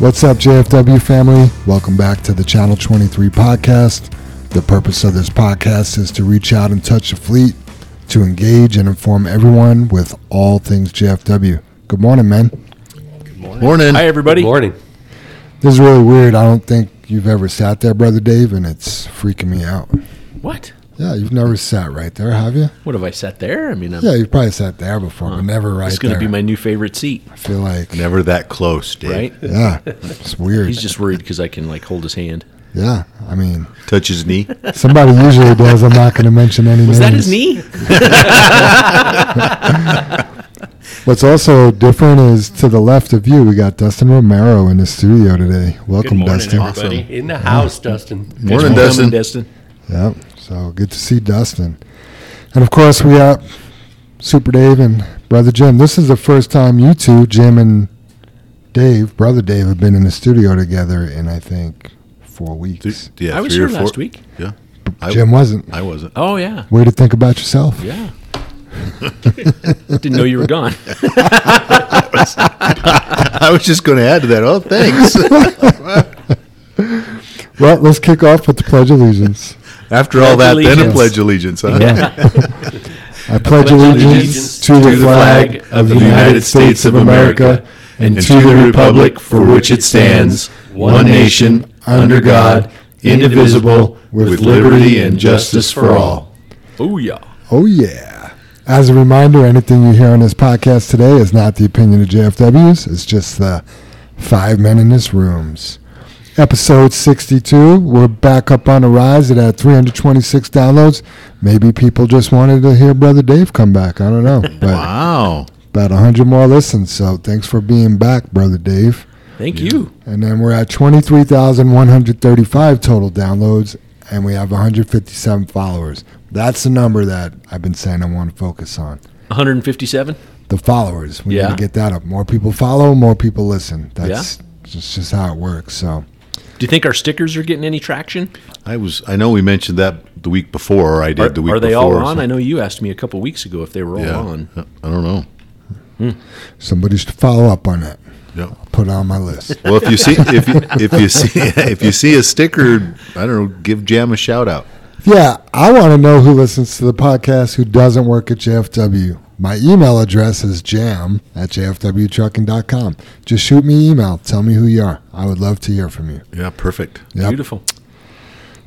What's up, JFW family? Welcome back to the Channel 23 podcast. The purpose of this podcast is to reach out and touch the fleet, to engage and inform everyone with all things JFW. Good morning, man. Good morning. Hi, everybody. Morning. This is really weird. I don't think you've ever sat there, Brother Dave, and it's freaking me out. What? Yeah, you've never sat right there, have you? What have I sat there? I mean, I'm, Yeah, you've probably sat there before, but never right it's going to be my new favorite seat, I feel like, Never that close, Dave. right? yeah, it's weird. He's just worried because I can like hold his hand. yeah, I mean, Touch his knee. somebody usually does. I'm not going to mention any Was that his knee? What's also different is to the left of you, we got Dustin Romero in the studio today. Welcome, Good morning, Dustin. everybody. In the house, Dustin. Morning, Thanks for Dustin. Dustin. Yep. So good to see Dustin. And of course, we got Super Dave and Brother Jim. This is the first time you two, Jim and Dave, Brother Dave, have been in the studio together in, I think, four weeks. Yeah, I was three or here four- last week. Yeah. I, Jim wasn't. I wasn't. Oh yeah, Way to think about yourself. yeah. Didn't know you were gone. I was just going to add to that. Oh, thanks. Well, let's kick off with the Pledge of Allegiance. After all that, then a Allegiance. pledge allegiance, huh? I pledge allegiance to the flag of the United States of America and to the republic for which it stands, one nation, under God, indivisible, with liberty and justice for all. Oh yeah. Oh, yeah. As a reminder, anything you hear on this podcast today is not the opinion of JFWs. It's just the five men in this rooms. Episode 62. We're back up on the rise. It had 326 downloads. Maybe people just wanted to hear Brother Dave come back. I don't know. But Wow. about 100 more listens. So thanks for being back, Brother Dave. Thank you. And then we're at 23,135 total downloads, and we have 157 followers. That's the number that I've been saying I want to focus on. 157. The followers. We Yeah. need to get that up. More people follow, more people listen. That's just, just how it works. So, Do you think our stickers are getting any traction? I was. I know we mentioned that the week before. Or I did Are, the week are they before. all on? so- I know you asked me a couple weeks ago if they were all yeah. on. I don't know. Somebody's to follow up on that. Yeah. Put it on my list. Well, if you see if you if you see if you see a sticker, I don't know, give Jam a shout out. yeah, I want to know who listens to the podcast who doesn't work at JFW. My email address is jam at jfwtrucking.com. Just shoot me an email. Tell me who you are. I would love to hear from you. Yeah, perfect. Yep. Beautiful.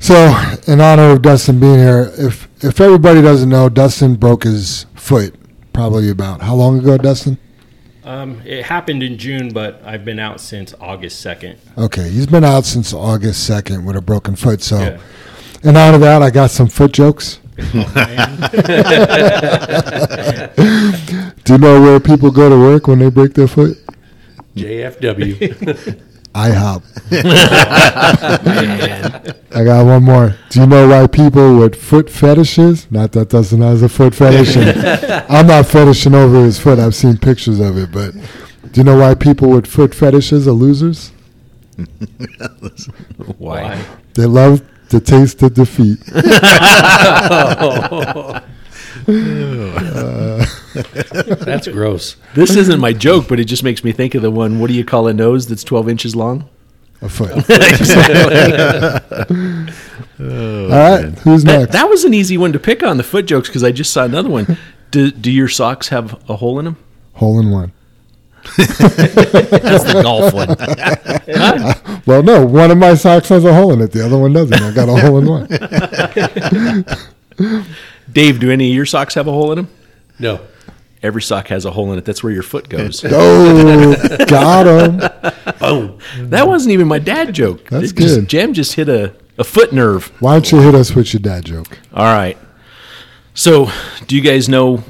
So, in honor of Dustin being here, if if everybody doesn't know, Dustin broke his foot probably about how long ago, Dustin? Um, it happened in June, but I've been out since August 2nd. Okay, he's been out since August second with a broken foot. So, Yeah. in honor of that, I got some foot jokes. Do you know where people go to work when they break their foot? JFW. IHOP. I got one more. Do you know why people with foot fetishes? Not that Dustin has a foot fetish. I'm not fetishing over his foot. I've seen pictures of it, but do you know why people with foot fetishes are losers? Why? They love the taste of defeat. That's gross. This isn't my joke, but it just makes me think of the one. What do you call a nose that's 12 inches long? A foot. All right, who's That, that was an easy one to pick on the foot jokes because I just saw another one. Do, do your socks have a hole in them? Hole in one. That's the golf one. Well, no, one of my socks has a hole in it. The other one doesn't. I got a hole in one. Dave, do any of your socks have a hole in them? No. Every sock has a hole in it. That's where your foot goes. Oh, got him. Boom. that wasn't even my dad joke. That's It just- good. Jam just hit a, a foot nerve. Why don't you hit us with your dad joke? All right. So, do you guys know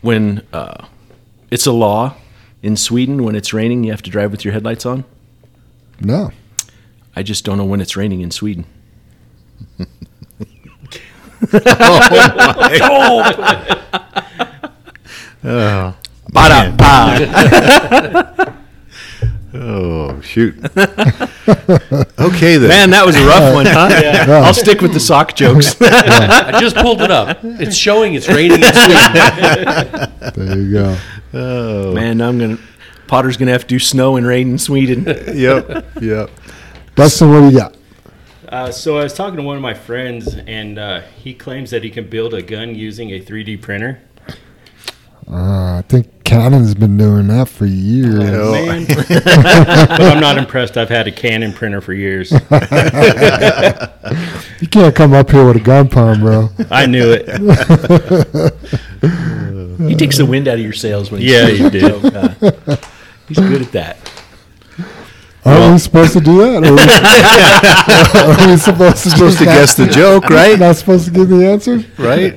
when uh, it's a law in Sweden when it's raining, you have to drive with your headlights on? No. I just don't know when it's raining in Sweden. Oh, Ba-da-ba. Oh, oh shoot. okay then. Man, that was a rough one, huh? I'll stick with the sock jokes. I just pulled it up. It's showing it's raining in Sweden. There you go. Oh. Man, I'm gonna. Potter's gonna have to do snow and rain in Sweden. Yep. Yep. Dustin, what do you got? Uh, so I was talking to one of my friends, and uh, he claims that he can build a gun using a 3D printer. Uh, I think Canon's been doing that for years. Oh. Man. but I'm not impressed. I've had a Canon printer for years. You can't come up here with a gun palm, bro. I knew it. He takes the wind out of your sails when he Yeah, says he did. so, uh, he's good at that. Aren't we supposed to do that? Are we, are we supposed to Supposed to guess the joke, right? Not supposed to give the answer? Right.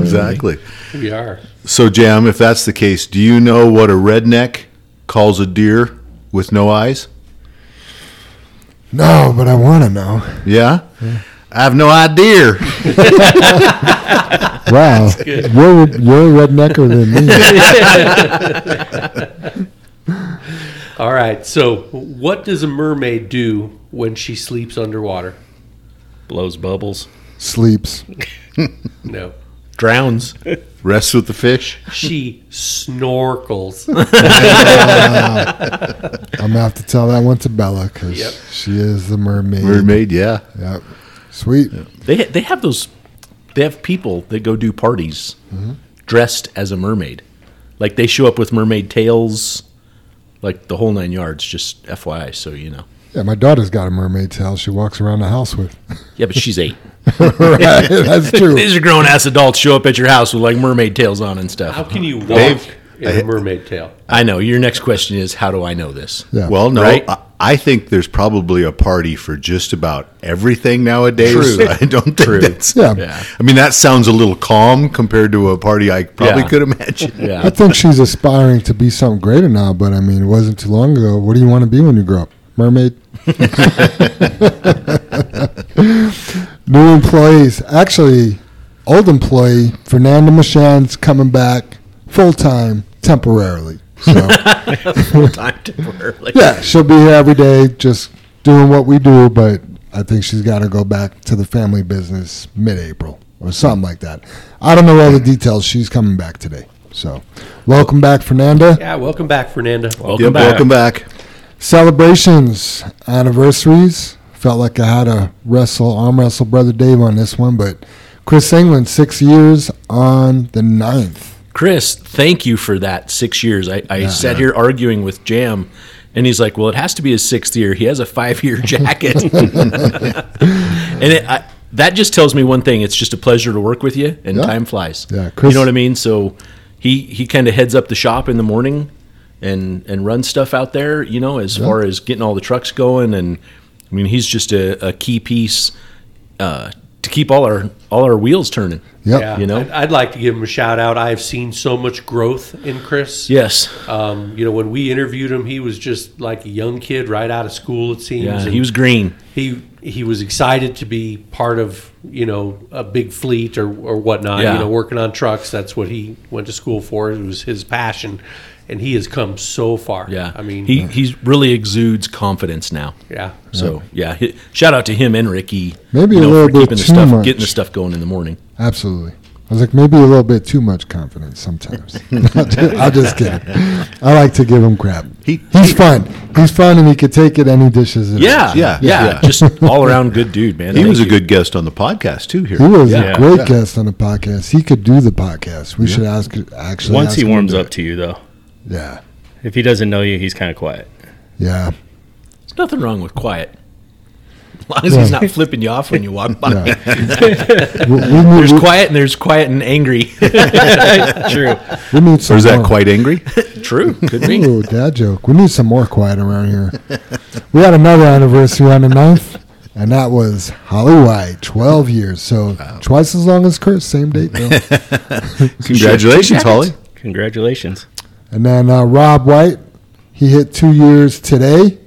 exactly. We are. So, Jam, if that's the case, do you know what a redneck calls a deer with no eyes? No, but I want to know. Yeah. I have no idea. Wow, you're you're a rednecker than me. All right. So, what does a mermaid do when she sleeps underwater? Blows bubbles. Sleeps. No. Drowns. Rests with the fish. She snorkels. I'm gonna have to tell that one to Bella because Yep. she is the mermaid. Mermaid, yeah. Yep. Sweet. They they have those. They have people that go do parties mm-hmm. dressed as a mermaid, like they show up with mermaid tails, like the whole nine yards. Just FYI, so you know. Yeah, my daughter's got a mermaid tail. She walks around the house with. Yeah, but she's eight. right, that's true. These are grown ass adults show up at your house with like mermaid tails on and stuff. How can you walk Dave, in a mermaid tail? I know. Your next question is, how do I know this? Yeah. Well, no, Right? I, I think there's probably a party for just about everything nowadays. True. I don't think True. that's. Yeah. Yeah. I mean, that sounds a little calm compared to a party I probably Yeah. could imagine. Yeah. I think she's aspiring to be something greater now, but I mean, it wasn't too long ago. What do you want to be when you grow up? Mermaid? New employees. Actually, old employee, Fernanda Machan's coming back full time temporarily. So, Full time temporarily. yeah, she'll be here every day just doing what we do, but I think she's got to go back to the family business mid April or something like that. I don't know all the details. She's coming back today. So, welcome back, Fernanda. Yeah, welcome back, Fernanda. Welcome Yep, back. welcome back. Celebrations, anniversaries. Felt like I had to wrestle, arm wrestle Brother Dave on this one, but Chris England, six years on the 9th. Chris, thank you for that six years. I, I sat here arguing with Jam, and he's like, "Well, it has to be his sixth year. He has a five-year jacket." and it, I, that just tells me one thing: it's just a pleasure to work with you, and Yeah. time flies. Yeah, Chris. you know what I mean. So he he kind of heads up the shop in the morning, and and runs stuff out there. You know, as far as getting all the trucks going, and I mean, he's just a, a key piece uh, to keep all our all our wheels turning. Yep. Yeah, You know? I'd, I'd like to give him a shout out. I've seen so much growth in Chris. Yes. Um, you know, when we interviewed him, he was just like a young kid right out of school. It seems. Yeah, and he was green. he he was excited to be part of you know a big fleet or or whatnot. Yeah. You know, working on trucks. That's what he went to school for. It was his passion, and he has come so far. Yeah, I mean, he he really exudes confidence now. yeah. So yeah, hi- shout out to him and Ricky. Maybe you a little for bit keeping the too stuff, much. getting the stuff going in the morning. Absolutely. I was like, maybe a little bit too much confidence sometimes. I'm just kidding. I like to give him crap. He- He's fun. He's fun, and he could take it any dishes. It Yeah. Yeah, yeah, yeah. just all around good dude, man. He Thank was a you. good guest on the podcast too. Here, He was Yeah. a great Yeah. guest on the podcast. He could do the podcast. We should ask actually. Once ask he him warms up it. to you, though. Yeah, If he doesn't know you, he's kind of quiet. yeah, There's nothing wrong with quiet, as long as he's not flipping you off when you walk by. yeah. we, we There's need, quiet and there's quiet and angry. True. we need some or is that more. quite angry? True, could be. Ooh, dad joke. We need some more quiet around here. we had another anniversary on the 9th, and that was Holly White, 12 years. So twice as long as Kurt, same date. Congratulations, Holly. Congratulations. And then uh, Rob White, he hit two years today.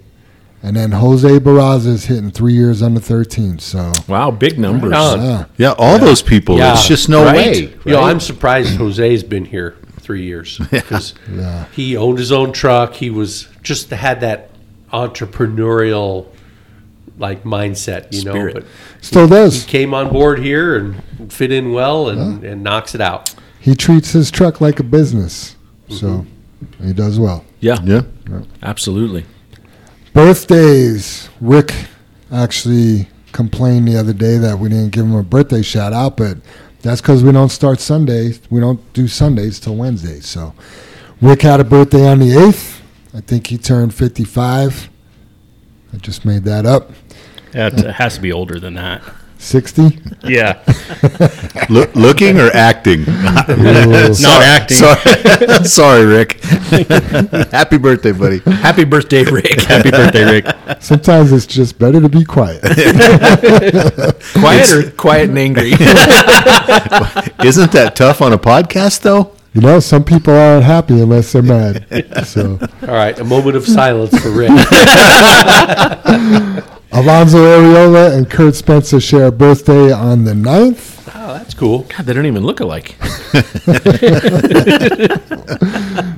And then Jose Barraza is hitting three years under 13. So, Wow, big numbers. Right yeah. Yeah, all those people. Yeah, it's just no right? way. You know, I'm surprised Jose's been here three years because Yeah. he owned his own truck. He was just had that entrepreneurial like mindset, you know. Spirit. But Still he does. came on board here and fit in well and, and knocks it out. He treats his truck like a business. So, he does well. Yeah, Yeah. absolutely. Birthdays. Rick actually complained the other day that we didn't give him a birthday shout out, but that's because we don't start Sundays. We don't do Sundays till Wednesdays. So Rick had a birthday on the 8th. I think he turned 55. I just made that up. That has to be older than that. 60. Yeah. Loo- looking or acting? Ooh. Not acting. Sorry, sorry, Rick. Happy birthday, buddy. Happy birthday, Rick. Happy birthday, Rick. Sometimes it's just better to be quiet. quiet or quiet and angry? Isn't that tough on a podcast, though? You know, some people aren't happy unless they're mad. So All right, a moment of silence for Rick. Alonzo Areola and Kurt Spencer share a birthday on the 9th. oh, that's cool. God, they don't even look alike.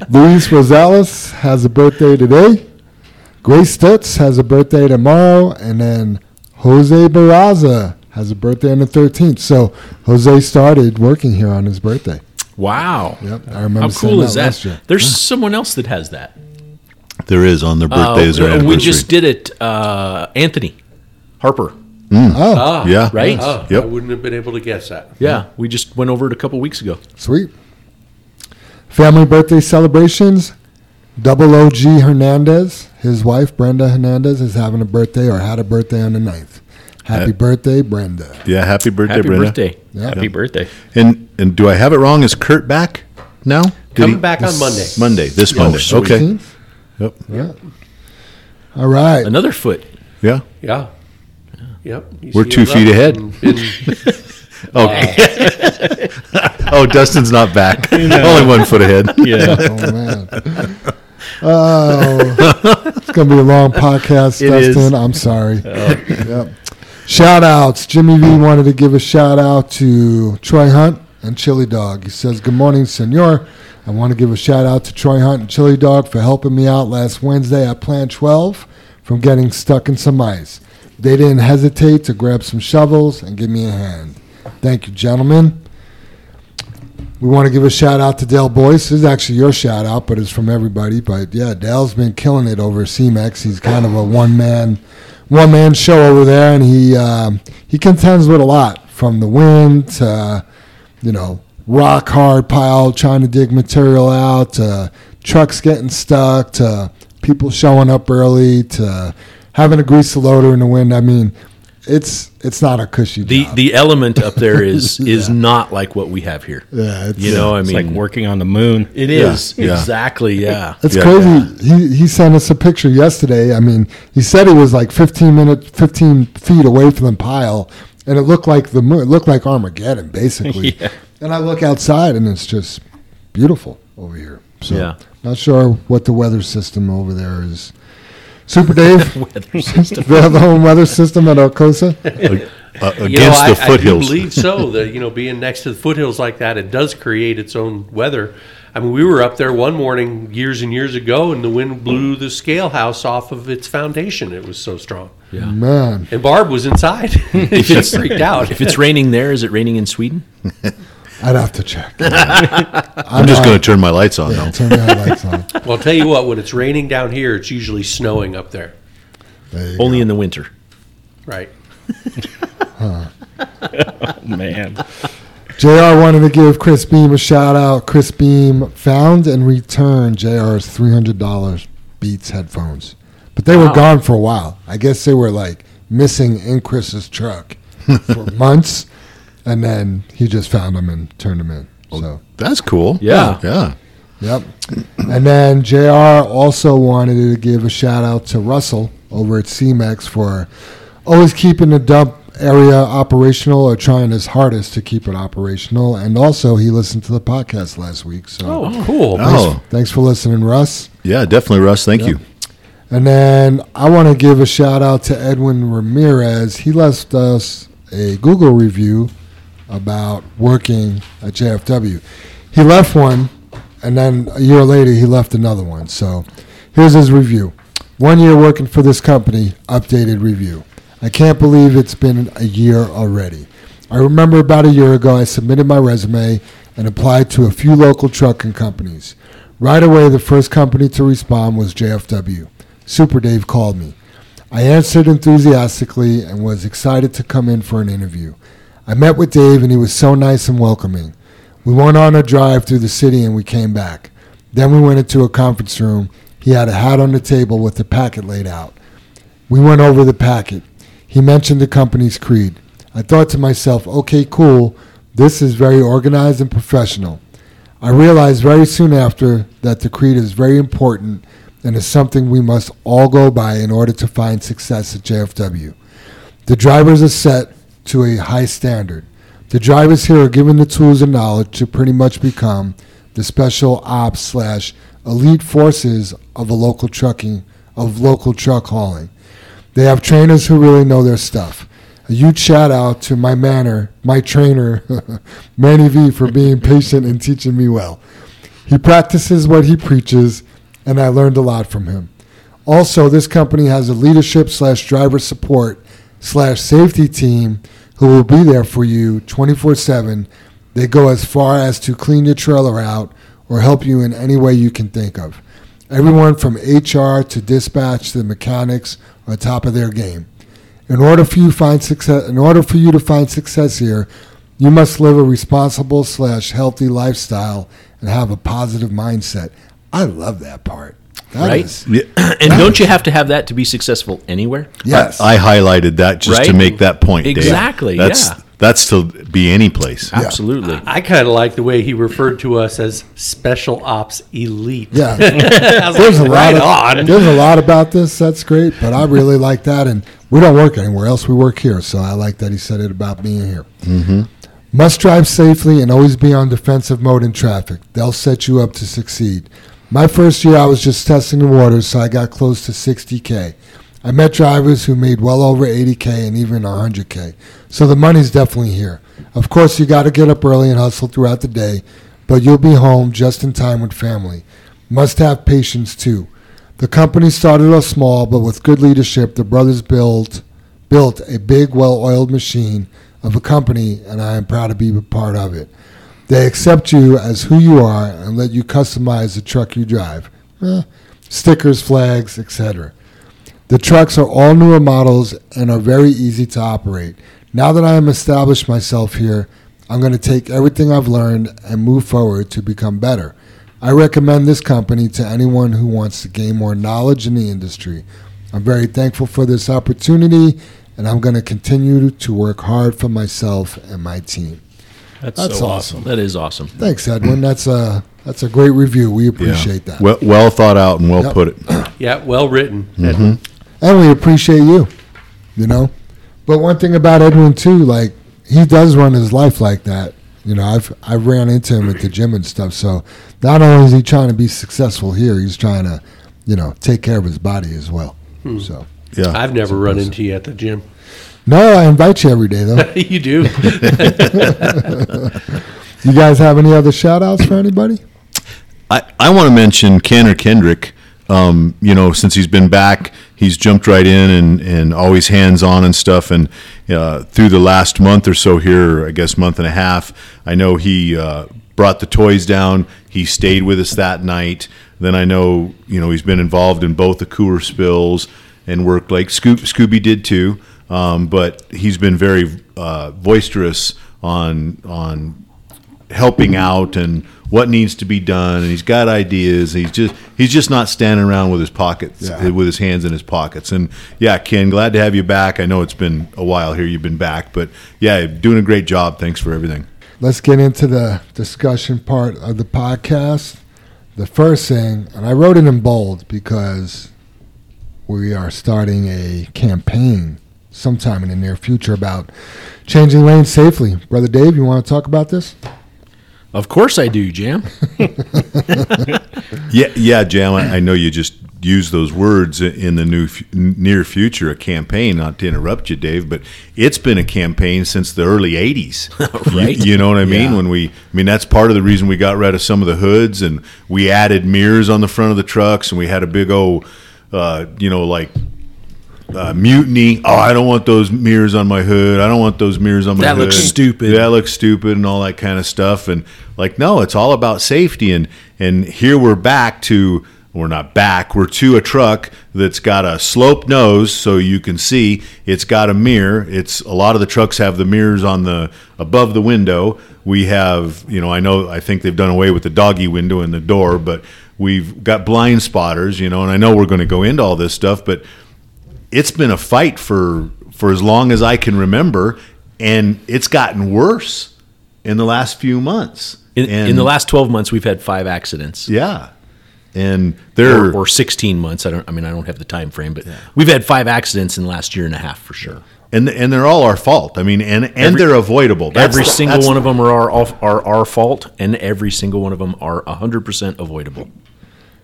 Luis Rosales has a birthday today. Grace Stutz has a birthday tomorrow. And then Jose Barraza has a birthday on the 13th. So Jose started working here on his birthday. Wow. Yep, I remember How cool that is that? last year. There's someone else that has that. There is on their birthdays or Uh, anniversary. we just did it. Uh, Anthony Harper. Oh, Ah, yeah. Right? Oh, Yep. I wouldn't have been able to guess that. Yeah, we just went over it a couple weeks ago. sweet. Family birthday celebrations. Double OG Hernandez, his wife Brenda Hernandez, is having a birthday or had a birthday on the 9th. Happy Uh, birthday, Brenda. Yeah, happy birthday, Happy Brenda. birthday. Yeah. Happy birthday. And and do I have it wrong? Is Kurt back now? Did Coming he- back on Monday. Monday. This Monday. sweet. Okay. 18th? Yep. Yeah. All right. Another foot. Yeah. Yeah. Yep. He's We're two feet ahead. Oh, okay. oh, Dustin's not back. Only one foot ahead. Yeah. Oh man. Oh, it's gonna be a long podcast, It is. Dustin. I'm sorry. Yep. Shout outs. Jimmy V wanted to give a shout out to Troy Hunt and Chili Dog. He says, Good morning, Senor. I want to give a shout out to Troy Hunt and Chili Dog for helping me out last Wednesday at Plant 12 from getting stuck in some ice. They didn't hesitate to grab some shovels and give me a hand. Thank you, gentlemen. We want to give a shout out to Dale Boyce. This is actually your shout out, but it's from everybody. But yeah, Dale's been killing it over at CMEX. He's kind of a one man one man show over there, and he um, he contends with a lot from the wind to you know rock hard pile trying to dig material out to trucks getting stuck to people showing up early to having to grease the loader in the wind. I mean, it's it's not a cushy The job. the element up there is is not like what we have here. yeah, it's, You know, I It's mean, like working on the moon. it is Yeah. exactly. Yeah. It's Yeah. crazy. He he sent us a picture yesterday. I mean, he said he was like 15 minutes, 15 feet away from the pile, and it looked like the moon. It looked like Armageddon, basically. Yeah. And I look outside, and it's just beautiful over here. So, Yeah. not sure what the weather system over there is. Super Dave, Weather system. they have the home weather system at Arcosa. Uh, against You know, I, the I foothills. do believe so. That you know, being next to the foothills like that, it does create its own weather. I mean, we were up there one morning years and years ago, and the wind blew the scale house off of its foundation. It was so strong. Yeah. Man, And Barb was inside. she freaked out. If it's raining there, is it raining in Sweden? I'd have to check. I'm just going to turn my lights on, Yeah, though. turn the headlights on. well, I'll tell you what. When it's raining down here, it's usually snowing up there. There you Only in the winter. Right. Man. JR wanted to give Chris Beam a shout out. Chris Beam found and returned JR's $300 Beats headphones. But they were gone for a while. I guess they were like missing in Chris's truck for months. And then he just found them and turned them in. So, That's cool. Yeah. Yeah. yep. And then JR also wanted to give a shout out to Russell over at CMEX for always keeping the dump area operational or trying his hardest to keep it operational. And also, he listened to the podcast last week. So, Oh, cool. Oh, thanks for listening, Russ. yeah, definitely, Russ. Thank you. And then I want to give a shout out to Edwin Ramirez. He left us a Google review about working at JFW. He left one, and then a year later, he left another one. So here's his review One year working for this company, updated review. I can't believe it's been a year already. I remember about a year ago, I submitted my resume and applied to a few local trucking companies. Right away, the first company to respond was JFW. Super Dave called me. I answered enthusiastically and was excited to come in for an interview. I met with Dave and he was so nice and welcoming. We went on a drive through the city and we came back. Then we went into a conference room. He had a hat on the table with the packet laid out. We went over the packet. He mentioned the company's creed. I thought to myself, okay, cool. This is very organized and professional. I realized very soon after that the creed is very important and is something we must all go by in order to find success at JFW. The drivers are set to a high standard. The drivers here are given the tools and knowledge to pretty much become the special ops slash elite forces of local trucking of local truck hauling. They have trainers who really know their stuff. A huge shout out to my manner, my trainer, Manny V, for being patient and teaching me well. He practices what he preaches, and I learned a lot from him. Also, this company has a leadership slash driver support slash safety team who will be there for you 24 7. They go as far as to clean your trailer out or help you in any way you can think of. Everyone from HR to dispatch to mechanics are top of their game. In order for you find success, in order for you to find success here, you must live a responsible slash healthy lifestyle and have a positive mindset. I love that part. That Right? is- Yeah, And don't you have to have that to be successful anywhere? yes. I highlighted that just to make that point. Dave. Exactly, That's yeah. that's to be any place. Absolutely. I kind of like the way he referred to us as special ops elite. yeah. I was there's a like, lot right of, on. There's a lot about this. That's great, but I really like that, and we don't work anywhere else. We work here, so I like that he said it about being here. Mm-hmm. Must drive safely and always be on defensive mode in traffic. They'll set you up to succeed. My first year, I was just testing the waters, so I got close to 60k. I met drivers who made well over 80k and even 100k. So the money's definitely here. Of course, you got to get up early and hustle throughout the day, but you'll be home just in time with family. Must have patience too. The company started off small, but with good leadership, the brothers built built a big, well-oiled machine of a company, and I am proud to be a part of it. They accept you as who you are and let you customize the truck you drive. Eh, stickers, flags, etc. The trucks are all newer models and are very easy to operate. Now that I am established myself here, I'm going to take everything I've learned and move forward to become better. I recommend this company to anyone who wants to gain more knowledge in the industry. I'm very thankful for this opportunity, and I'm going to continue to work hard for myself and my team. That's, That's so awesome. awesome. That is awesome. Thanks, Edwin. That's a that's a great review. We Yeah. appreciate that, Well, well thought out and well Yep. put it. Yeah, well written. Mm-hmm. and we appreciate you. You know, but one thing about Edwin too, like he does run his life like that. You know, I've I've ran into him at the gym and stuff. So not only is he trying to be successful here, he's trying to, you know, take care of his body as well. Hmm. So Yeah. I've never run into you at the gym. No, I invite you every day though. you do. you guys have any other shout outs for anybody? I, I want to mention Kenner Kendrick. Um, you know, since he's been back, he's jumped right in and, and always hands on and stuff. And uh, through the last month or so here, I guess month and a half, I know he uh, brought the toys down. He stayed with us that night. Then I know, you know, he's been involved in both the cooler spills and worked like Scoo- Scooby did too. Um, but he's been very uh, boisterous on on helping out and what needs to be done. And he's got ideas. He's just he's just not standing around with his pockets Yeah. with his hands in his pockets. And yeah ken glad to have you back. I know it's been a while here you've been back but yeah doing a great job. Thanks for everything. Let's get into the discussion part of the podcast. The first thing, and I wrote it in bold because we are starting a campaign sometime in the near future about changing lanes safely. Brother Dave, you want to talk about this? Of course I do, Jam. yeah yeah jam i I know you just used those words in the new f- near future a campaign not to interrupt you dave but it's been a campaign since the early 80s Right. you, you know what i mean Yeah. when we i mean that's part of the reason we got rid of some of the hoods and we added mirrors on the front of the trucks and we had a big old uh, you know like uh, mutiny. Oh, I don't want those mirrors on my hood. I don't want those mirrors on my That hood. looks stupid. That looks stupid and all that kind of stuff. And like, no, it's all about safety. And and here we're back to we're not back. We're to a truck that's got a sloped nose, so you can see. It's got a mirror. It's a lot of the trucks have the mirrors on the above the window. We have, you know, I know, I think they've done away with the doggy window in the door, but we've got blind spotters, you know, and I know we're going to go into all this stuff, but it's been a fight for for as long as I can remember, and it's gotten worse in the last few months. In, and, in the last 12 months, we've had five accidents. yeah, and they're Or, or 16 months. I don't. I mean, I don't have the time frame, but we've had five accidents in the last year and a half for sure. and and they're all our fault. I mean, and and Every- they're avoidable. That's every the- single one of them are our are our fault, and every single one of them are 100 percent avoidable.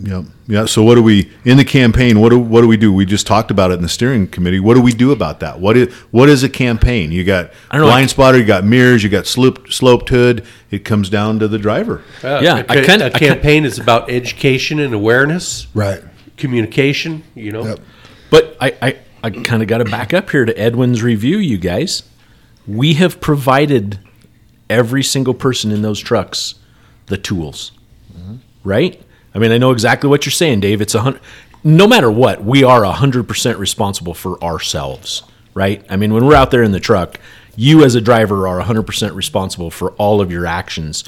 Yeah, yeah. So what do we in the campaign? What do what do we do? We just talked about it in the steering committee. What do we do about that? What is what is a campaign? You got I don't know, blind I- spotter, you got mirrors, you got sloped sloped hood. It comes down to the driver. Uh, Yeah, a, I kinda- a I kinda- campaign is about education and awareness, Right. communication. You know, Yep. But I, I, I kind of got to back up here to Edwin's review, you guys. We have provided every single person in those trucks the tools, right? I mean, I know exactly what you're saying, Dave. It's a hundred. No matter what, we are hundred percent responsible for ourselves, right? I mean, when we're out there in the truck, you as a driver are hundred percent responsible for all of your actions.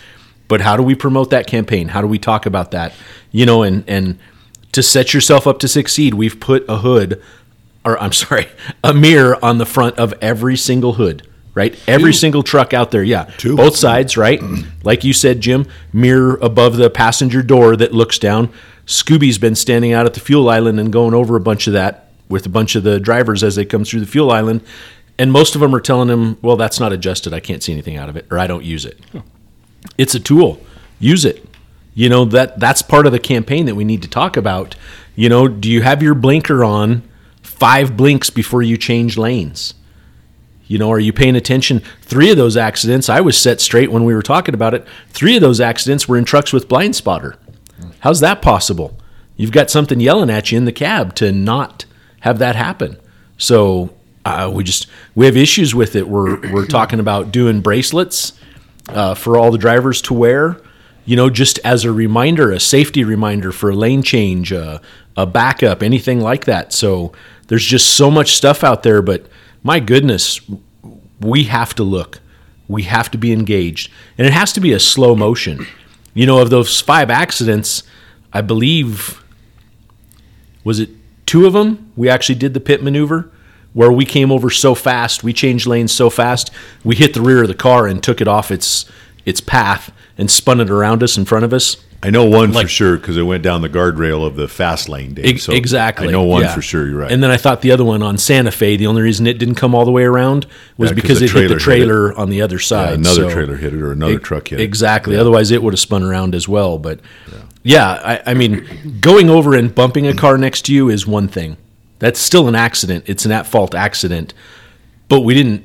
But how do we promote that campaign? How do we talk about that? You know, and and to set yourself up to succeed, we've put a hood, or I'm sorry, a mirror on the front of every single hood, right? Every single truck out there, yeah. Two. Both sides, right? like you said, Jim, mirror above the passenger door that looks down. Scooby's been standing out at the fuel island and going over a bunch of that with a bunch of the drivers as they come through the fuel island. And most of them are telling him, well, that's not adjusted. I can't see anything out of it, or I don't use it. It's a tool. Use it. You know that that's part of the campaign that we need to talk about. You know, do you have your blinker on five blinks before you change lanes? You know, are you paying attention? Three of those accidents, I was set straight when we were talking about it. Three of those accidents were in trucks with blind spotter. How's that possible? You've got something yelling at you in the cab to not have that happen. So uh, we just we have issues with it. We're we're talking about doing bracelets uh, for all the drivers to wear. You know, just as a reminder, a safety reminder for a lane change, uh, a backup, anything like that. So there's just so much stuff out there, but my goodness, we have to look. We have to be engaged. And it has to be a slow motion. You know, of those five accidents, I believe, was it two of them? We actually did the pit maneuver where we came over so fast, we changed lanes so fast, we hit the rear of the car and took it off its its path and spun it around us in front of us. I know one for sure because it went down the guardrail of the fast lane. day. So exactly. I know one yeah. for sure. You're right. And then I thought the other one on Santa Fe, the only reason it didn't come all the way around was Yeah, 'cause because it hit the trailer hit on the other side. Yeah, another So- trailer hit it or another E- truck hit it. Exactly. Otherwise, it would have spun around as well. But yeah, I, I mean, going over and bumping a car next to you is one thing. That's still an accident. It's an at-fault accident. But we didn't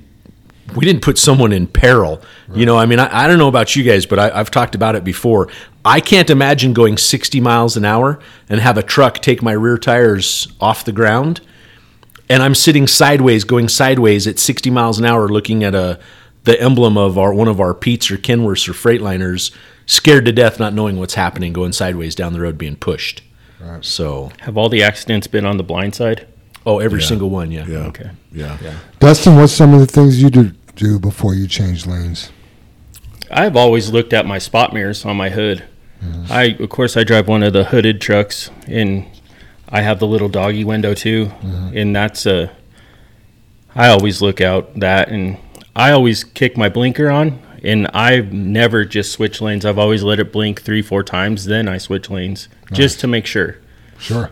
we didn't put someone in peril. You know, I mean, I, I don't know about you guys, but I, I've talked about it before. I can't imagine going 60 miles an hour and have a truck take my rear tires off the ground and I'm sitting sideways, going sideways at 60 miles an hour, looking at a the emblem of our one of our Pete's or Kenworths or Freightliners, scared to death, not knowing what's happening, going sideways down the road, being pushed. So, Have all the accidents been on the blind side? oh, every single one, yeah. yeah. Okay. Yeah. Dustin, what's some of the things you do, do before you change lanes? I've always looked at my spot mirrors on my hood. I, of course, I drive one of the hooded trucks, and I have the little doggy window too, mm-hmm. and that's a. I always look out that, and I always kick my blinker on, and I've never just switch lanes. I've always let it blink three, four times, then I switch lanes just to make sure. Sure.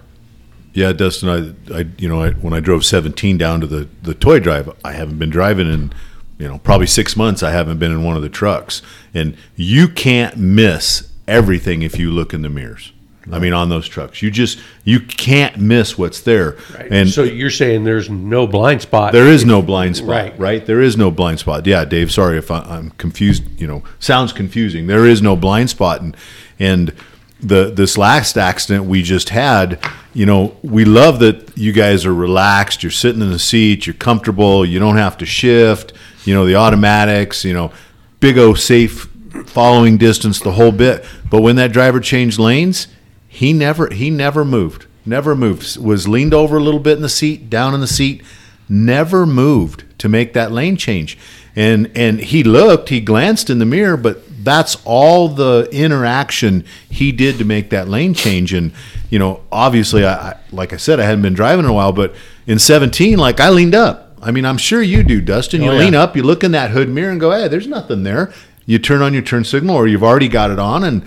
Yeah, Dustin. I, I, you know, I, when I drove 17 down to the the toy drive, I haven't been driving in, you know, probably six months. I haven't been in one of the trucks, and you can't miss everything if you look in the mirrors. I mean, on those trucks, you just you can't miss what's there. And so you're saying there's no blind spot. there is no blind spot, Right. right. There is no blind spot. Yeah, Dave. Sorry if I, I'm confused. You know, sounds confusing. There is no blind spot, and and the this last accident we just had, you know, we love that you guys are relaxed. You're sitting in the seat. You're comfortable. You don't have to shift. You know, the automatics. You know, big O safe following distance, the whole bit. But when that driver changed lanes, he never he never moved. Never moved. Was leaned over a little bit in the seat, down in the seat. Never moved to make that lane change. And and he looked. He glanced in the mirror, but that's all the interaction he did to make that lane change. And you know, obviously, I, I like I said, I hadn't been driving in a while, but in 17, like I leaned up. I mean, I'm sure you do, Dustin. You Oh, yeah. lean up, you look in that hood mirror, and go, "Hey, there's nothing there." You turn on your turn signal, or you've already got it on, and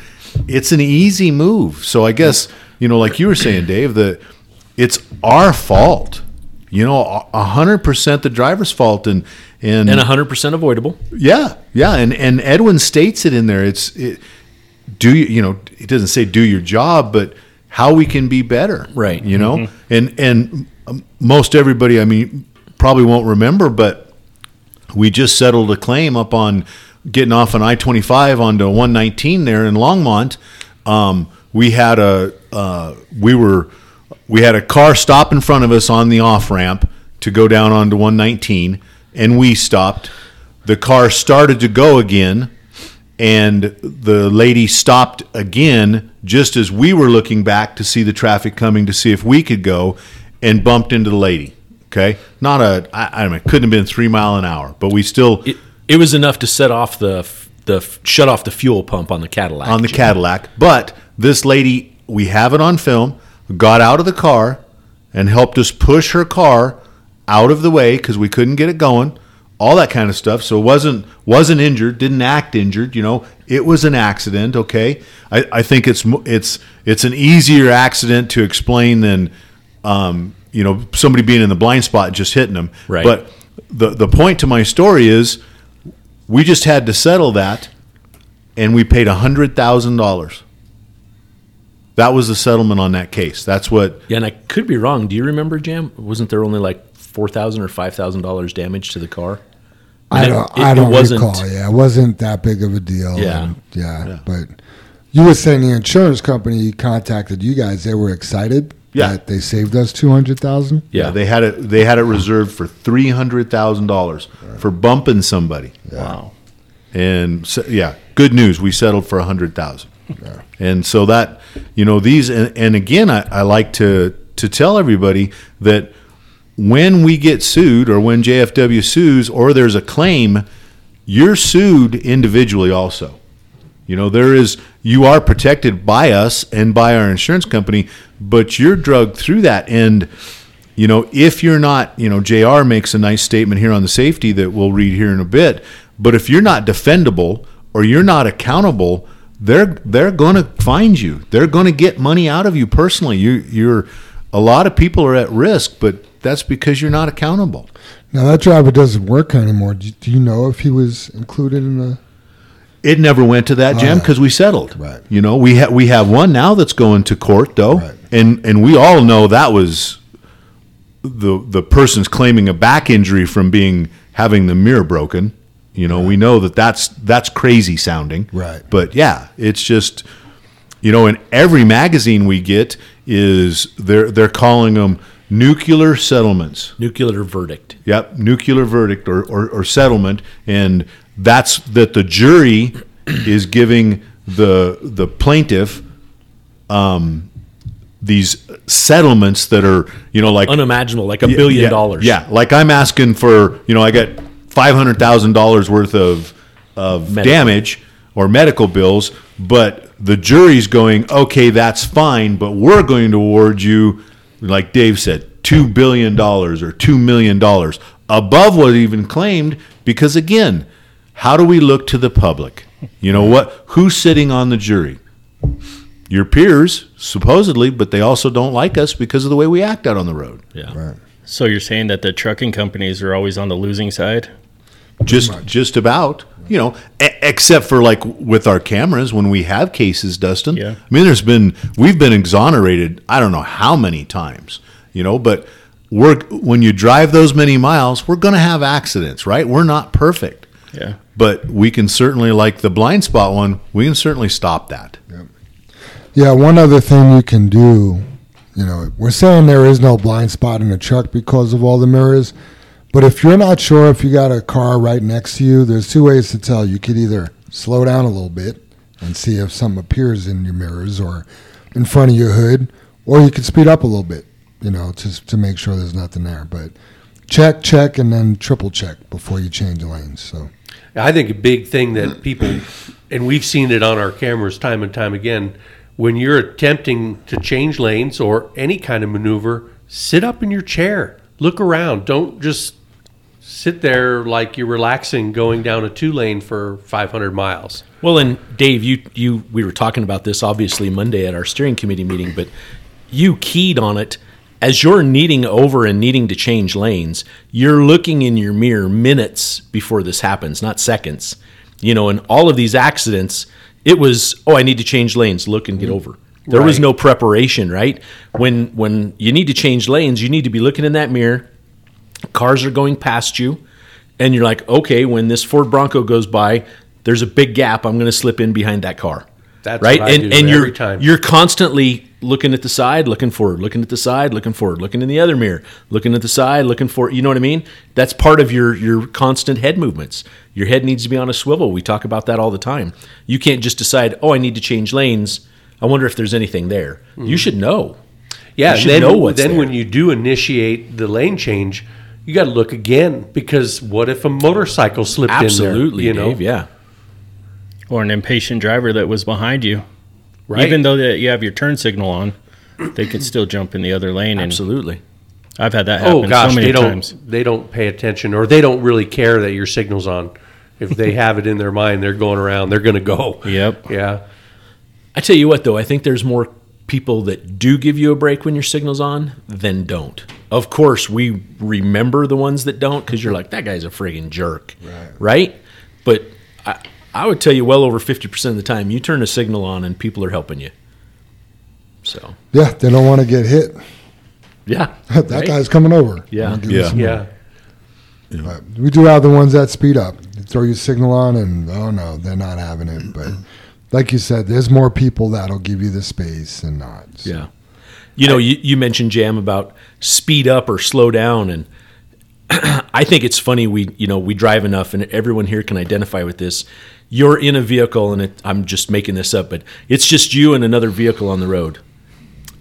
it's an easy move. So I guess you know, like you were saying, Dave, that it's our fault. You know, a hundred percent the driver's fault, and and and 100% avoidable. yeah, yeah, and and Edwin states it in there. It's it, do you you know it doesn't say do your job, but how we can be better, Right. You know, and and um, most everybody, I mean, probably won't remember, but we just settled a claim up on getting off on I twenty five onto one nineteen there in Longmont. Um, we had a uh, we were we had a car stop in front of us on the off ramp to go down onto one nineteen, and we stopped. The car started to go again, and the lady stopped again just as we were looking back to see the traffic coming to see if we could go, and bumped into the lady. Okay, not a I, I know, it couldn't have been three mile an hour, but we still It, it was enough to set off the the shut off the fuel pump on the Cadillac. on the Jim. Cadillac. But this lady, we have it on film, got out of the car and helped us push her car out of the way because we couldn't get it going. All that kind of stuff. So it wasn't wasn't injured, didn't act injured. You know, it was an accident. Okay, I, I think it's it's it's an easier accident to explain than um, you know somebody being in the blind spot and just hitting them. Right. But the the point to my story is we just had to settle that and we paid hundred thousand dollars. That was the settlement on that case. That's what. Yeah, and I could be wrong. Do you remember, Jam? Wasn't there only like four thousand or five thousand dollars damage to the car? I And it- don't. it- I don't wasn't- recall. Yeah, it wasn't that big of a deal. Yeah. and- yeah, But you were saying the insurance company contacted you guys. They were excited. Yeah. That they saved us two hundred thousand. Yeah, they had it. They had it reserved for three hundred thousand dollars for bumping somebody. Wow. And so, yeah, good news. We settled for a hundred thousand. And so that you know these and, and again, I, I like to to tell everybody that when we get sued or when JFW sues or there's a claim, you're sued individually also. You know, there is you are protected by us and by our insurance company, but you're drugged through that and you know, if you're not, you know, JR makes a nice statement here on the safety that we'll read here in a bit, but if you're not defendable or you're not accountable, they're they're going to find you. They're going to get money out of you personally. You you're a lot of people are at risk, but that's because you're not accountable. Now that driver doesn't work anymore. Do you, do you know if he was included in the? It never went to that, Jim, yeah. because we settled. Right. You know, we have we have one now that's going to court though, Right. and and we all know that was the the person's claiming a back injury from being having the mirror broken. You know, we know that that's that's crazy sounding. Right. But yeah, it's just you know, in every magazine we get is they're they're calling them nuclear settlements. nuclear verdict. Yep, nuclear verdict or, or, or settlement, and that's that the jury is giving the the plaintiff um, these settlements that are you know like Unimaginable, like a billion yeah, dollars. Yeah, like I'm asking for you know I got five hundred thousand dollars worth of of Medical. damage or medical bills, but the jury's going okay, that's fine, but we're going to award you, like Dave said, two billion dollars or two million dollars above what even claimed because again, how do we look to the public? You know what? Who's sitting on the jury? Your peers, supposedly, but they also don't like us because of the way we act out on the road. yeah. Right. So you're saying that the trucking companies are always on the losing side? just just about you know e- except for like with our cameras when we have cases dustin Yeah. i mean there's been we've been exonerated i don't know how many times you know but we're when you drive those many miles we're going to have accidents right we're not perfect Yeah. but we can certainly like the blind spot one we can certainly stop that Yeah, one other thing you can do, You know, we're saying there is no blind spot in a truck because of all the mirrors. But if you're not sure if you got a car right next to you, there's two ways to tell. You could either slow down a little bit and see if something appears in your mirrors or in front of your hood, or you could speed up a little bit, you know, to to make sure there's nothing there. But check, check, and then triple check before you change lanes. So I think a big thing that people, and we've seen it on our cameras time and time again, when you're attempting to change lanes or any kind of maneuver, sit up in your chair, look around. Don't just sit there like you're relaxing going down a two lane for 500 miles. Well, and Dave, you you we were talking about this obviously Monday at our steering committee meeting, but you keyed on it as you're needing over and needing to change lanes. You're looking in your mirror minutes before this happens, not seconds. You know, in all of these accidents, it was oh, I need to change lanes, look and get mm-hmm. over. There was no preparation, right? When when you need to change lanes, you need to be looking in that mirror. Cars are going past you, and you're like, okay, when this Ford Bronco goes by, there's a big gap. I'm going to slip in behind that car. That's right, and and you're time. you're constantly looking at the side, looking forward, looking at the side, looking forward, looking in the other mirror, looking at the side, looking for. You know what I mean? That's part of your your constant head movements. Your head needs to be on a swivel. We talk about that all the time. You can't just decide, oh, I need to change lanes. I wonder if there's anything there. You should know. Yeah, You should then, know what's then there. when you do initiate the lane change, you got to look again because what if a motorcycle slipped Absolutely, in there? You know, Dave. Yeah. Or an impatient driver that was behind you. Right. Even though that you have your turn signal on, they could still jump in the other lane. And Absolutely. I've had that oh, happen oh gosh, so many they don't times. they don't pay attention or they don't really care that your signal's on. If they have it in their mind, they're going around. They're going to go. Yep. Yeah. I tell you what, though, I think there's more people that do give you a break when your signal's on than don't. Of course, we remember the ones that don't because you're like, that guy's a friggin' jerk. Right. Right? But I, I would tell you well over 50% of the time, you turn a signal on and people are helping you. So, yeah, they don't want to get hit. yeah. that right? guy's coming over. Yeah. I'll Yeah. Yeah. But we do have the ones that speed up. You throw your signal on, and oh no, they're not having it. But like you said, there's more people that'll give you the space and not. So, Yeah. You know, you, you mentioned Jam about speed up or slow down, and I think it's funny. We you know we drive enough, and everyone here can identify with this. You're in a vehicle, and it, I'm just making this up, but it's just you and another vehicle on the road.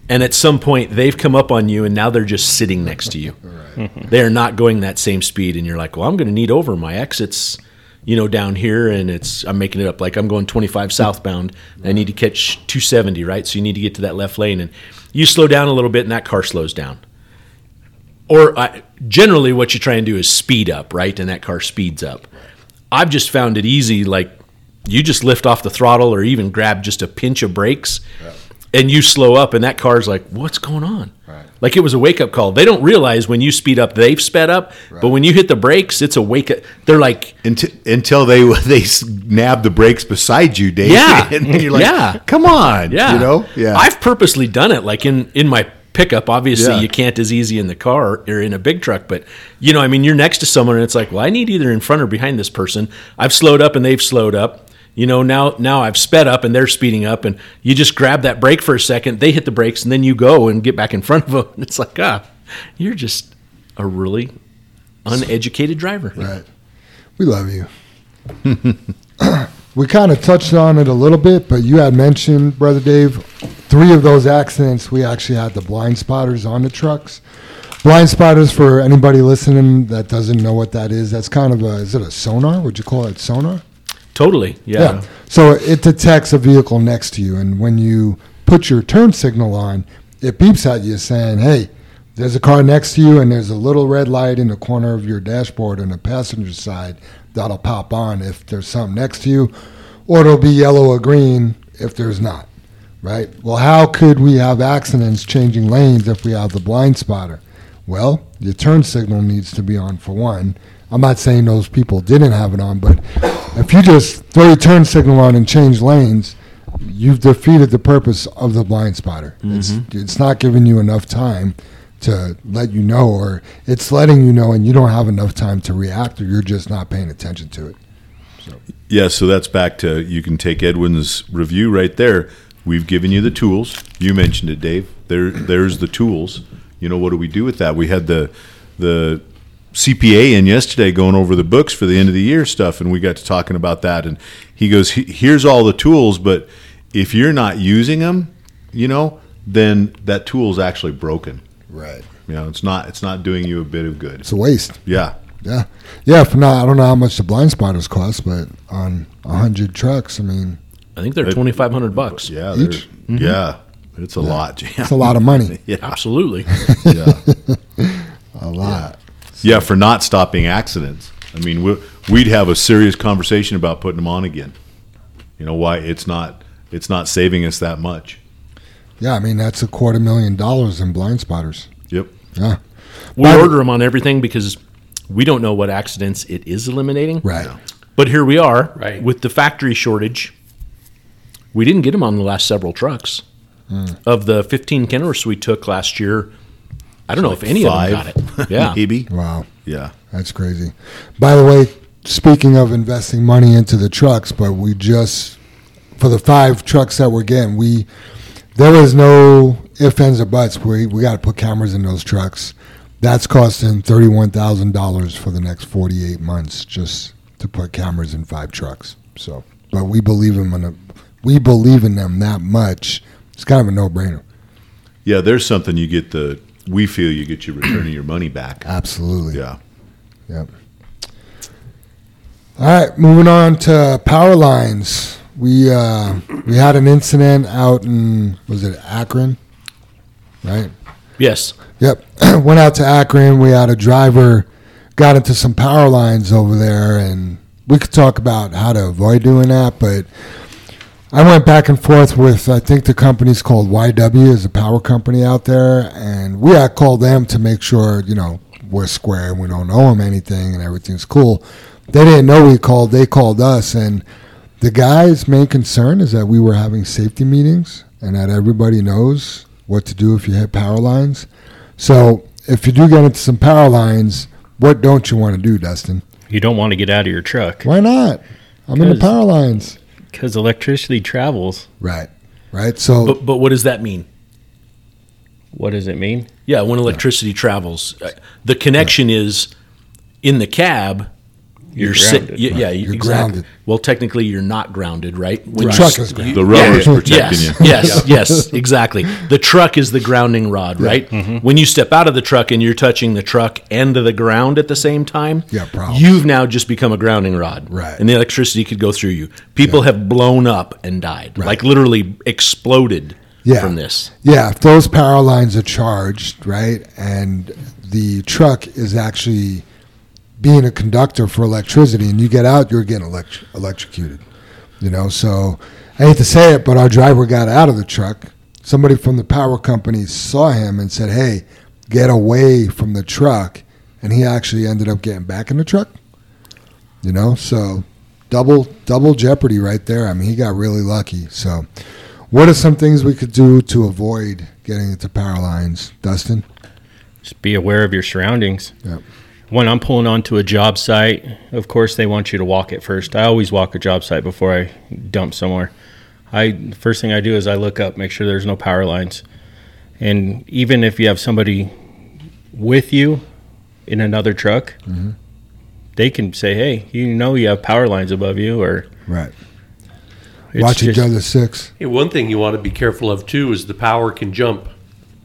And at some point, they've come up on you, and now they're just sitting next to you. Mm-hmm. They are not going that same speed, and you're like, "Well, I'm going to need over my exits." you know, down here, and it's I'm making it up. Like I'm going 25 southbound. I need to catch 270, right? So you need to get to that left lane, and you slow down a little bit, and that car slows down. Or I, generally, what you try and do is speed up, right? And that car speeds up. I've just found it easy, like you just lift off the throttle, or even grab just a pinch of brakes, and you slow up, and that car's like, "What's going on?" Right. Like it was a wake up call. They don't realize when you speed up, they've sped up, but when you hit the brakes, it's a wake up. They're like, until, until they they nab the brakes beside you, dave yeah and you're like, Yeah. come on, Yeah. you know, yeah. I've purposely done it. Like in in my pickup, obviously Yeah. you can't as easy in the car or in a big truck, but you know, I mean, you're next to someone and it's like, well, I need either in front or behind this person. I've slowed up and they've slowed up. You know, now now I've sped up and they're speeding up, and you just grab that brake for a second. They hit the brakes, and then you go and get back in front of them. And it's like, ah, you're just a really uneducated driver. Right. We love you. we kind of touched on it a little bit, but you had mentioned, Brother Dave, three of those accidents, we actually had the blind spotters on the trucks. Blind spotters, for anybody listening that doesn't know what that is, that's kind of a, is it a sonar? Would you call it sonar? Totally. Yeah. So it detects a vehicle next to you, and when you put your turn signal on, it beeps at you saying, "Hey, there's a car next to you, and there's a little red light in the corner of your dashboard on the passenger side that'll pop on if there's something next to you, or it'll be yellow or green if there's not." Right? Well, how could we have accidents changing lanes if we have the blind spotter? Well, your turn signal needs to be on for one. I'm not saying those people didn't have it on, but if you just throw your turn signal on and change lanes, you've defeated the purpose of the blind spotter. It's mm-hmm. it's not giving you enough time to let you know, or it's letting you know, and you don't have enough time to react, or you're just not paying attention to it. Yeah, so that's back to you can take Edwin's review right there. We've given you the tools. You mentioned it, Dave. there there's the tools. You know, what do we do with that? We had the the CPA in yesterday going over the books for the end of the year stuff, and we got to talking about that. And he goes, "Here's all the tools, but if you're not using them, you know, then that tool's actually broken. Right. You know, it's not it's not doing you a bit of good. It's a waste. Yeah, Yeah. Yeah. For now, I don't know how much the blind spotters cost, but on a hundred trucks, I mean, I think they're twenty five hundred bucks. yeah, Each? they're- yeah. It's a lot. it's a lot of money. Yeah, Absolutely. yeah. A lot. Yeah, for not stopping accidents. I mean, we, we'd have a serious conversation about putting them on again. You know why it's not it's not saving us that much. Yeah. I mean, that's a quarter million dollars in blind spotters. Yep. Yeah. We By the- order them on everything because we don't know what accidents it is eliminating. Right. But here we are Right. with the factory shortage. We didn't get them on the last several trucks. Hmm. Of the 15 Kenworths we took last year, I don't know if any Five, of them got it. Yeah. maybe. Wow. Yeah. That's crazy. By the way, speaking of investing money into the trucks, but we just for the five trucks that we're getting, we there was no ifs ands or buts. We we got to put cameras in those trucks. That's costing thirty one thousand dollars for the next forty eight months just to put cameras in five trucks. So, but we believe in them. We believe in them that much. It's kind of a no brainer. Yeah, there's something you get the we feel you get your return of your money back. Absolutely. Yeah. Yep. All right, moving on to power lines. We uh, we had an incident out in was it Akron, right? Yes. Yep. Went out to Akron. We had a driver got into some power lines over there, and we could talk about how to avoid doing that. But I went back and forth with I think the company's called YW is a power company out there, and we had called them to make sure you know we're square and we don't owe them anything and everything's cool. They didn't know we called. They called us, and the guy's main concern is that we were having safety meetings and that everybody knows what to do if you hit power lines. So if you do get into some power lines, what don't you want to do, Dustin? You don't want to get out of your truck Why not? I'm in the power lines. Because electricity travels. Right. Right. So But, but what does that mean? What does it mean? Yeah, when electricity travels, uh, the connection is in the cab. You're, You're sit- grounded. y- yeah, You're exactly. grounded. Well, technically, you're not grounded, right? When the you truck is grounded. The rubber's Yeah, protecting yes, you. Yes, yes, exactly. The truck is the grounding rod, right? Mm-hmm. When you step out of the truck and you're touching the truck and the ground at the same time, Yeah, problems. you've now just become a grounding rod, Right. And the electricity could go through you. People have blown up and died, like literally exploded Yeah. from this. Yeah, if those power lines are charged, right, and the truck is actually being a conductor for electricity, and you get out, you're getting elect- electrocuted. You know, so I hate to say it, but our driver got out of the truck. Somebody from the power company saw him and said, "Hey, get away from the truck," and he actually ended up getting back in the truck. You know, so double double jeopardy right there. I mean, he got really lucky. So, what are some things we could do to avoid getting into power lines, Dustin? Just be aware of your surroundings. Yep. When I'm pulling onto a job site, of course they want you to walk it first. I always walk a job site before I dump somewhere. I first thing I do is I look up, make sure there's no power lines. And even if you have somebody with you in another truck, mm-hmm. they can say, "Hey, you know you have power lines above you," or Right. it's Watch each other six. Hey, one thing you want to be careful of too is the power can jump.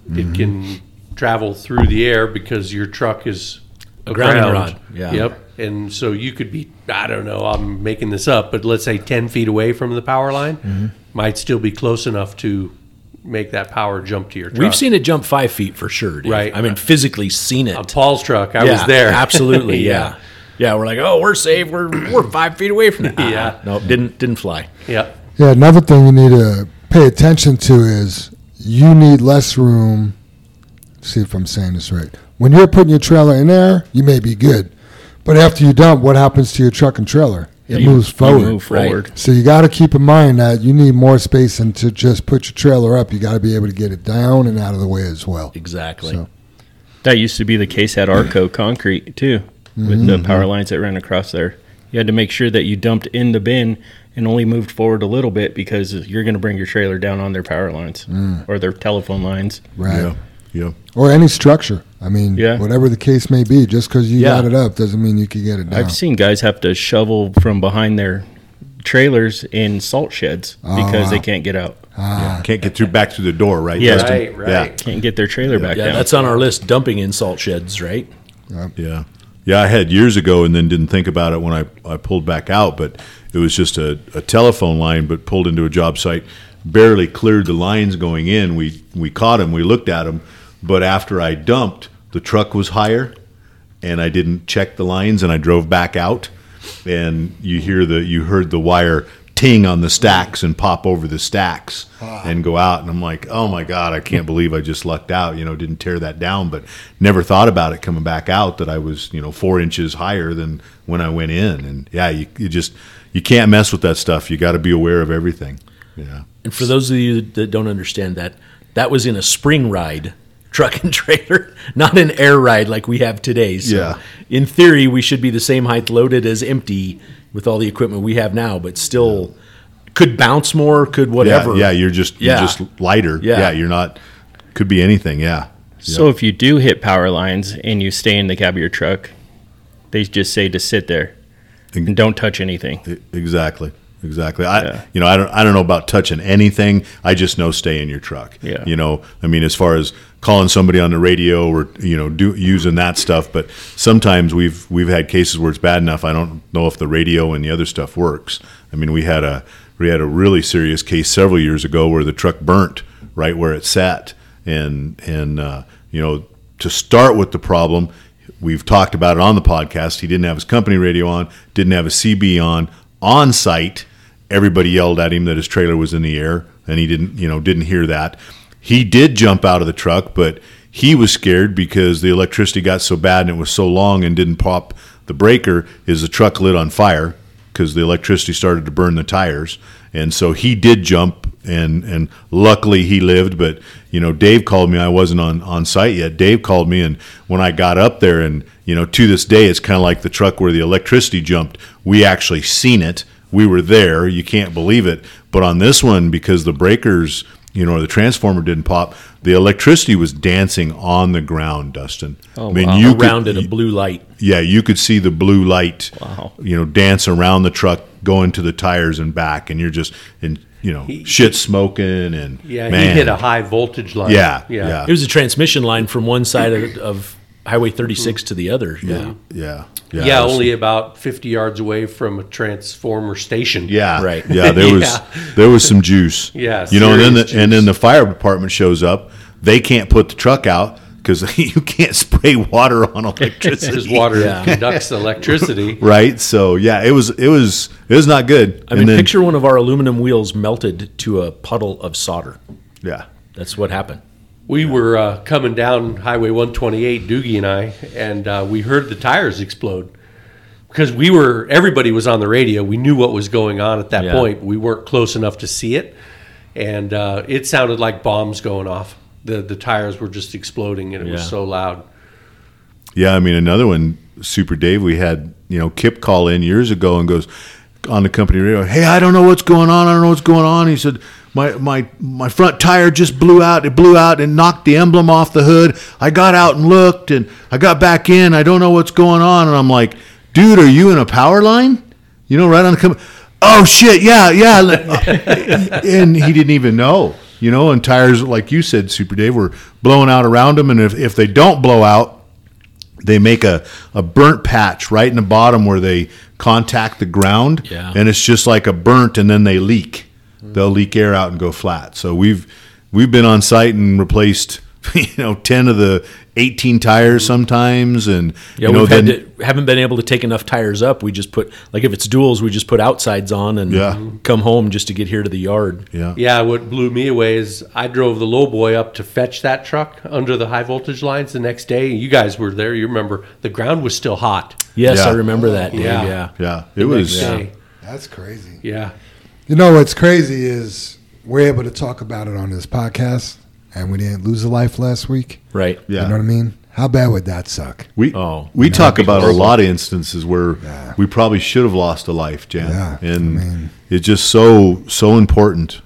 It mm-hmm. can travel through the air because your truck is A grounding aground. rod, yeah. Yep. And so you could be, I don't know, I'm making this up, but let's say 10 feet away from the power line, mm-hmm. might still be close enough to make that power jump to your truck. We've seen it jump five feet for sure, Dave. Right. I mean, physically seen it. on Paul's truck. I yeah, was there. absolutely. Yeah. yeah, We're like, oh, we're safe. We're we're five feet away from that. Yeah. Ah, no, didn't didn't fly. Yep. Yeah, another thing you need to pay attention to is you need less room. See if I'm saying this right. When you're putting your trailer in there, you may be good, but after you dump, what happens to your truck and trailer? It you- moves you forward. move Right. forward. So you got to keep in mind that you need more space than to just put your trailer up. You got to be able to get it down and out of the way as well. Exactly. So- That used to be the case at Arco Concrete too, with the mm-hmm. power lines that ran across there. You had to make sure that you dumped in the bin and only moved forward a little bit because you're going to bring your trailer down on their power lines mm. or their telephone lines. Right. Yeah. Yeah. Or any structure. I mean, Yeah. whatever the case may be, just because you Yeah. got it up doesn't mean you can get it down. I've seen guys have to shovel from behind their trailers in salt sheds because they can't get out. ah, Can't get through back through the door, right? Yeah. Justin? Right, right. Can't get their trailer back Yeah, down. that's on our list. Dumping in salt sheds, right? Yeah. Yeah, I had years ago and then didn't think about it when I, I pulled back out, but it was just a, a telephone line, but pulled into a job site, barely cleared the lines going in. We, we caught him, we looked at him, but after I dumped, the truck was higher and I didn't check the lines and I drove back out and you hear the, you heard the wire ting on the stacks and pop over the stacks ah. and go out and I'm like, "Oh my god, I can't believe I just lucked out, you know, didn't tear that down, but never thought about it coming back out that I was, you know, 4 inches higher than when I went in and yeah, you, you just you can't mess with that stuff. You got to be aware of everything. Yeah. And for those of you that don't understand that, that was in a spring ride truck and trailer, not an air ride like we have today. So Yeah. in theory, we should be the same height loaded as empty with all the equipment we have now, but still could bounce more, could whatever. Yeah, yeah, you're just Yeah. you're just lighter. Yeah. Yeah. you're not could be anything, yeah. So if you do hit power lines and you stay in the cab of your truck, they just say to sit there and don't touch anything. Exactly. Exactly. I Yeah. you know, I don't I don't know about touching anything. I just know stay in your truck. Yeah. You know, I mean as far as calling somebody on the radio or you know, do using that stuff, but sometimes we've we've had cases where it's bad enough I don't know if the radio and the other stuff works. I mean, we had a we had a really serious case several years ago where the truck burnt right where it sat and and uh, you know, to start with the problem, we've talked about it on the podcast. He didn't have his company radio on, didn't have a CB on on site everybody yelled at him that his trailer was in the air and he didn't you know didn't hear that. He did jump out of the truck but he was scared because the electricity got so bad and it was so long and didn't pop the breaker is the truck lit on fire because the electricity started to burn the tires. And so he did jump and and luckily he lived but you know dave called me. I wasn't on on site yet. Dave called me and when i got up there and you know to this day it's kind of like the truck where the electricity jumped we actually seen it we were there. You can't believe it. But on this one, because the breakers, you know, or the transformer didn't pop, the electricity was dancing on the ground, Dustin. Oh, I mean, wow. you around could, it, a blue light. yeah, you could see the blue light, Wow. you know, dance around the truck, going to the tires and back, and you're just, in. you know, shit smoking and Yeah, man, he hit a high voltage line. Yeah, yeah. It was a transmission line from one side of, of Highway 36 hmm. to the other. Yeah. yeah, Yeah, yeah, it only about 50 yards away from a transformer station. Yeah, Right. Yeah, there was Yeah. there was some juice. Yeah, you know, and then the, serious and then the fire department shows up. They can't put the truck out because you can't spray water on Because electricity. water Yeah. conducts electricity. right? So yeah, it was it was it was not good. I mean, picture one of our aluminum wheels melted to a puddle of solder. yeah, That's what happened. We were uh, coming down Highway 128, Doogie and I, and uh, we heard the tires explode. Because we were, everybody was on the radio. We knew what was going on at that Yeah. point. We weren't close enough to see it. And uh, it sounded like bombs going off. The, the tires were just exploding, and it was so loud. yeah. I mean, another one, Super Dave. We had you know Kip call in years ago and goes on the company radio. Hey, I don't know what's going on. I don't know what's going on. He said. My, my my front tire just blew out. It blew out and knocked the emblem off the hood. I got out and looked, and I got back in. I don't know what's going on, and I'm like, dude, are you in a power line? You know, right on the com- Oh shit, yeah, yeah. and he didn't even know. You know, and tires, like you said, Super Dave, were blowing out around him, and if if they don't blow out, they make a, a burnt patch right in the bottom where they contact the ground Yeah. and it's just like a burnt and then they leak they'll leak air out and go flat so we've we've been on site and replaced you know 10 of the 18 tires sometimes and Yeah, you know we've had then to, haven't been able to take enough tires up. We just put like if it's duals, we just put outsides on and Yeah. come home just to get here to the yard. yeah Yeah, what blew me away is I drove the low boy up to fetch that truck under the high voltage lines the next day. You guys were there. You remember the ground was still hot. Yes, Yeah. I remember that. Dave, Yeah. yeah. yeah it was Next. That's crazy. Yeah. You know what's crazy is we're able to talk about it on this podcast, and we didn't lose a life last week. Right. Yeah. You know what I mean? How bad would that suck? We Oh, we talk be about a lot of instances where Yeah. we probably should have lost a life, Jan, Yeah, I and mean- it's just so so important.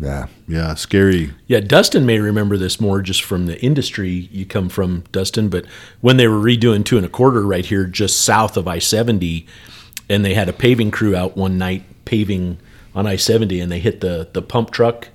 Yeah. Yeah, scary. Yeah, Dustin may remember this more just from the industry you come from, Dustin. But when they were redoing two and a quarter right here, just south of I seventy, and they had a paving crew out one night paving on I seventy, and they hit the the pump truck,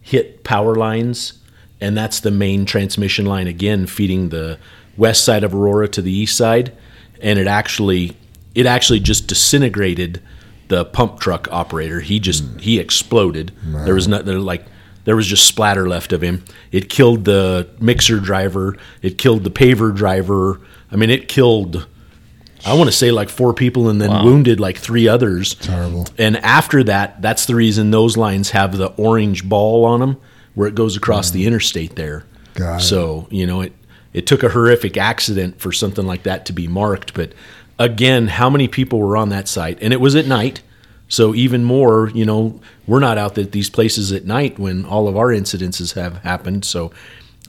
hit power lines, and that's the main transmission line again, feeding the west side of Aurora to the east side, and it actually it actually just disintegrated the pump truck operator. He just hmm. he exploded. There was not there like there was just splatter left of him. It killed the mixer driver. It killed the paver driver. I mean, it killed. I want to say like four people and then wounded like three others. Terrible. And after that, that's the reason those lines have the orange ball on them where it goes across the mm. interstate there. Got it. So, you know, it it took a horrific accident for something like that to be marked, but again, how many people were on that site? And it was at night. So even more, you know, we're not out at these places at night when all of our incidences have happened. So,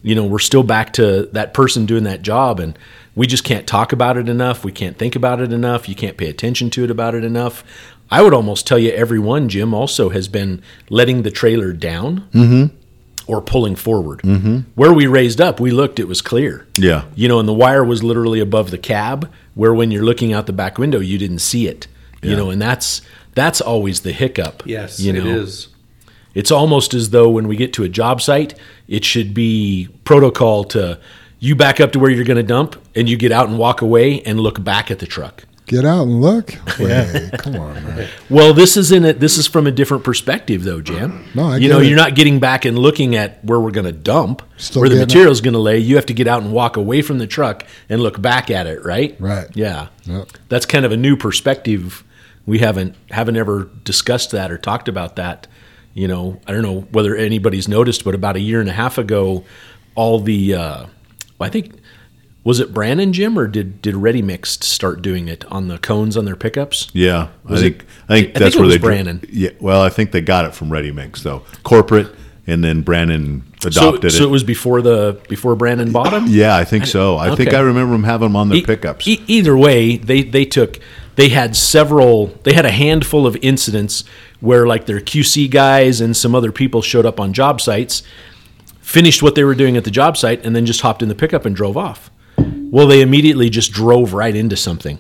you know, we're still back to that person doing that job and we just can't talk about it enough. We can't think about it enough. You can't pay attention to it about it enough. I would almost tell you every one, Jim, also has been letting the trailer down or pulling forward. Mm-hmm. Where we raised up, we looked, it was clear. Yeah. You know, and the wire was literally above the cab, where when you're looking out the back window, you didn't see it. You know, and that's that's always the hiccup. Yes, you know? it is. It's almost as though when we get to a job site, it should be protocol to you back up to where you're going to dump and you get out and walk away and look back at the truck. Get out and look. Wait, come on, man. Well, this is in it. This is from a different perspective, though, Jan. No, I you know, it. you're not getting back and looking at where we're going to dump, Still where the material is going to lay. You have to get out and walk away from the truck and look back at it, right? Right. Yeah. Yep. That's kind of a new perspective. We haven't haven't ever discussed that or talked about that. You know, I don't know whether anybody's noticed, but about a year and a half ago, all the uh, I think was it Brannon Jim or did did Ready Mixed start doing it on the cones on their pickups? Yeah, I think it- I think I that's think it where was they Brannon. Yeah, well, I think they got it from Ready Mix though, corporate, and then Brannon adopted so it. So it was before the before Brannon bought them. yeah, I think so. I think. I remember them having them on their E- pickups. e- either way, they they took they had several they had a handful of incidents where like their QC guys and some other people showed up on job sites, finished what they were doing at the job site, and then just hopped in the pickup and drove off. Well, they immediately just drove right into something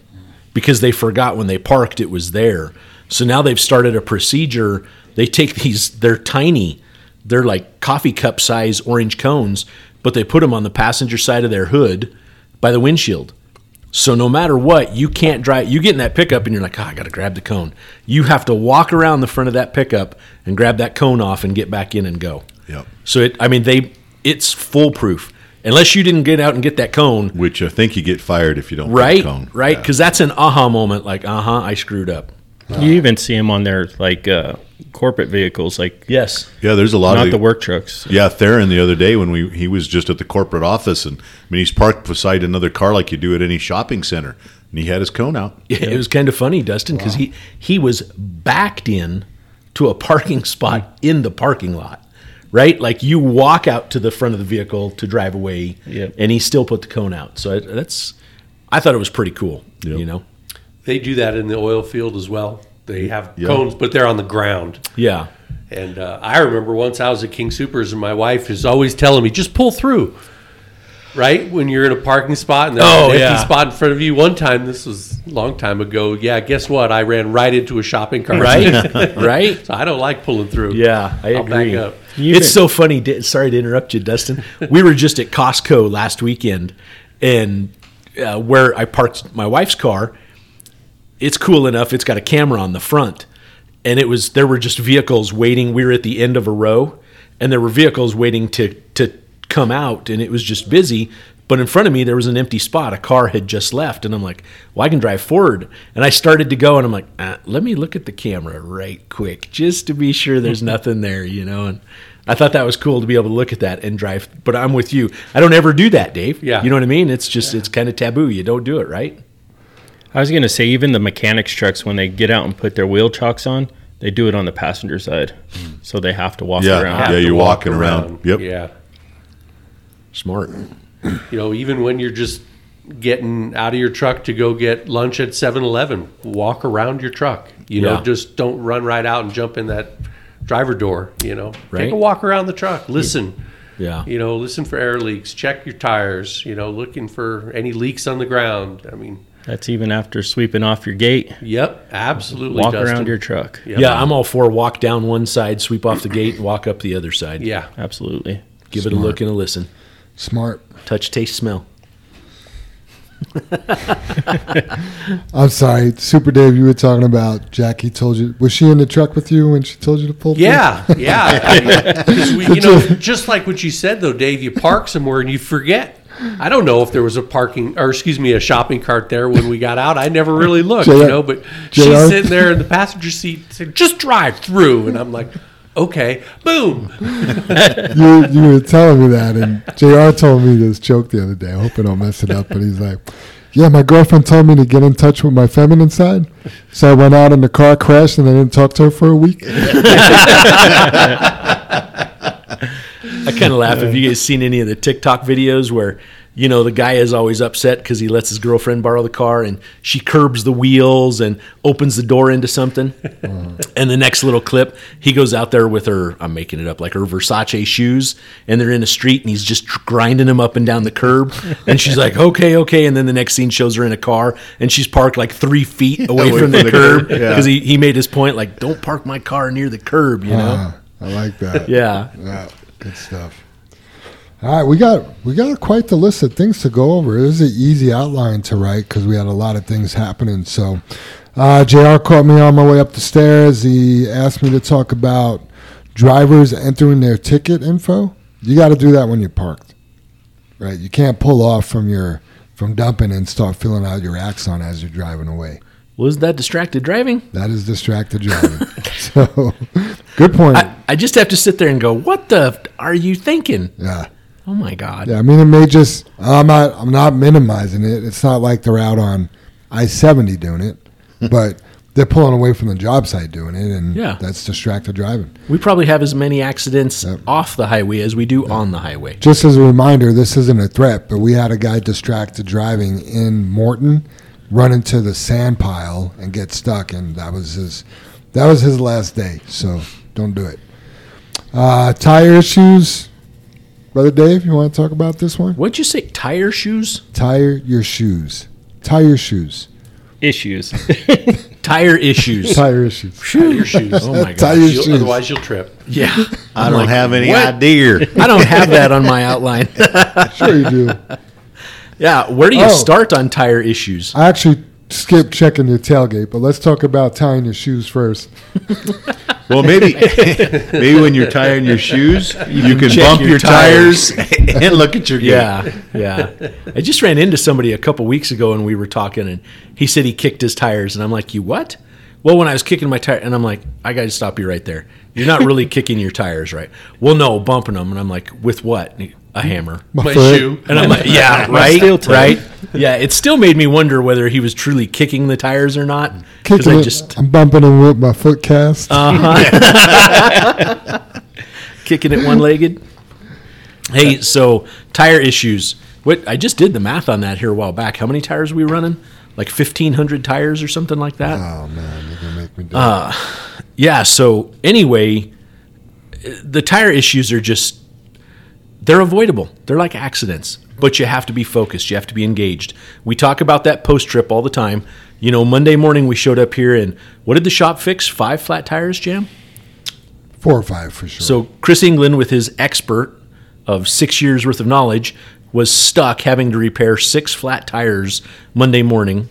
because they forgot when they parked it was there. So now they've started a procedure. They take these, they're tiny, they're like coffee cup size orange cones, but they put them on the passenger side of their hood by the windshield. So no matter what, you can't drive. You get in that pickup and you're like, oh, I got to grab the cone. You have to walk around the front of that pickup and grab that cone off and get back in and go. Yep. So it, I mean, they, it's foolproof. Unless you didn't get out and get that cone, which I think you get fired if you don't. put a right? cone. Right? Yeah. Because that's an aha moment. Like, uh huh, I screwed up. You even see them on their like uh, corporate vehicles, like Yes. Yeah, there's a lot not of the work trucks. Yeah, Theron the other day when we he was just at the corporate office and I mean he's parked beside another car like you do at any shopping center and he had his cone out. Yeah, It was kind of funny, Dustin, because he he was backed in to a parking spot in the parking lot. Right, like you walk out to the front of the vehicle to drive away, Yep. and he still put the cone out. So that's, I thought it was pretty cool. Yep. You know, They do that in the oil field as well. They have Yeah. cones, but they're on the ground. yeah, And uh, I remember once I was at King Supers, and my wife is always telling me, just pull through. Right when you're in a parking spot and there's Oh, an empty yeah. spot in front of you. One time, this was a long time ago. Yeah, guess what? I ran right into a shopping cart. right, right. so I don't like pulling through. Yeah, I I'll back agree. Up. It's so funny. Sorry to interrupt you, Dustin. We were just at Costco last weekend, and uh, where I parked my wife's car, it's cool enough. It's got a camera on the front, and it was there were just vehicles waiting. We were at the end of a row, and there were vehicles waiting to to come out, and it was just busy. But in front of me, there was an empty spot. A car had just left, and I'm like, "Well, I can drive forward." And I started to go, and I'm like, uh, "Let me look at the camera right quick, just to be sure there's nothing there," you know. And I thought that was cool to be able to look at that and drive. But I'm with you. I don't ever do that, Dave. Yeah. you know what I mean. It's just it's kind of taboo. You don't do it, right? I was gonna say even the mechanics trucks when they get out and put their wheel chocks on, they do it on the passenger side, so they have to walk Yeah. around. Yeah, you're walk walking around. Yep. Yeah. Smart. You know, even when you're just getting out of your truck to go get lunch at 7-Eleven, walk around your truck. You know, Yeah. just don't run right out and jump in that driver door. You know, Right. take a walk around the truck. Listen. Yeah. You know, listen for air leaks. Check your tires. You know, looking for any leaks on the ground. I mean, That's even after sweeping off your gate. yep, absolutely. Walk Dustin. around your truck. Yep. Yeah, I'm all for walk down one side, sweep off the gate, walk up the other side. Yeah. Absolutely. Give it a look and a listen. Smart. Touch, taste, smell. I'm sorry, Super Dave. You were talking about Jackie. Told you was she in the truck with you when she told you to pull? through? Yeah, yeah. I mean, 'cause we, you know, just like what you said though, Dave. You park somewhere and you forget. I don't know if there was a parking or excuse me, a shopping cart there when we got out. I never really looked, you know. But JR? she's sitting there in the passenger seat, saying, "Just drive through," and I'm like, "Okay." Boom. you you were telling me that, and Jr. told me this joke the other day. I hope I don't mess it up, but he's like, "Yeah, my girlfriend told me to get in touch with my feminine side, so I went out and the car crashed, and I didn't talk to her for a week." I kind of laugh if you guys seen any of the TikTok videos where you know the guy is always upset because he lets his girlfriend borrow the car and she curbs the wheels and opens the door into something. And the next little clip, he goes out there with her. I'm making it up, like her Versace shoes, and they're in the street and he's just grinding them up and down the curb. And she's like, "Okay, okay." And then the next scene shows her in a car and she's parked like three feet away, Away from the the curb curb, yeah. because he, he made his point like, "Don't park my car near the curb," you know? Ah, I like that. Yeah. Yeah, good stuff. All right, we got we got quite the list of things to go over. It was an easy outline to write because we had a lot of things happening. So, uh, Jr. caught me on my way up the stairs. He asked me to talk about drivers entering their ticket info. You got to do that when you're parked, right? You can't pull off from your from dumping and start filling out your axon as you're driving away. Was that distracted driving? That is distracted driving. so, good point. I, I just have to sit there and go, "What the f- are you thinking?" yeah. Oh my god! Yeah, I mean, it may just. I'm not. I'm not minimizing it. It's not like they're out on I-70 doing it, but they're pulling away from the job site doing it, and Yeah. that's distracted driving. We probably have as many accidents Yep. off the highway as we do on the highway. Just as a reminder, this isn't a threat, but we had a guy distracted driving in Morton, run into the sand pile and get stuck, and that was his. That was his last day. So don't do it. Uh, tire issues, brother Dave. You want to talk about this one? What'd you say? Tire shoes? Tire your shoes. Tire your shoes. Issues. Tire issues. Tire issues. Tie your shoes. Oh my god! your You'll- shoes. otherwise, you'll trip. Yeah, I don't like, have any what? idea. I don't have that on my outline. Sure you do. yeah, where do you Oh. start on tire issues? I actually skipped checking your tailgate, but let's talk about tying your shoes first. Well, maybe maybe when you're tying your shoes, you can check bump your your, tires. tires and look at your gate. Yeah, yeah. I just ran into somebody a couple weeks ago and we were talking, and he said he kicked his tires, and I'm like, "You what?" Well, when I was kicking my tire, and I'm like, "I got to stop you right there. You're not really kicking your tires, right?" Well, no, bumping them, and I'm like, "With what?" And he- A hammer. My foot. shoe. And I'm like, "Yeah, right, right." Yeah, it still made me wonder whether he was truly kicking the tires or not. Because Kicking I it, just I'm bumping them with my foot cast. kicking it one legged. Hey, so tire issues. What I just did the math on that here a while back. How many tires we running? Like fifteen hundred tires or something like that. oh man, you're gonna make me do Uh, yeah. So anyway, the tire issues are just they're avoidable. They're like accidents, but you have to be focused. You have to be engaged. We talk about that post trip all the time. You know, Monday morning we showed up here and what did the shop fix? Five flat tires, Jam. four or five for sure. So Chris England, with his expert of six years worth of knowledge, was stuck having to repair six flat tires Monday morning.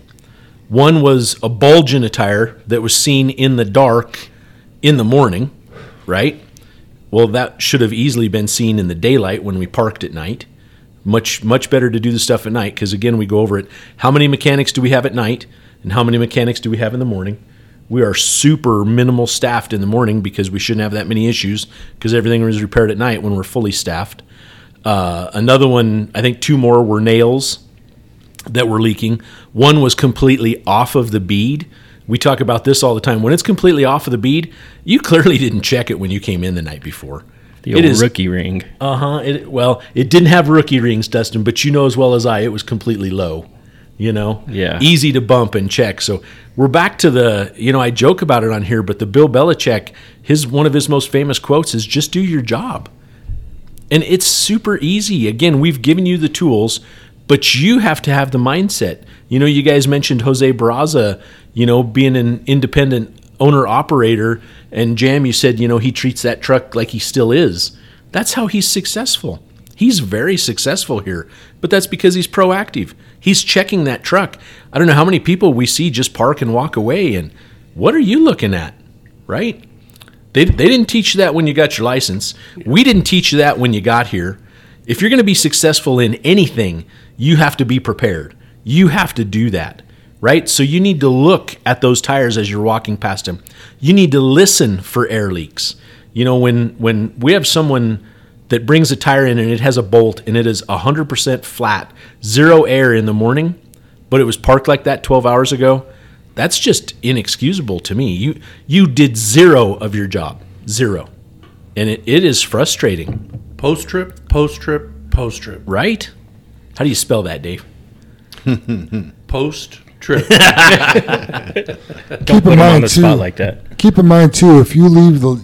One was a bulge in a tire that was seen in the dark in the morning, right? Well, that should have easily been seen in the daylight when we parked at night. Much much better to do the stuff at night because again we go over it. How many mechanics do we have at night, and how many mechanics do we have in the morning? We are super minimal staffed in the morning because we shouldn't have that many issues because everything was repaired at night when we're fully staffed. Uh, another one, I think two more were nails that were leaking. One was completely off of the bead. We talk about this all the time. When it's completely off of the bead, you clearly didn't check it when you came in the night before. The old is- rookie ring. Uh huh. Well, it didn't have rookie rings, Dustin, but you know as well as I, it was completely low. You know, Yeah. easy to bump and check. So we're back to the. You know, I joke about it on here, but the Bill Belichick, his one of his most famous quotes is "Just do your job," and it's super easy. Again, we've given you the tools, but you have to have the mindset. You know, you guys mentioned Jose Barraza. You know, being an independent owner operator, and Jam, you said you know he treats that truck like he still is. That's how he's successful. He's very successful here, but that's because he's proactive. He's checking that truck. I don't know how many people we see just park and walk away. And what are you looking at? Right? They, they didn't teach you that when you got your license. We didn't teach you that when you got here. If you're going to be successful in anything, you have to be prepared. You have to do that, right? So you need to look at those tires as you're walking past them. You need to listen for air leaks. You know, when when we have someone that brings a tire in and it has a bolt and it is 100% flat, zero air in the morning, but it was parked like that 12 hours ago, that's just inexcusable to me. You you did zero of your job, zero, and it, it is frustrating, Post trip, post trip, post trip, right? How do you spell that, Dave? post trip. Don't Keep put in him on mind the too. spot like that. Keep in mind too, if you leave the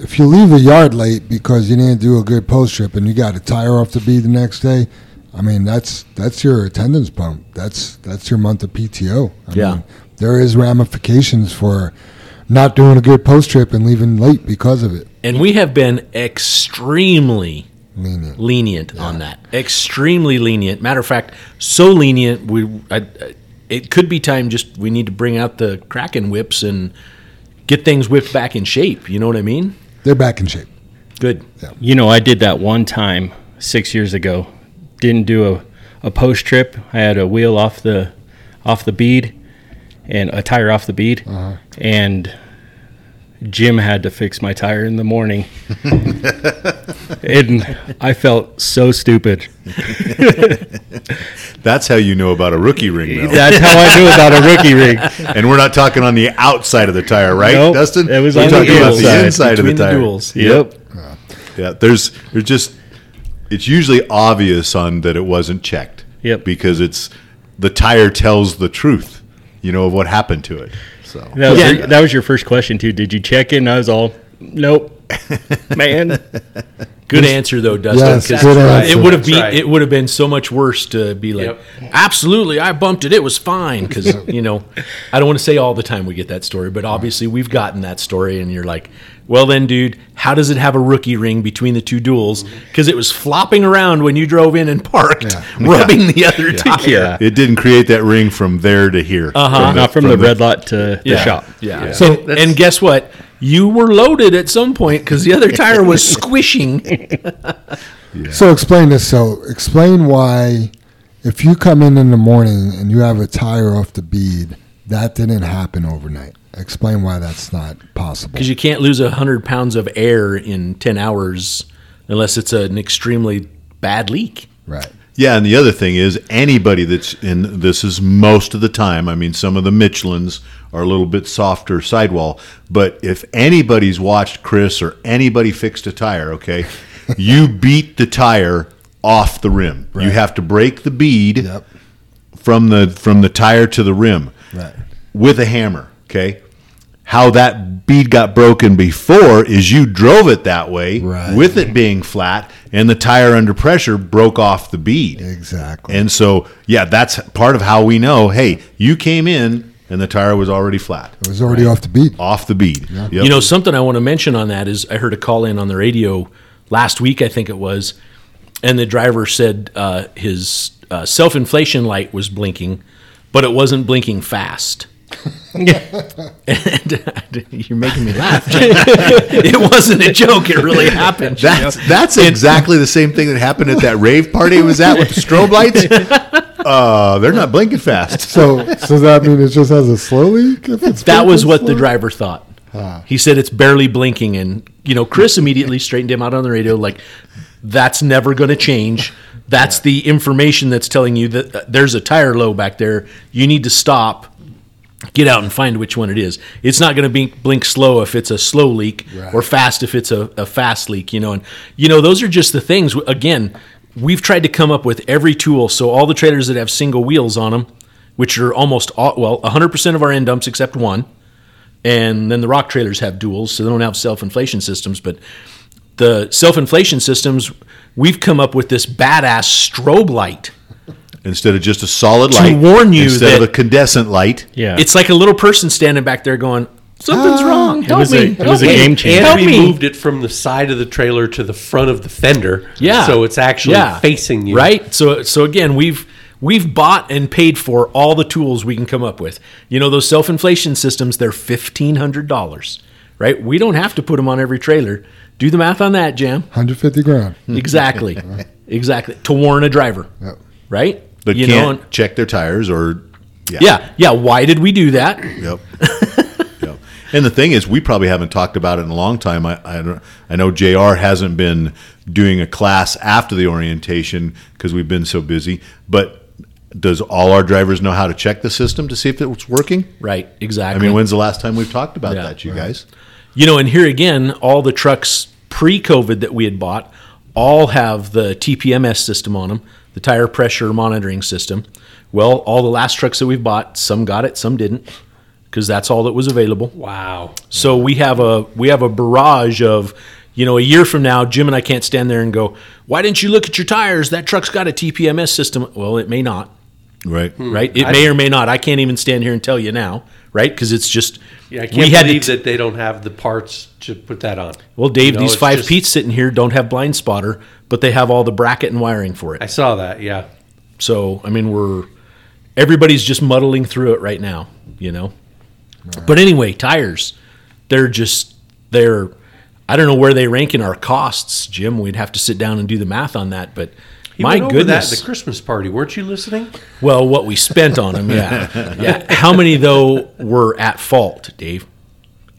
if you leave the yard late because you didn't do a good post trip and you got a tire off the bead the next day, I mean that's that's your attendance bump. That's that's your month of PTO. I Yeah. mean, there is ramifications for not doing a good post trip and leaving late because of it. And we have been extremely Lenient. lenient on that. Extremely lenient. Matter of fact, so lenient we I, I- it could be time just we need to bring out the Kraken whips and get things whipped back in shape. You know what I mean? They're back in shape. Good. Yeah. You know, I did that one time six years ago. Didn't do a, a post trip. I had a wheel off the off the bead and a tire off the bead, uh-huh. and Jim had to fix my tire in the morning. and I felt so stupid. That's how you know about a rookie ring, though. That's how I knew about a rookie ring. and we're not talking on the outside of the tire, right, Nope, Dustin? it was we're on the talking about the inside, inside of the between the tire. duals. Yep. Yeah, there's there's just it's usually obvious on that it wasn't checked. Yep. Because it's the tire tells the truth, you know, of what happened to it. So That was, Yeah. your, that was your first question too. Did you check in? I was all, nope, man. Good answer though, Dustin. Yes, 'cause good it would have been right. it would have been so much worse to be like, Yep. absolutely, I bumped it. It was fine because you know, I don't want to say all the time we get that story, but obviously we've gotten that story, and you're like, well then, dude, how does it have a rookie ring between the two duals? Because it was flopping around when you drove in and parked, rubbing the other tire. Yeah. it didn't create that ring from there to here. Uh-huh. Not from, the, red lot to the shop. Yeah. So- and, and guess what? You were loaded at some point because the other tire was squishing. So explain this. So explain why, if you come in in the morning and you have a tire off the bead, that didn't happen overnight. Explain why that's not possible. Because you can't lose a hundred pounds of air in ten hours unless it's an extremely bad leak. Right. Yeah, and the other thing is anybody that's in this is most of the time. I mean, some of the Michelins are a little bit softer sidewall, but if anybody's watched Chris or anybody fixed a tire, okay, you beat the tire off the rim. You have to break the bead Yep. from the from the tire to the rim Right. with a hammer. Okay. How that bead got broken before is you drove it that way Right. with it being flat, and the tire under pressure broke off the bead. Exactly. And so, yeah, that's part of how we know. Hey, you came in and the tire was already flat, it was already off the bead. off the bead. Yep. You know, something I want to mention on that is I heard a call in on the radio last week, I think it was, and the driver said uh, his uh, self inflation light was blinking, but it wasn't blinking fast. and you're making me laugh. it wasn't a joke. It really happened. you know? That's that's exactly the same thing that happened at that rave party it was at with the strobe lights. Uh, they're not blinking fast. So, so does that mean it just has a slow leak? If it's That was blinking what the driver thought. He said it's barely blinking, and you know, Chris immediately straightened him out on the radio, like that's never going to change. That's the information that's telling you that uh, there's a tire low back there. You need to stop. Get out and find which one it is. It's not going to blink, blink slow if it's a slow leak Right. or fast if it's a, a fast leak, you know. And, you know, those are just the things. Again, we've tried to come up with every tool. So all the trailers that have single wheels on them, which are almost all, well, 100% of our end dumps except one. And then the rock trailers have duals, so they don't have self inflation systems. But the self inflation systems, we've come up with this badass strobe light. Instead of just a solid To light, warn you instead of that- a condensant light. Yeah. It's like a little person standing back there going, "Something's ah, wrong. Help was me! a- it help was a me, game changer. And Help we me!" moved it from the side of the trailer to the front of the fender. Yeah. So it's actually Yeah. facing you. Right. So so again, we've we've bought and paid for all the tools we can come up with. You know, those self inflation systems, they're fifteen hundred dollars. Right. We don't have to put them on every trailer. Do the math on that, Jam. 150 grand. Exactly. exactly. To warn a driver. Yep. Right. But you can't know. check their tires or yeah. Yeah. Why did we do that? Yep. yep. And the thing is, we probably haven't talked about it in a long time. I I, don't, I know Jr. hasn't been doing a class after the orientation because we've been so busy. But does all our drivers know how to check the system to see if it's working? Right. Exactly. I mean, when's the last time we've talked about Yeah. that, you guys? You know, and here again, all the trucks pre-COVID that we had bought all have the TPMS system on them, the tire pressure monitoring system. Well, all the last trucks that we've bought, some got it, some didn't, because that's all that was available. Wow. So we have a we have a barrage of, you know, a year from now, Jim and I can't stand there and go, "Why didn't you look at your tires? That truck's got a TPMS system." Well, it may not, Right. right? It hmm. may or may not. I can't even stand here and tell you now, right? Because it's just Yeah, I can't we had believe to that they don't have the parts to put that on. Well, Dave, No, these five just- Pete's sitting here don't have blind spotter, but they have all the bracket and wiring for it. I saw that. Yeah. So, I mean, we're everybody's just muddling through it right now, you know. But anyway, tires, they're just they're I don't know where they rank in our costs, Jim. We'd have to sit down and do the math on that, but He my that goodness. at the Christmas party. Weren't you listening? well, what we spent on them, yeah. yeah. How many though were at fault, Dave?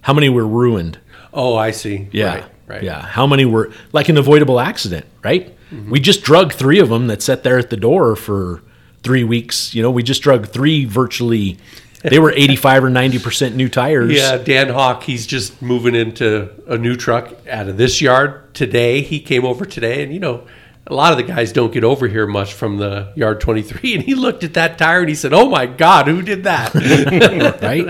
How many were ruined? Oh, I see. Yeah. Right. Right. Yeah. How many were like an avoidable accident, right? Mm-hmm. We just drug three of them that sat there at the door for three weeks. You know, we just drug three virtually. They were 85 or 90% new tires. Yeah, Dan Hawk, he's just moving into a new truck out of this yard today. He came over today, and you know, a lot of the guys don't get over here much from the yard 23. And he looked at that tire and he said, Oh my God, who did that? Right?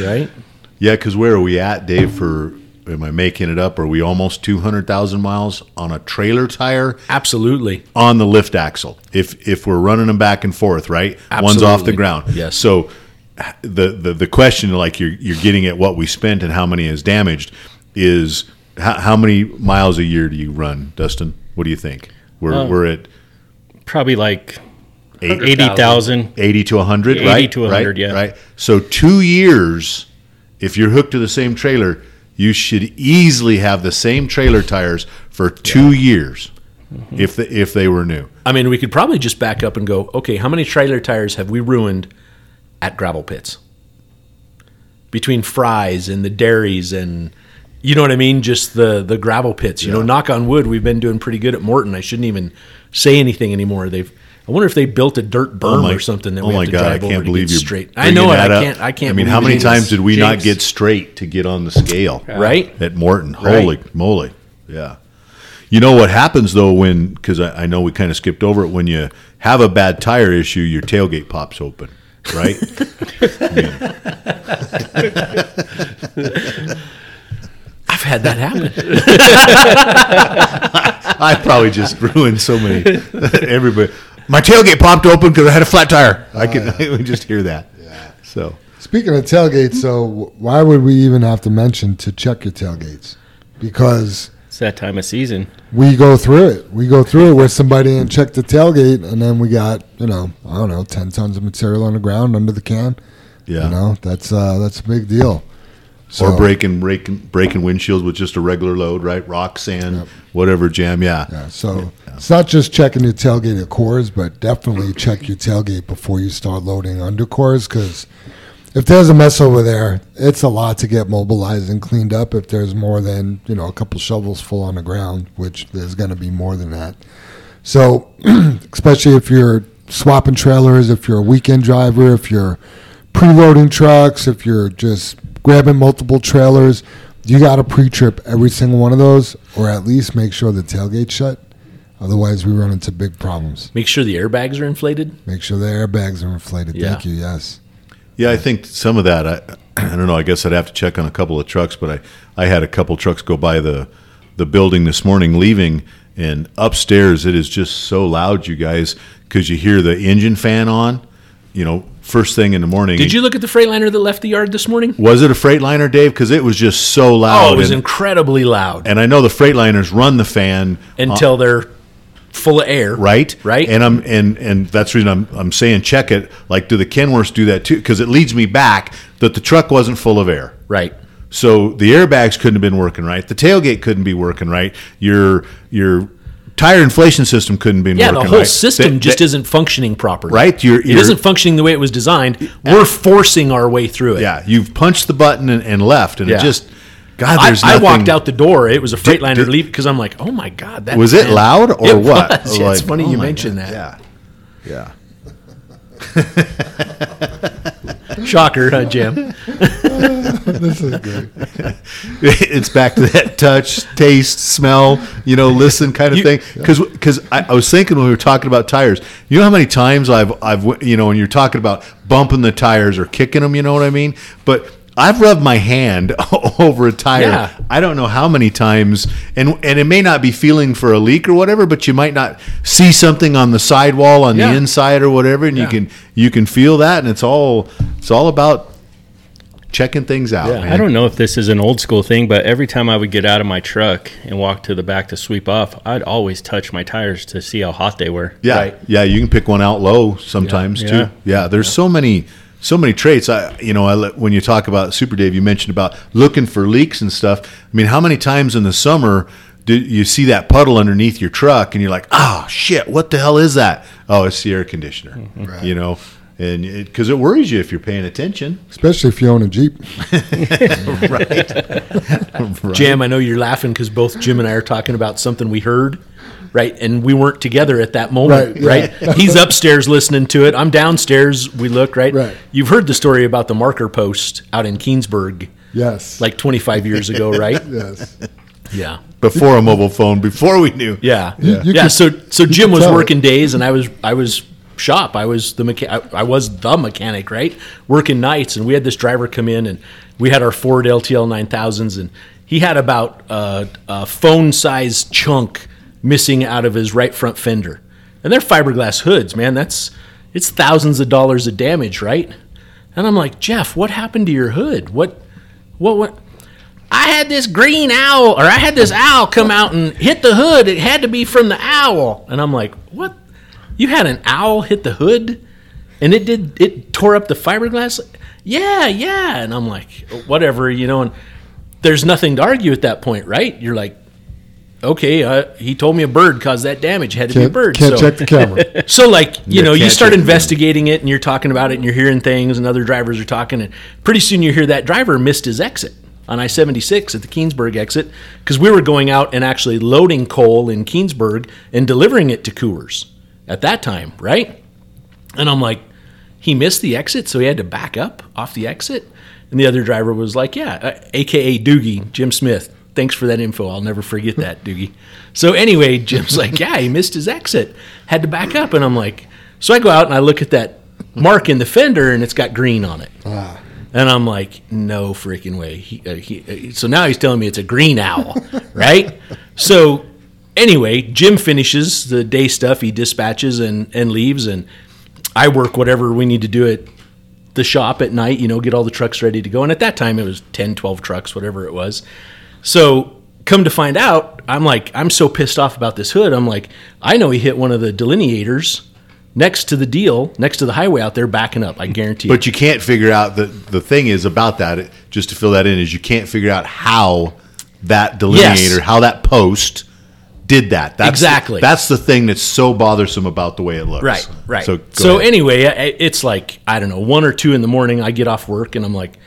right? Yeah, because where are we at, Dave? For am I making it up? Are we almost two hundred thousand miles on a trailer tire Absolutely. on the lift axle? If if we're running them back and forth, right? One's off the ground. Yes. So the, the the question, like you're you're getting at what we spent and how many is damaged, is how, how many miles a year do you run, Dustin? What do you think? We're Um, we're at Probably like eight, 80,000. 80 to 100, 80 right? to 100, right? yeah. Right. So two years, if you're hooked to the same trailer, you should easily have the same trailer tires for two years, Mm-hmm. if the, if they were new. I mean, we could probably just back up and go, okay, how many trailer tires have we ruined at gravel pits? Between fries and the dairies and you know what I mean? Just the the gravel pits. You know, knock on wood, we've been doing pretty good at Morton. I shouldn't even say anything anymore. They've I wonder if they built a dirt oh berm or something that oh we my have to God, I drive over can't to get straight. I know it. I can't. I can't. I mean, how many times did we not get straight to get on the scale? Right? at Morton. Holy moly. Yeah. You know what happens though when, because I, I know we kind of skipped over it, when you have a bad tire issue, your tailgate pops open, right? had that happen. I probably just ruined so many. Everybody, my tailgate popped open because I had a flat tire. I can, I can just hear that. Yeah. So Speaking of tailgates, so why would we even have to mention to check your tailgates? Because It's that time of season. we go through it. We go through it with somebody and check the tailgate, and then we got you know I don't know ten tons of material on the ground under the can. yeah. You know that's uh, that's a big deal. So, or breaking breaking breaking windshields with just a regular load, right? Rock, sand, whatever jam. Yeah. Yeah, so it's not just checking your tailgate at cores, but definitely check your tailgate before you start loading under cores because if there's a mess over there, it's a lot to get mobilized and cleaned up. If there's more than you know a couple shovels full on the ground, which there's going to be more than that. So, especially if you're swapping trailers, if you're a weekend driver, if you're preloading trucks, if you're just grabbing multiple trailers, you got to pre-trip every single one of those, or at least make sure the tailgate's shut. Otherwise, we run into big problems. Make sure the airbags are inflated. Make sure the airbags are inflated. Yeah. Thank you. Yes. Yeah, I think some of that. I, I don't know. I guess I'd have to check on a couple of trucks, but I, I had a couple trucks go by the the building this morning leaving, and upstairs it is just so loud, you guys, because you hear the engine fan on. You know, first thing in the morning. Did you look at the Freightliner that left the yard this morning? Was it a Freightliner, Dave? Because it was just so loud. Oh, it was and, incredibly loud and I know the Freightliners run the fan uh, until they're full of air. right Right. and i'm and and that's the reason i'm i'm saying check it like do the kenworths do that too because it leads me back that the truck wasn't full of air right. so the airbags couldn't have been working right the tailgate couldn't be working right your your tire inflation system couldn't be Yeah, working the whole right. system That- just that- isn't functioning properly. Right, you're- it you're- isn't functioning the way it was designed. We're forcing our way through it. yeah you've punched the button and, and left and Yeah. it just god I, there's I nothing walked out the door. It was a Freightliner did- leap because I'm like, oh my god, that was it loud or It what was. Yeah, Like, it's funny oh you my mentioned God, that. yeah yeah Shocker, huh, Jim? this is great. it's back to that touch, taste, smell, you know, listen kind of You- thing. Because I, I was thinking when we were talking about tires, you know how many times I've I've you know when you're talking about bumping the tires or kicking them, you know what I mean? But I've rubbed my hand over a tire. Yeah. I don't know how many times, and and it may not be feeling for a leak or whatever, but you might not see something on the sidewall on Yeah. the inside or whatever, and Yeah. you can you can feel that, and it's all it's all about checking things out. Yeah. man. I don't know if this is an old school thing, but every time I would get out of my truck and walk to the back to sweep off, I'd always touch my tires to see how hot they were. Yeah, Right. yeah, you can pick one out low sometimes Yeah. too. Yeah. Yeah, there's so many, so many traits. I, you know, I when you talk about Super Dave, you mentioned about looking for leaks and stuff. I mean, how many times in the summer do you see that puddle underneath your truck and you're like, oh shit, what the hell is that? Oh, it's the air conditioner. Mm-hmm. You know, and because it, worries you if you're paying attention. Especially if you own a Jeep. Right. Jim. I know you're laughing because both Jim and I are talking about something we heard, right? And we weren't together at that moment, Right, right? yeah. He's upstairs listening to it. I'm downstairs. We look, right? Right. You've heard the story about the marker post out in Keenesburg Yes. like 25 years ago, right? yes. Yeah. Before a mobile phone, before we knew. Yeah. You- you yeah. could- so so Jim was tell. working days and I was I was shop. I was the mecha- I, I was the mechanic, right? Working nights and we had this driver come in and we had our Ford LTL 9000s and he had about uh, a phone size chunk missing out of his right front fender. And they're fiberglass hoods, man. That's it's thousands of dollars of damage, right? And I'm like, "Jeff, what happened to your hood? What what what I had this green owl, or I had this owl come out and hit the hood. It had to be from the owl. And I'm like, what? You had an owl hit the hood? And it did, it tore up the fiberglass? Yeah, yeah. And I'm like, whatever, you know, and there's nothing to argue at that point, right? You're like, okay, uh, he told me a bird caused that damage. It had to be a bird. can't so. check the camera. So, like, you know, you start investigating it and you're talking about it and you're hearing things and other drivers are talking. And pretty soon you hear that driver missed his exit on I 76 at the Keenesburg exit because we were going out and actually loading coal in Keenesburg and delivering it to Coors at that time, right? And I'm like, he missed the exit, so he had to back up off the exit. And the other driver was like, yeah, uh, AKA Doogie, Jim Smith. Thanks for that info. I'll never forget that, Doogie. So anyway, Jim's like, yeah, he missed his exit, had to back up. And I'm like, so I go out and I look at that mark in the fender and it's got green on it. And I'm like, no freaking way. He, uh, he, uh, so now he's telling me it's a green owl, right? So anyway, Jim finishes the day stuff. He dispatches and, and leaves, and I work whatever we need to do at the shop at night, you know, get all the trucks ready to go. And at that time, it was 10, 12 trucks, whatever it was. So come to find out, I'm like, I'm so pissed off about this hood. I'm like, I know he hit one of the delineators next to the deal, next to the highway out there, backing up. I guarantee you. But you can't figure out the the thing is about that. Just to fill that in is you can't figure out how that delineator, how that post did that. That's Exactly. that's the thing that's so bothersome about the way it looks. Right, right. So So, ahead. anyway, it's like I don't know, one or two in the morning. I get off work and I'm like,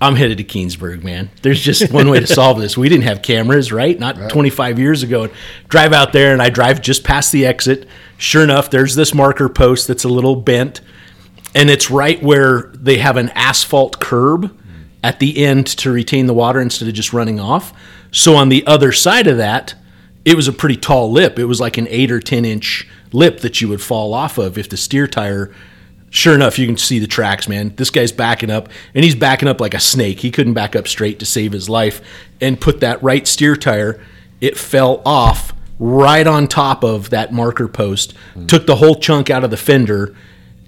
I'm headed to Keenesburg, man. There's just one way to solve this. We didn't have cameras, right? Not 25 years ago. And drive out there and I drive just past the exit. Sure enough, there's this marker post that's a little bent. and it's right where they have an asphalt curb at the end to retain the water instead of just running off. So on the other side of that, it was a pretty tall lip. It was like an eight or ten inch lip that you would fall off of if the steer tire. Sure enough, you can see the tracks, man. This guy's backing up, and he's backing up like a snake. He couldn't back up straight to save his life, and put that right steer tire. It fell off right on top of that marker post, took the whole chunk out of the fender.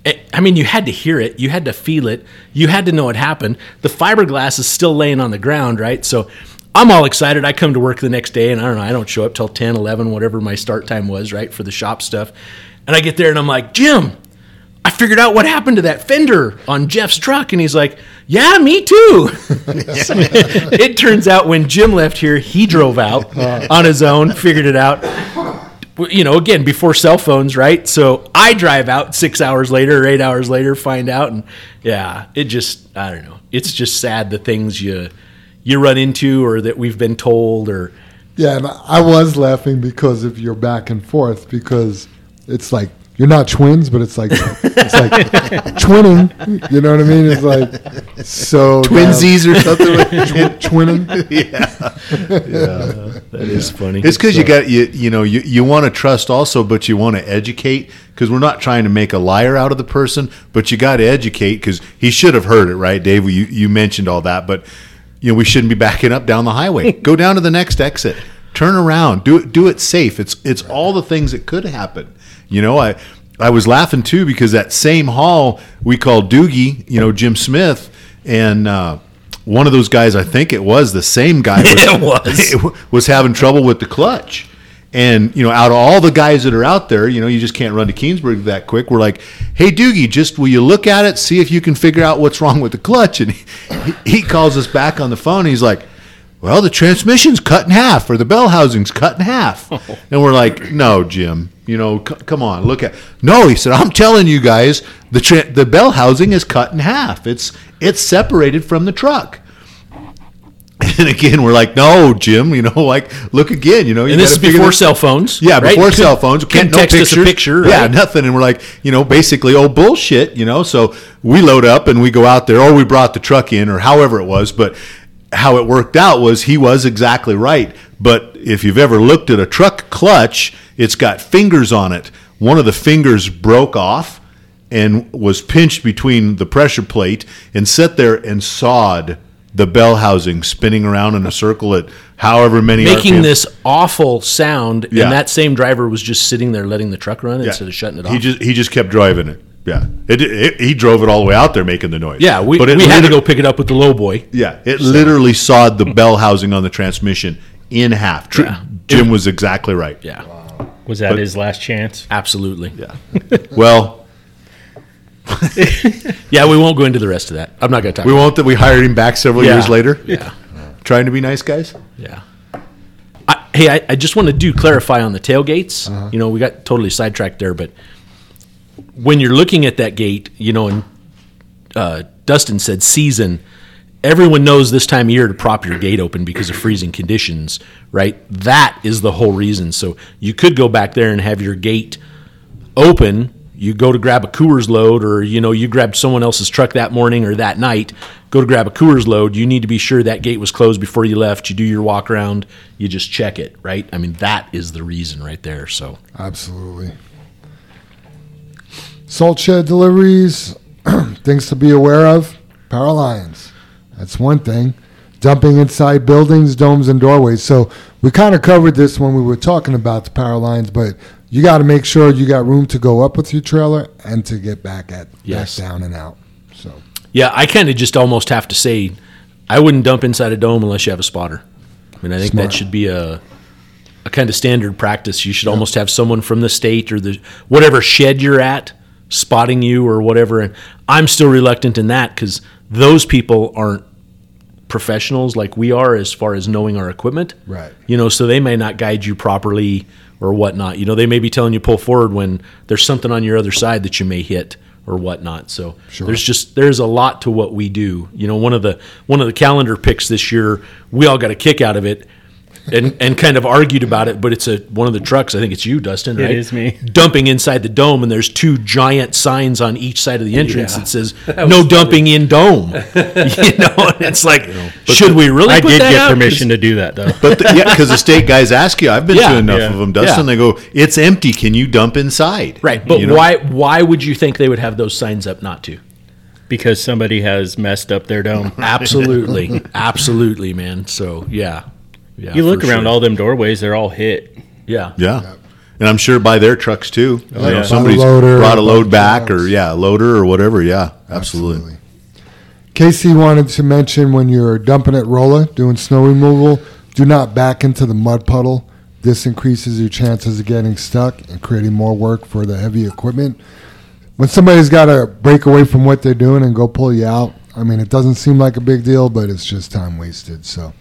I- I mean, you had to hear it, you had to feel it, you had to know it happened. The fiberglass is still laying on the ground, right? So I'm all excited. I come to work the next day, and I don't know, I don't show up till 10, 11, whatever my start time was, right, for the shop stuff. And I get there and I'm like, Jim, I figured out what happened to that fender on Jeff's truck. And he's like, Yeah, me too. So it turns out when Jim left here, he drove out on his own, figured it out. You know, again, before cell phones, right? So I drive out six hours later or eight hours later, find out. And yeah, it just, I don't know. It's just sad the things you. You run into, or that we've been told, or Yeah, and I was laughing because of your back and forth because it's like you're not twins, but it's like it's like twinning. You know what I mean? It's like so Twinsies or something. like Tw- twinning. Yeah, yeah, that is funny. It's because you got you you know you, you want to trust also, but you want to educate because we're not trying to make a liar out of the person, but you got to educate because he should have heard it, right, Dave? You you mentioned all that, but you know we shouldn't be backing up down the highway. Go down to the next exit, turn around, do it do it safe. It's it's all the things that could happen. You know, I I was laughing too because that same hall we called Doogie, you know Jim Smith, and. uh one of those guys, I think it was the same guy, was, It was. was having trouble with the clutch. And, you know, out of all the guys that are out there, you know, you just can't run to Keenesburg that quick. We're like, hey, Doogie, just will you look at it, see if you can figure out what's wrong with the clutch? And he, he calls us back on the phone. He's like, well, the transmission's cut in half or the bell housing's cut in half. And we're like, no, Jim, you know, c- come on, look at. No, he said, I'm telling you guys, the tra- the bell housing is cut in half. It's it's separated from the truck. And again, we're like, no, Jim, you know, like look again, you know. You and this is before this- cell phones. yeah, right? before cell phones. Can't no text pictures. us a picture. Yeah, right? nothing. And we're like, you know, basically, oh bullshit, you know. So we load up and we go out there, or we brought the truck in, or however it was. But how it worked out was he was exactly right. But if you've ever looked at a truck clutch, it's got fingers on it. One of the fingers broke off and was pinched between the pressure plate and sat there and sawed the bell housing spinning around in a circle at however many making RPM. this awful sound, Yeah. and that same driver was just sitting there letting the truck run instead of shutting it off. He just he just kept driving it. Yeah, it, it, he drove it all the way out there making the noise. yeah, we, but it we had to go pick it up with the low boy. Yeah, it literally sawed the bell housing on the transmission in half. Tr- Yeah. Jim was exactly right. Yeah, Was that his last chance? absolutely. Yeah. Well, Yeah, we won't go into the rest of that. I'm not going to talk. we about won't that we hired him back several Yeah. years later. Yeah. Trying to be nice guys. Yeah. I, hey, I, I just want to do clarify on the tailgates. Uh-huh. You know, we got totally sidetracked there, but when you're looking at that gate, you know, and uh, Dustin said season, everyone knows this time of year to prop your gate open because of freezing conditions, right? That is the whole reason. So you could go back there and have your gate open. You go to grab a Coors load, or you know, you grabbed someone else's truck that morning or that night. Go to grab a Coors load. You need to be sure that gate was closed before you left. You do your walk around. You just check it, right? I mean, that is the reason right there. So Absolutely. Salt shed deliveries, things to be aware of. Power lines. That's one thing. Dumping inside buildings, domes, and doorways. So we kind of covered this when we were talking about the power lines, but you got to make sure you got room to go up with your trailer and to get back at Yes. back down and out. So yeah, I kind of just almost have to say, I wouldn't dump inside a dome unless you have a spotter. I mean, I think Smart. that should be a a kind of standard practice. You should almost have someone from the state or the whatever shed you're at spotting you or whatever. And I'm still reluctant in that because those people aren't professionals like we are as far as knowing our equipment. Right. You know, so they may not guide you properly or whatnot. You know, they may be telling you pull forward when there's something on your other side that you may hit or whatnot. So Sure. there's just there's a lot to what we do. You know, one of the one of the calendar picks this year, we all got a kick out of it. And and kind of argued about it. But it's a one of the trucks. I think it's you, Dustin. It Right? is me. dumping inside the dome, and there's two giant signs on each side of the entrance Yeah. that says That "No was dumping in dome." you know, and it's like, should we really? I put did that get out? permission to do that though. But the, yeah, because the state guys ask you. I've been Yeah. to enough Yeah. of them, Dustin. Yeah. They go, "It's empty. Can you dump inside?" Right, but You know? why? Why would you think they would have those signs up not to? because somebody has messed up their dome. Absolutely, absolutely, man. So yeah, yeah. You look around sure. all them doorways; they're all hit. yeah, Yeah. And I'm sure by their trucks too. you know, somebody's By the loader, brought a load back trucks. or yeah, a loader or whatever. Yeah, absolutely. Casey wanted to mention when you're dumping at Rolla doing snow removal, do not back into the mud puddle. This increases your chances of getting stuck and creating more work for the heavy equipment. When somebody's got to break away from what they're doing and go pull you out, I mean, it doesn't seem like a big deal, but it's just time wasted. So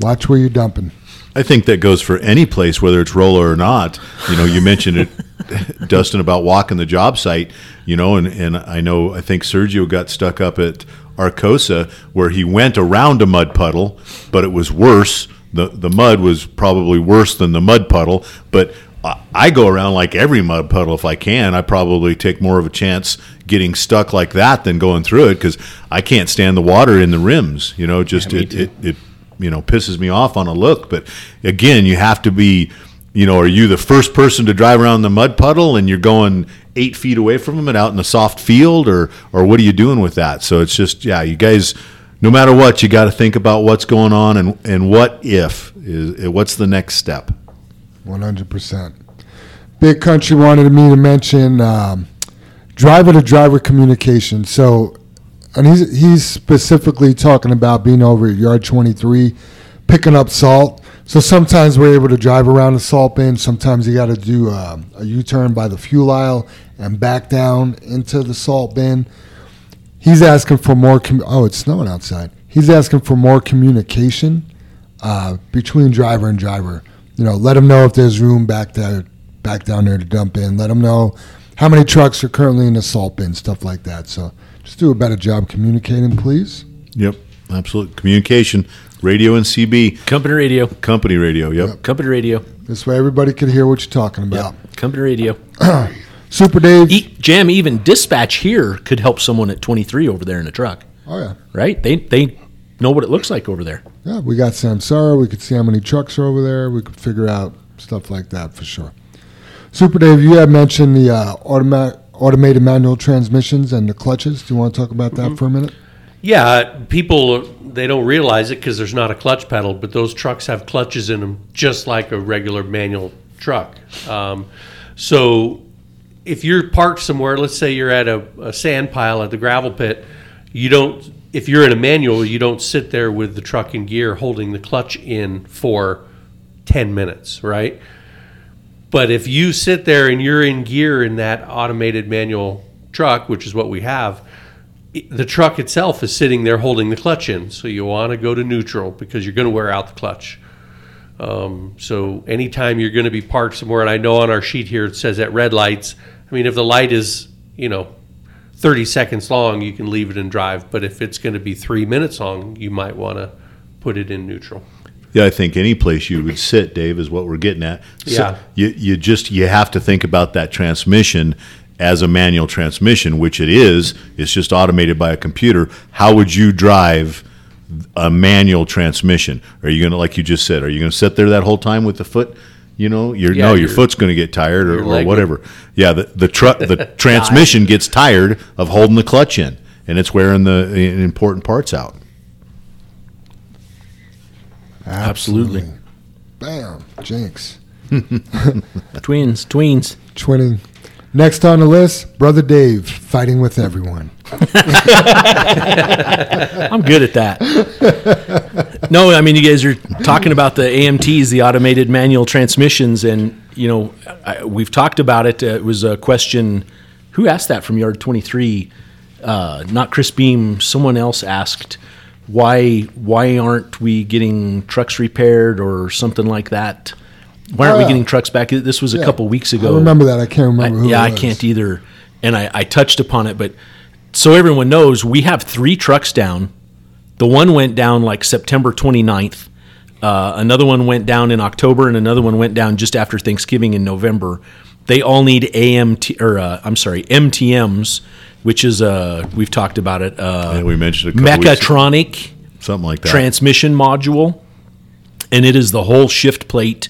watch where you're dumping. I think that goes for any place, whether it's roller or not. You know, you mentioned it, Dustin, about walking the job site. You know, and and I know I think Sergio got stuck up at Arcosa where he went around a mud puddle, but it was worse. the The mud was probably worse than the mud puddle, but. I- I go around like every mud puddle if I can. I probably take more of a chance getting stuck like that than going through it because I can't stand the water in the rims. You know, just me it, it it you know pisses me off on a look. But again, you have to be, you know, are you the first person to drive around the mud puddle and you're going eight feet away from them and out in a soft field, or or what are you doing with that? So it's just yeah, you guys. No matter what, you got to think about what's going on and, and what if is what's the next step. One hundred percent. Big Country wanted me to mention um, driver to driver communication. So, and he's he's specifically talking about being over at yard twenty three, picking up salt. So sometimes we're able to drive around the salt bin. Sometimes you got to do um, a U turn by the fuel aisle and back down into the salt bin. He's asking for more. Com- oh, it's snowing outside. He's asking for more communication uh, between driver and driver. You know, let them know if there's room back there, back down there to dump in. Let them know how many trucks are currently in the salt bin, stuff like that. So just do a better job communicating, please. Yep, absolutely. Communication, radio and CB, company radio, company radio. Yep. company radio, This way everybody can hear what you're talking about. company radio. Super Dave. E- Jam, even dispatch here could help someone at 23 over there in a truck, Oh yeah, right? They they know what it looks like over there. yeah. We got Samsara. We could see how many trucks are over there. We could figure out stuff like that for sure. Super Dave, you had mentioned the uh, automatic automated manual transmissions and the clutches. Do you want to talk about that for a minute? Yeah, people they don't realize it because there's not a clutch pedal, but those trucks have clutches in them, just like a regular manual truck. Um, so if you're parked somewhere, let's say you're at a, a sand pile at the gravel pit, you don't. If you're in a manual, you don't sit there with the truck in gear holding the clutch in for ten minutes, right? But if you sit there and you're in gear in that automated manual truck, which is what we have, the truck itself is sitting there holding the clutch in. So you want to go to neutral because you're going to wear out the clutch. Um, so anytime you're going to be parked somewhere, and I know on our sheet here it says at red lights. I mean, if the light is, you know, 30 seconds long, you can leave it in drive. But if it's going to be three minutes long, you might want to put it in neutral. Yeah, I think any place you would sit, Dave, is what we're getting at. So Yeah. you you just you have to think about that transmission as a manual transmission, which it is. It's just automated by a computer. How would you drive a manual transmission? Are you gonna, like you just said, are you gonna sit there that whole time with the foot? You know, your Yeah, no, your your- foot's going to get tired or, or whatever. Yeah, the the truck the transmission gets tired of holding the clutch in, and it's wearing the important parts out. Absolutely. Bam, Jinx. Twins, tweens. Twinning. Next on the list, Brother Dave, fighting with everyone. I'm good at that. no, I mean, you guys are talking about the AMTs, the automated manual transmissions, and you know, I, we've talked about it. Uh, it was a question. Who asked that from Yard 23? Uh, not Chris Beam. Someone else asked why why aren't we getting trucks repaired or something like that? Why aren't Oh, we getting trucks back? This was a Yeah. couple weeks ago. I remember that. I can't I- remember who. yeah, I can't either. And I, I touched upon it, but so everyone knows, we have three trucks down. The one went down like September 29th. Uh, another one went down in October, and another one went down just after Thanksgiving in November. They all need AMT or uh, I'm sorry MTMs, which is uh we've talked about it. Uh, And we mentioned a mechatronic something like that. transmission module, and it is the whole shift plate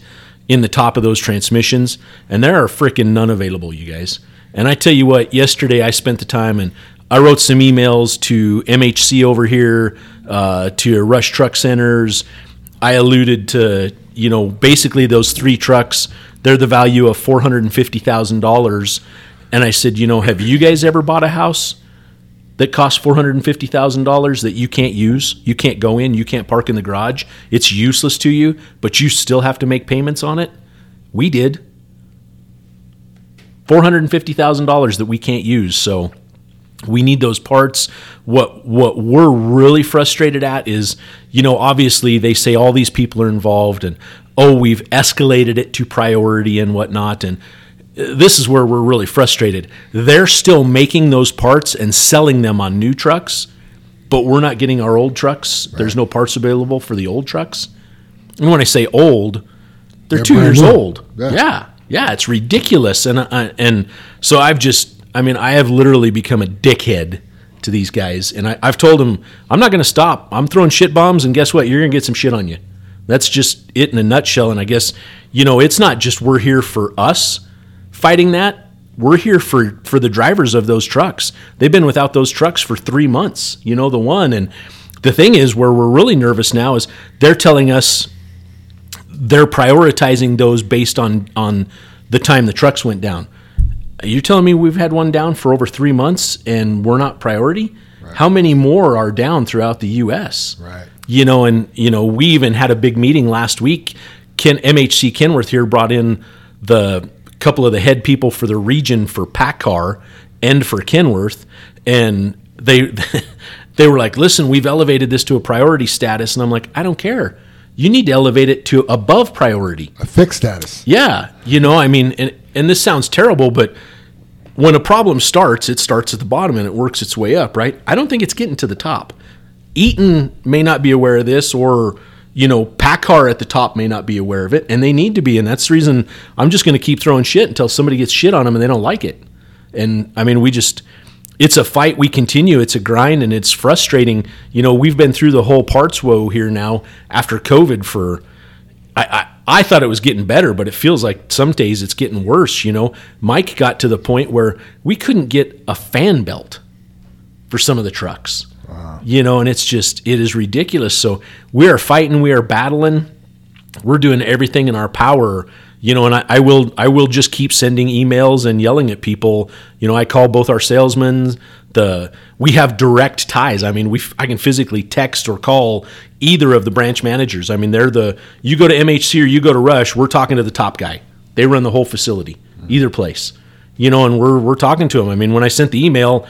in the top of those transmissions. And there are freaking none available, you guys. And I tell you what, yesterday I spent the time and I wrote some emails to MHC over here, uh, to Rush Truck Centers. I alluded to, you know, basically those three trucks. They're the value of four hundred and fifty thousand dollars. And I said, you know, have you guys ever bought a house that costs four hundred and fifty thousand dollars that you can't use, you can't go in, you can't park in the garage. It's useless to you, but you still have to make payments on it. We did four hundred and fifty thousand dollars that we can't use. So we need those parts. What what we're really frustrated at is, you know, obviously they say all these people are involved, and oh, we've escalated it to priority and whatnot, and this is where we're really frustrated. They're still making those parts and selling them on new trucks, but we're not getting our old trucks. There's no parts available for the old trucks. And when I say old, they're, They're two years new. old. Yeah. Yeah. yeah, it's ridiculous. And I, and so I've just, I mean, I have literally become a dickhead to these guys, and I, I've told them I'm not going to stop. I'm throwing shit bombs, and guess what? You're going to get some shit on you. That's just it in a nutshell. And I guess you know, it's not just we're here for us fighting that. We're here for for the drivers of those trucks. They've been without those trucks for three months. You know, the one and the thing is where we're really nervous now is they're telling us they're prioritizing those based on on the time the trucks went down. You're telling me we've had one down for over three months and we're not priority? How many more are down throughout the U.S.? Right. You know, and you know, we even had a big meeting last week. Ken MHC Kenworth here brought in the couple of the head people for the region for PACCAR and for Kenworth, and they they were like, "Listen, we've elevated this to a priority status," and I'm like, "I don't care. You need to elevate it to above priority." A fixed status. Yeah, you know, I mean, and and this sounds terrible, but when a problem starts, it starts at the bottom and it works its way up, right? I don't think it's getting to the top. Eaton may not be aware of this, or you know, PACCAR at the top may not be aware of it, and they need to be, and that's the reason I'm just going to keep throwing shit until somebody gets shit on them and they don't like it. And I mean, we just. It's a fight we continue. It's a grind and it's frustrating. You know, we've been through the whole parts woe here now after COVID for I, I, I thought it was getting better, but it feels like some days it's getting worse. You know, Mike got to the point where we couldn't get a fan belt for some of the trucks. You know, and it's just it is ridiculous. So we are fighting, we are battling, we're doing everything in our power. You know, and I, I will I will just keep sending emails and yelling at people. You know, I call both our salesmen. The we have direct ties. I mean, we I can physically text or call either of the branch managers. I mean, they're the you go to MHC or you go to Rush. We're talking to the top guy. They run the whole facility, mm-hmm. either place. You know, and we're we're talking to him. I mean, when I sent the email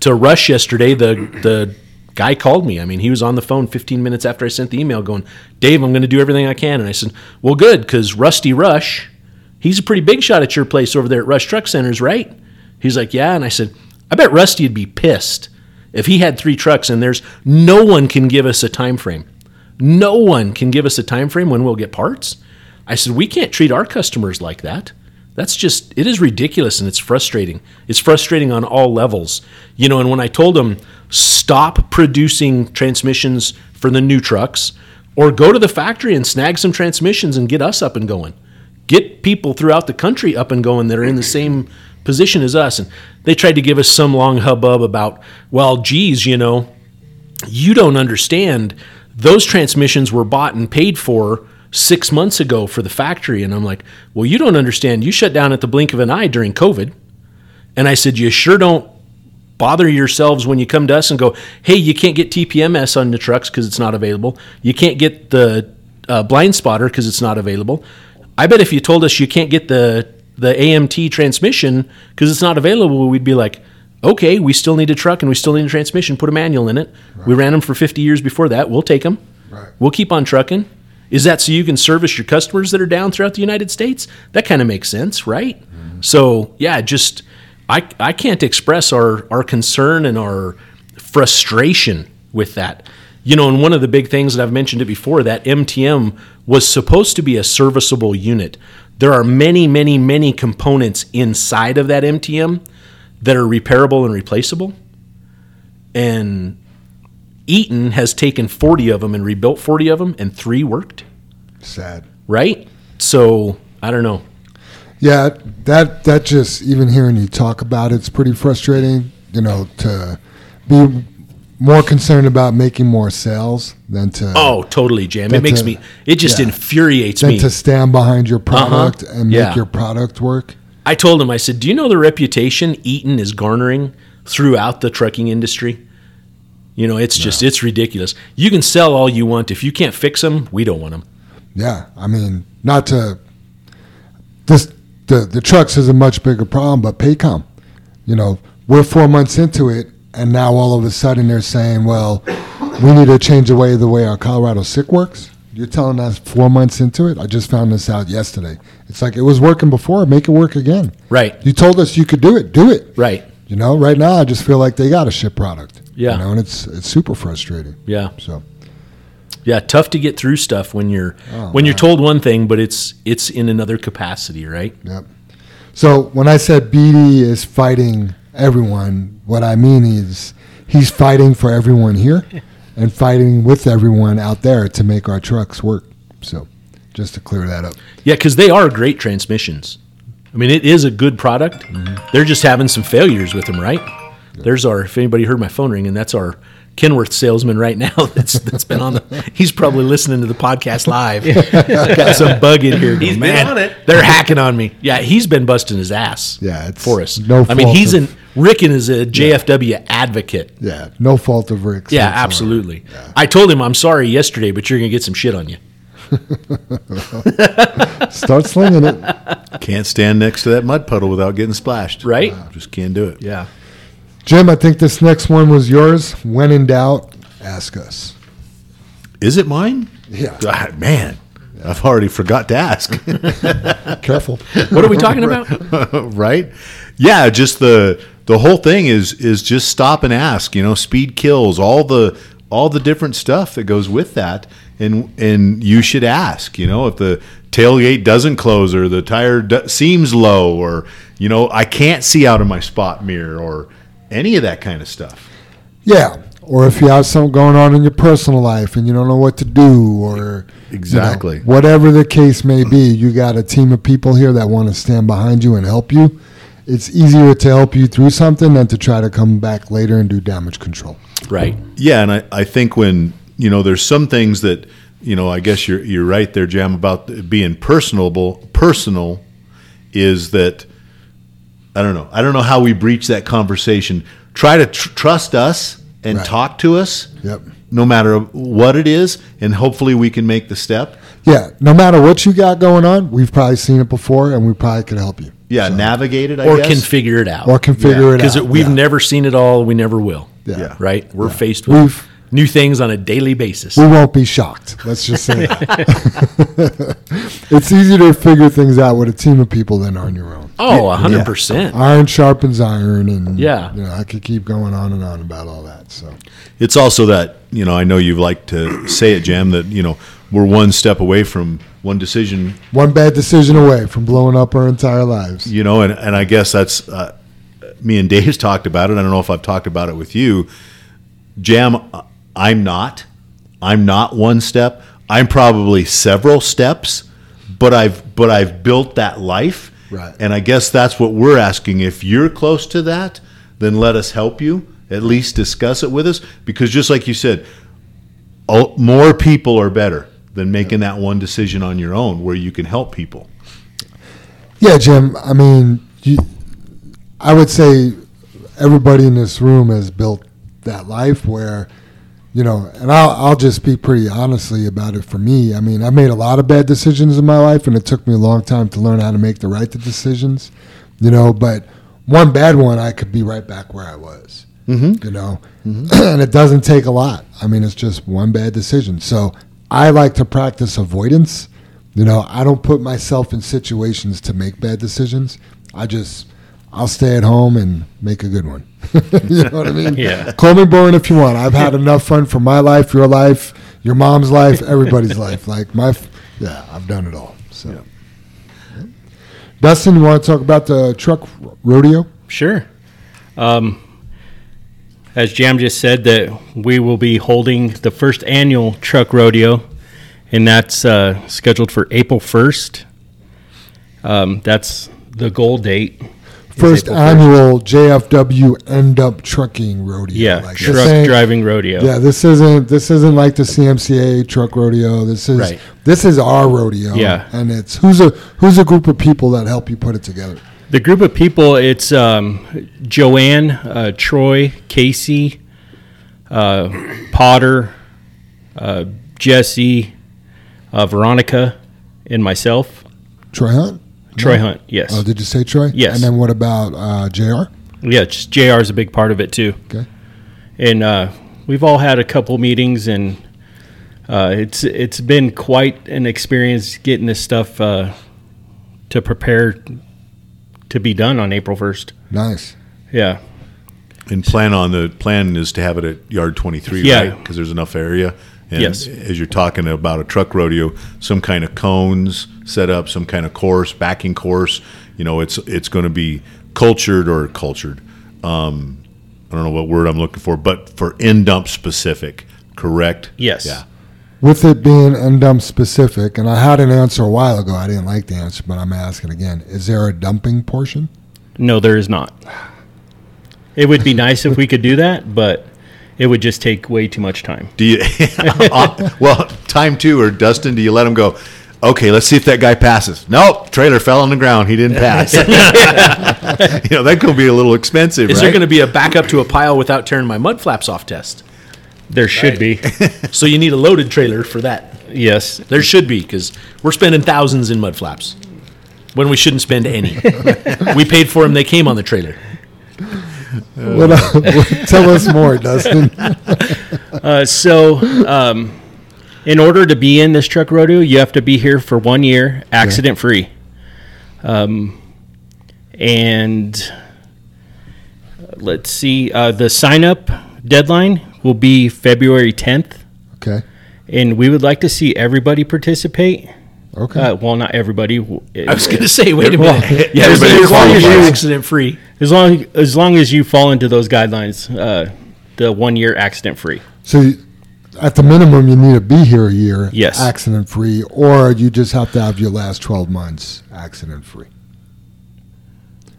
to Rush yesterday, the the guy called me. I mean, he was on the phone 15 minutes after I sent the email going, Dave, I'm going to do everything I can. And I said, Well, good, because Rusty Rush, he's a pretty big shot at your place over there at Rush Truck Centers, right? He's like, Yeah. And I said, I bet Rusty would be pissed if he had three trucks and there's no one can give us a time frame. No one can give us a time frame when we'll get parts. I said, We can't treat our customers like that. That's just, it is ridiculous and it's frustrating. It's frustrating on all levels. You know, and when I told them, stop producing transmissions for the new trucks or go to the factory and snag some transmissions and get us up and going. Get people throughout the country up and going that are in the same position as us. And they tried to give us some long hubbub about, well, geez, you know, you don't understand. Those transmissions were bought and paid for six months ago for the factory. And I'm like, well, you don't understand. You shut down at the blink of an eye during COVID. And I said, you sure don't bother yourselves when you come to us and go, hey, you can't get TPMS on the trucks because it's not available. You can't get the uh, blind spotter because it's not available. I bet if you told us you can't get the the AMT transmission because it's not available, we'd be like, okay, we still need a truck and we still need a transmission. Put a manual in it. We ran them for 50 years before that. We'll take them. Right. We'll keep on trucking. Is that so you can service your customers that are down throughout the United States? That kind of makes sense, right? So yeah, just I I can't express our our concern and our frustration with that. You know, and one of the big things that I've mentioned it before that MTM was supposed to be a serviceable unit. There are many, many, many components inside of that MTM that are repairable and replaceable. And Eaton has taken 40 of them and rebuilt 40 of them, and three worked, Sad. right? So I don't know. Yeah, that that just even hearing you talk about it's pretty frustrating. You know, to be more concerned about making more sales than to Oh, totally, Jam. It makes to- me, it just yeah. infuriates me. to stand behind your uh-huh. product and make Yeah. your product work. I told him, I said, Do you know the reputation Eaton is garnering throughout the trucking industry? You know, it's just, it's ridiculous. You can sell all you want. If you can't fix them, we don't want them. Yeah, I mean, not to this the the trucks is a much bigger problem, but Paycom, you know, we're four months into it, and now all of a sudden they're saying, well, we need to change the way the way our Colorado sick works. You're telling us four months into it? I just found this out yesterday. It's like it was working before, make it work again. Right, You told us you could do it, do it. right. You know, right now I just feel like they got a shit product. Yeah. You know, and it's it's super frustrating. Yeah. So Yeah, tough to get through stuff when you're Oh, when you're told one thing, but it's it's in another capacity, right? Yep. So when I said BD is fighting everyone, what I mean is he's fighting for everyone here and fighting with everyone out there to make our trucks work. So just to clear that up. Yeah, because they are great transmissions. I mean, it is a good product. Mm-hmm. They're just having some failures with them, right? There's our. If anybody heard my phone ring, and that's our Kenworth salesman right now. That's that's been on the. He's probably listening to the podcast live. Got some bug in here. He's been on it." They're hacking on me. Yeah, he's been busting his ass. Yeah, it's for us. no I mean, he's of- in. Rickon is a JFW advocate. Yeah. No fault of Rick's. Yeah, whatsoever. absolutely. I told him I'm sorry yesterday, but you're gonna get some shit on you. Start slinging it. Can't stand next to that mud puddle without getting splashed. Right? Just can't do it. Yeah. Jim, I think this next one was yours. When in doubt, ask us. Is it mine? Yeah. God, man, I've already forgot to ask. Careful. What are we talking about? right? Yeah, just the the whole thing is is just stop and ask. You know, speed kills all the all the different stuff that goes with that, and and you should ask. You know, if the tailgate doesn't close or the tire d- seems low, or you know, I can't see out of my spot mirror, or any of that kind of stuff. Yeah. Or if you have something going on in your personal life and you don't know what to do, or you know, Exactly. whatever the case may be, you got a team of people here that want to stand behind you and help you. It's easier to help you through something than to try to come back later and do damage control. right. Yeah, and I, I think when you know there's some things that you know I guess you're you're right there, Jam, about being personable. Personal is that I don't know. I don't know how we breach that conversation. Try to tr- trust us and Right. talk to us, Yep. no matter what it is, and hopefully we can make the step. Yeah. No matter what you got going on, we've probably seen it before and we probably could help you. Yeah, navigate it. I Or guess. can figure it out. Or can figure it out because we've yeah. never seen it all. We never will. Yeah. Yeah. Right. We're faced with We've- new things on a daily basis. We won't be shocked. Let's just say that. it's easier to figure things out with a team of people than on your own. oh, a hundred percent. Iron sharpens iron, and Yeah. you know I could keep going on and on about all that. So It's also that you know I know you like to say it, Jam, that you know we're one step away from one decision one bad decision away from blowing up our entire lives. you know and, and i guess that's uh, me and dave's talked about it i don't know if i've talked about it with you jam uh, i'm not. I'm not one step. I'm probably several steps but i've but i've built that life. Right. and i guess that's what we're asking. If you're close to that then let us help you at least discuss it with us because just like you said more people are better than making that one decision on your own where you can help people. Yeah, Jim. I mean, you, I would say everybody in this room has built that life where, you know, and I'll, I'll just speak pretty honestly about it for me. I mean, I made a lot of bad decisions in my life, and it took me a long time to learn how to make the right decisions, you know, but one bad one, I could be right back where I was, mm-hmm. you know, and it doesn't take a lot. I mean, it's just one bad decision. So I like to practice avoidance. You know, I don't put myself in situations to make bad decisions. I just I'll stay at home and make a good one. you know what I mean? Yeah. Call me boring if you want. I've had enough fun for my life, your life, your mom's life, everybody's life. Like my, f- yeah, I've done it all. So, Dustin, you want to talk about the truck rodeo? Sure. Um, as Jam just said, that we will be holding the first annual truck rodeo, and that's uh, scheduled for April first. Um, that's the goal date. First April 1st. annual JFW End Up Trucking Rodeo. Yeah, Like, truck driving rodeo. Yeah, this isn't this isn't like the CMCA truck rodeo. This is Right. this is our rodeo. Yeah. and it's who's a who's a group of people that help you put it together. The group of people, it's um, Joanne, uh, Troy, Casey, uh, Potter, uh, Jesse, uh, Veronica, and myself. Troy Hunt. Troy Hunt, yes. Oh, did you say Troy? Yes. And then what about uh, Jr. yeah, just JR is a big part of it too. Okay. And uh, we've all had a couple meetings, and uh, it's it's been quite an experience getting this stuff uh, to prepare to be done on April first. Nice. Yeah. And plan on the plan is to have it at yard 23, Yeah. right? Because there's enough area. And Yes. as you're talking about a truck rodeo, some kind of cones set up, some kind of course, backing course. You know, it's it's going to be cultured or cultured. Um, I don't know what word I'm looking for, but for end dump specific, correct? Yes. Yeah. With it being end dump specific, and I had an answer a while ago. I didn't like the answer, but I'm asking again. Is there a dumping portion? No, there is not. It would be nice if we could do that, but it would just take way too much time. Do you? uh, well, time two or Dustin? Do you let him go? Okay, let's see if that guy passes. Nope, trailer fell on the ground. He didn't pass. you know that could be a little expensive, Is right? there going to be a backup to a pile without tearing my mud flaps off test? There should be. So you need a loaded trailer for that. yes. There should be because we're spending thousands in mud flaps when we shouldn't spend any. we paid for them; they came on the trailer. What, uh, tell us more, Dustin. Uh, so, um, in order to be in this truck rodeo, you have to be here for one year, accident free. Um, and uh, let's see, uh, the sign up deadline will be February 10th. Okay. And we would like to see everybody participate. Okay. Uh, well, not everybody. I was going to say, wait a minute. yeah, There's everybody as long as you're accident free. As long as long as you fall into those guidelines, uh, the one year accident free. So, you, at the minimum, you need to be here a year, Yes. accident free, or you just have to have your last twelve months accident free.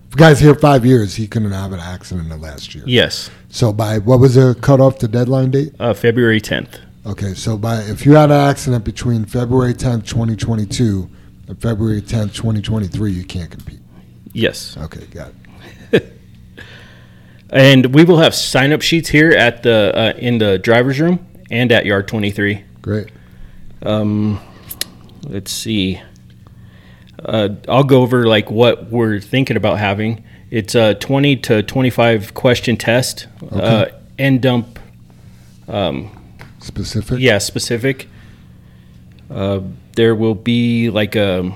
If a guy's here five years, he couldn't have an accident in the last year. Yes, So, by what was the cutoff the deadline date? uh, February tenth. Okay, so by if you had an accident between February tenth, twenty twenty two, and February tenth, twenty twenty three, you can't compete. Yes, Okay, got it. And we will have sign up sheets here at the uh, in the driver's room and at yard twenty three. Great. Um, let's see. Uh, I'll go over like what we're thinking about having. It's a twenty to twenty five question test. Uh, end dump. Specific. Yeah, specific. Uh, there will be like a,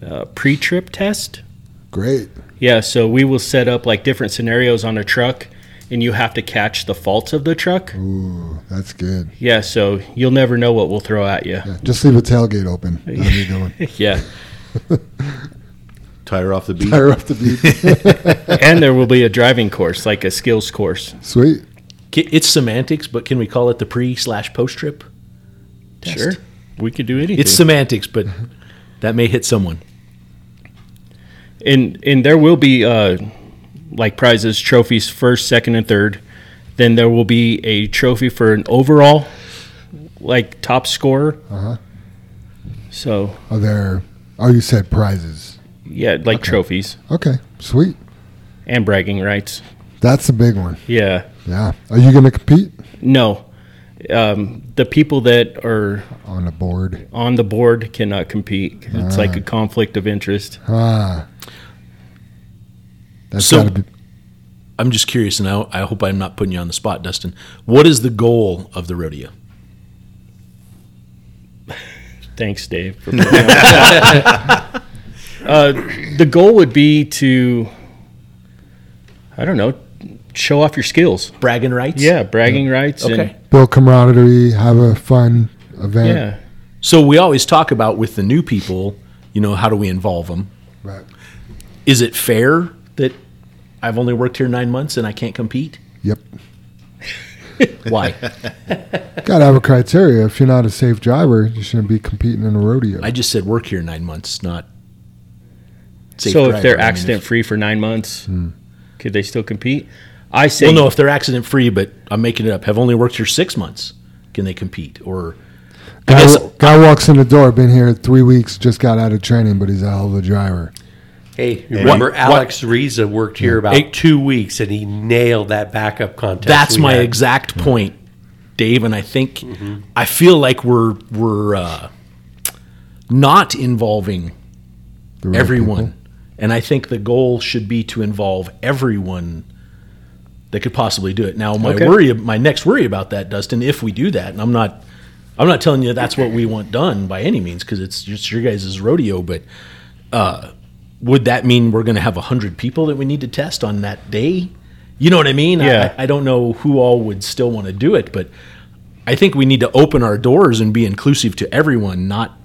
a pre-trip test. Great. Yeah, so we will set up like different scenarios on a truck, and you have to catch the faults of the truck. Ooh, that's good. Yeah, so you'll never know what we'll throw at you. Yeah, just leave a tailgate open. That'll be going. Yeah, Tire off the bead. Tire off the bead. and there will be a driving course, like a skills course. Sweet. It's semantics, but can we call it the pre slash post trip? Sure, we could do anything. It's semantics, but that may hit someone. And and there will be uh, like prizes, trophies, first, second, and third. Then there will be a trophy for an overall, like top scorer. Uh-huh. So Are there? Oh, you said prizes. yeah, like trophies Okay, sweet. and bragging rights. That's a big one. Yeah, Yeah. Are you going to compete no, um, the people that are on the board? on the board cannot compete. It's like a conflict of interest. Ah. That's So- got to be. I'm just curious, and I, I hope I'm not putting you on the spot, Dustin. What is the goal of the rodeo? Thanks, Dave. For putting on the spot. uh, the goal would be to I don't know, show off your skills. Bragging rights. Yeah, bragging rights. Okay. And, Build camaraderie, have a fun event. yeah. So we always talk about with the new people, you know, how do we involve them? Right. Is it fair that I've only worked here nine months and I can't compete? Yep. Why? Got to have a criteria. If you're not a safe driver, you shouldn't be competing in a rodeo. I just said work here nine months, not. safe so if they're I mean, accident if- free for nine months, hmm. could they still compete? I say well, no, if they're accident free, but I'm making it up. Have only worked here six months, can they compete? Or I guy, guess guy walks in the door, been here three weeks, just got out of training, but he's a hell of a driver. Hey, remember What- Alex Riza worked here about Hey. two weeks and he nailed that backup contest. that's my had. exact point, Dave. And I think I feel like we're we're uh, not involving right everyone, people. and I think the goal should be to involve everyone that could possibly do it. Now, my Okay. worry, my next worry about that, Dustin, if we do that, and I'm not, I'm not telling you that's what we want done by any means, because it's just your guys' rodeo, but uh, would that mean we're going to have hundred people that we need to test on that day? You know what I mean? I- Yeah. I, I don't know who all would still want to do it, but I think we need to open our doors and be inclusive to everyone, not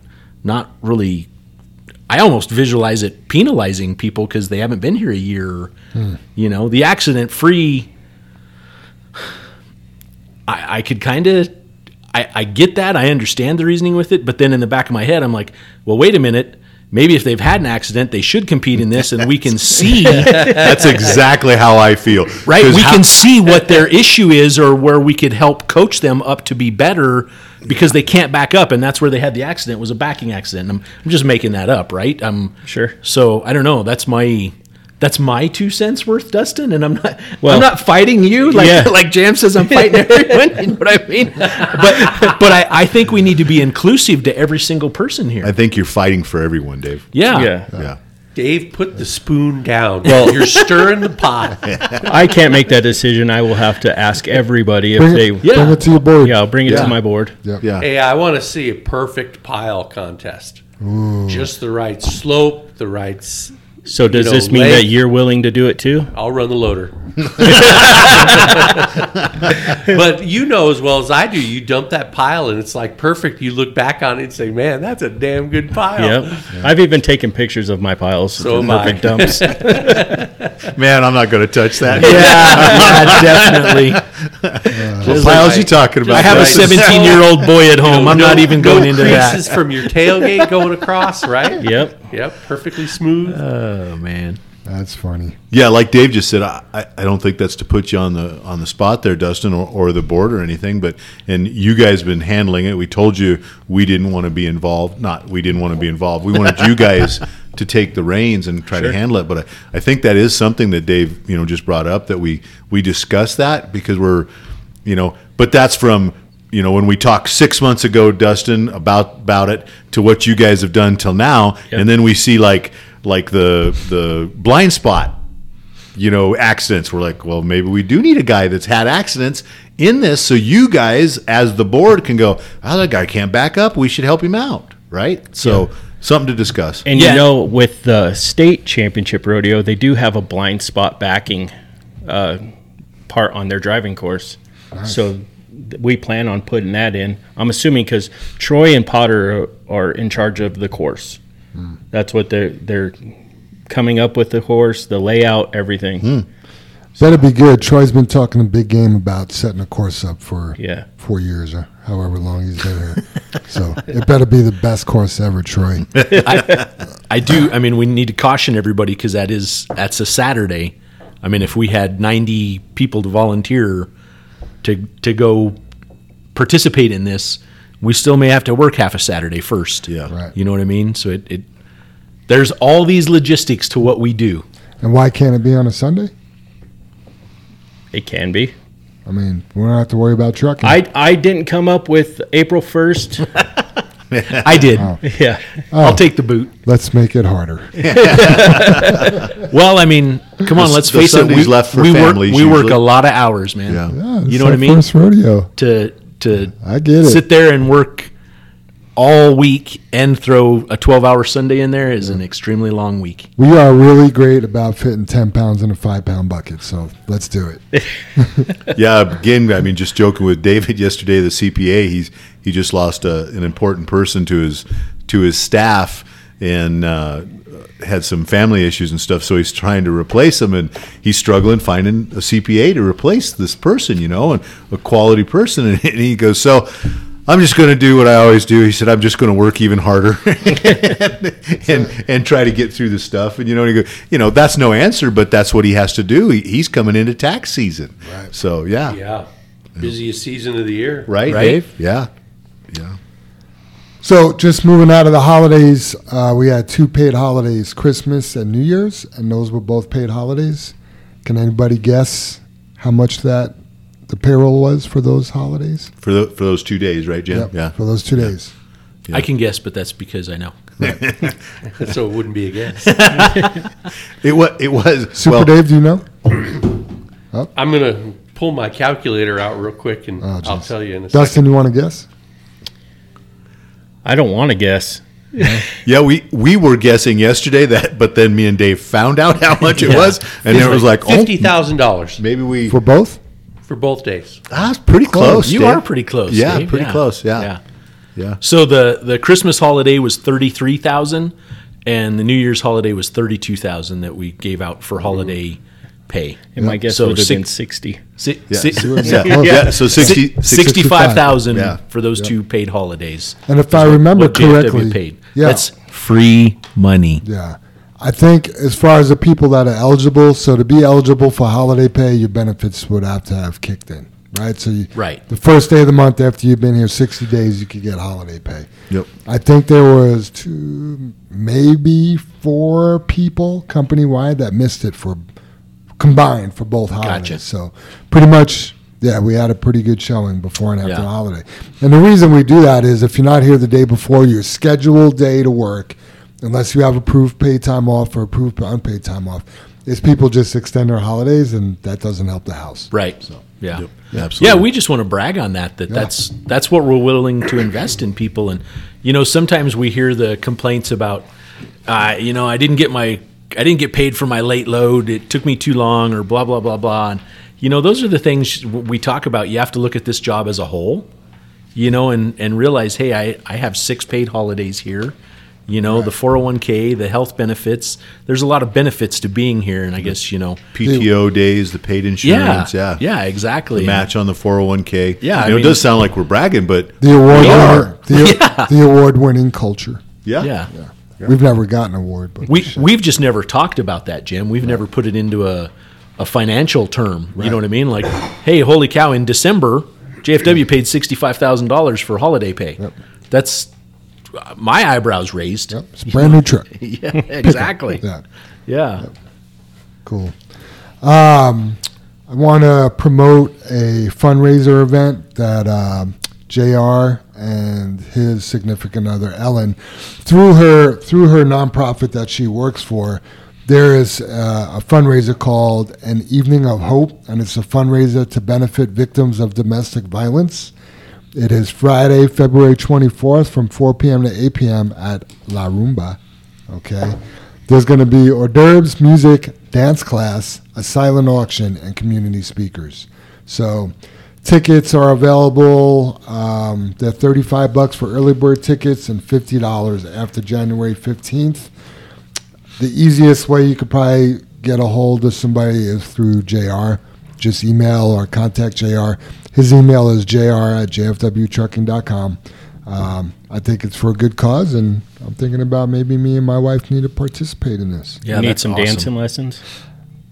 not really. I almost visualize it penalizing people because they haven't been here a year. Hmm. You know, the accident free. I, I could kind of, I, I get that. I understand the reasoning with it, but then in the back of my head, I'm like, well, wait a minute. Maybe if they've had an accident, they should compete in this, and we can see That's exactly how I feel. Right, we how- can see what their issue is or where we could help coach them up to be better because they can't back up and that's where they had the accident was a backing accident i'm, I'm just making that up right i'm Sure. so i don't know that's my that's my two cents worth dustin and i'm not Well- i'm not fighting you like Yeah. like jam says i'm fighting everyone you know what i mean but but I, I think we need to be inclusive to every single person here I think you're fighting for everyone, Dave. yeah yeah. Yeah. Dave, put the spoon down. Well- You're stirring the pot. I can't make that decision. I will have to ask everybody if Bring they. it, Yeah. bring it to your board. Yeah, I'll bring it Yeah. to my board. Yep. Yeah. Hey, I want to see a perfect pile contest. Just the right slope, the right. S- So does know, this mean length. that you're willing to do it too? I'll run the loader. but you know as well as I do, you dump that pile and it's like perfect. You look back on it and say, "Man, that's a damn good pile." Yep. I've even taken pictures of my piles. So am I. perfect dumps. Man, I'm not going to touch that. yeah, yeah definitely What piles you talking about? i have a 17 year old boy at home i'm No- not even no going into that creases from your tailgate going across, right? yep. Yep, perfectly smooth. oh man That's funny. Yeah, like Dave just said, I, I I don't think that's to put you on the on the spot there, Dustin, or, or the board or anything. But and you guys been handling it. We told you we didn't want to be involved. Not we didn't want to be involved. We wanted you guys to take the reins and try to handle it. But I, I think that is something that Dave, you know, just brought up that we we discussed that because we're, you know, but that's from you know when we talked six months ago, Dustin, about about it to what you guys have done till now, and then we see like like the the blind spot you know, accidents. We're like, well, maybe we do need a guy that's had accidents in this, so you guys, as the board, can go, oh, that guy can't back up. We should help him out, right? So, something to discuss. And Yeah. you know, with the state championship rodeo, they do have a blind spot backing uh, part on their driving course. So th- we plan on putting that in. I'm assuming because Troy and Potter are, are in charge of the course. Hmm. That's what they're they're coming up with the course, the layout, everything. Hmm. Better be good. Troy's been talking a big game about setting a course up for Yeah. four years or however long he's been here. so it better be the best course ever, Troy. I do. I mean, we need to caution everybody because that is that's a Saturday. I mean, if we had 90 people to volunteer to to go participate in this, we still may have to work half a Saturday first. Yeah. Right. You know what I mean? So it, it there's all these logistics to what we do. And why can't it be on a Sunday? It can be. I mean, we don't have to worry about trucking. I I didn't come up with April first. I did. Oh. yeah. Oh. I'll take the boot. Let's make it harder. Well, I mean, come on, let's the face it. We, left for we work families we work a lot of hours, man. Yeah. Yeah, You know what I mean? First rodeo. To to I get it. sit there and work all week and throw a 12 hour Sunday in there is an extremely long week. We are really great about fitting 10 pounds in a five pound bucket, so let's do it. yeah, again, I mean, just joking with David yesterday, the CPA, he's he just lost a, an important person to his to his staff and uh, had some family issues and stuff. So he's trying to replace him, and he's struggling finding a CPA to replace this person, you know, and a quality person. And he goes, so. I'm just going to do what I always do. He said, I'm just going to work even harder and, and, and try to get through the stuff. And you know, you go, you know, that's no answer, but that's what he has to do. He, he's coming into tax season, Right. so yeah, Yeah. Busiest season of the year. right, Right. Dave? Yeah, yeah. So, just moving out of the holidays, uh, we had two paid holidays Christmas and New Year's, and those were both paid holidays. Can anybody guess how much that the payroll was for those holidays? For the, for those two days, right, Jim? Yep, Yeah. For those two days. Yeah. I can guess, but that's because I know. so it wouldn't be a guess. It was. It was. Super well, Dave, do you know? I'm going to pull my calculator out real quick and Oh, I'll tell you in a second. Dustin, you want to guess? I don't want to guess. Yeah, we we were guessing yesterday that, but then me and Dave found out how much it was, and it was like, oh, $50,000 maybe we. For both? For both days. Ah, That's pretty close. You Dave. are pretty close. Yeah, Dave. pretty close. Yeah. Yeah. So the the Christmas holiday was thirty three thousand, and the New Year's holiday was thirty two thousand that we gave out for holiday pay. And my guess So would have been 60. Si- Yeah. si- Yeah. Yeah. yeah. So 60, 60 sixty five thousand Yeah. for those two paid holidays. And if I remember What JFW correctly, paid. yeah. That's free money. Yeah. I think as far as the people that are eligible, so to be eligible for holiday pay, your benefits would have to have kicked in, right? So you, Right. the first day of the month after you've been here 60 days, you could get holiday pay. Yep. I think there was two, maybe four people company wide that missed it for combined for both holidays. Gotcha. So pretty much, yeah, we had a pretty good showing before and after Yeah. the holiday. And the reason we do that is if you're not here the day before your scheduled day to work, unless you have approved paid time off or approved unpaid time off, is people just extend their holidays and that doesn't help the house. Right. So. Yeah. Yep. Absolutely. Yeah, we just want to brag on that. That that's that's what we're willing to invest in people. And you know, sometimes we hear the complaints about, uh, you know, I didn't get my, I didn't get paid for my late load. It took me too long, or blah blah blah blah. And you know, those are the things we talk about. You have to look at this job as a whole, you know, and and realize, hey, I I have six paid holidays here. You know, the 401k, the health benefits. There's a lot of benefits to being here, and I guess you know, PTO days, the paid insurance. Yeah. yeah, yeah exactly. The match on the 401k. Yeah, I You know, mean- it does sound like we're bragging, but The award We are. winner, the, the award winning culture. yeah. yeah. We've never gotten an award, but we, we have just never talked about that, Jim. We've never put it into a a financial term. You know what I mean? Like, hey, holy cow! In December, JFW paid sixty five thousand dollars for holiday pay. That's my eyebrows raised. Yep, it's a brand new truck. Yeah, exactly. Yeah. yeah. Cool. Um, I want to promote a fundraiser event that um, Jr. and his significant other Ellen, through her through her nonprofit that she works for, there is uh, a fundraiser called An Evening of Hope, and it's a fundraiser to benefit victims of domestic violence. It is Friday, February 24th from 4 p.m. to 8 p.m. at La Rumba. Okay. There's going to be hors d'oeuvres, music, dance class, a silent auction, and community speakers. So, tickets are available. Um, they're 35 bucks for early bird tickets and $50 after January 15th. The easiest way you could probably get a hold of somebody is through JR. Just email or contact JR. His email is jr at jfwtrucking.com. Um, I think it's for a good cause, and I'm thinking about maybe me and my wife need to participate in this. Yeah, you need some awesome. dancing lessons.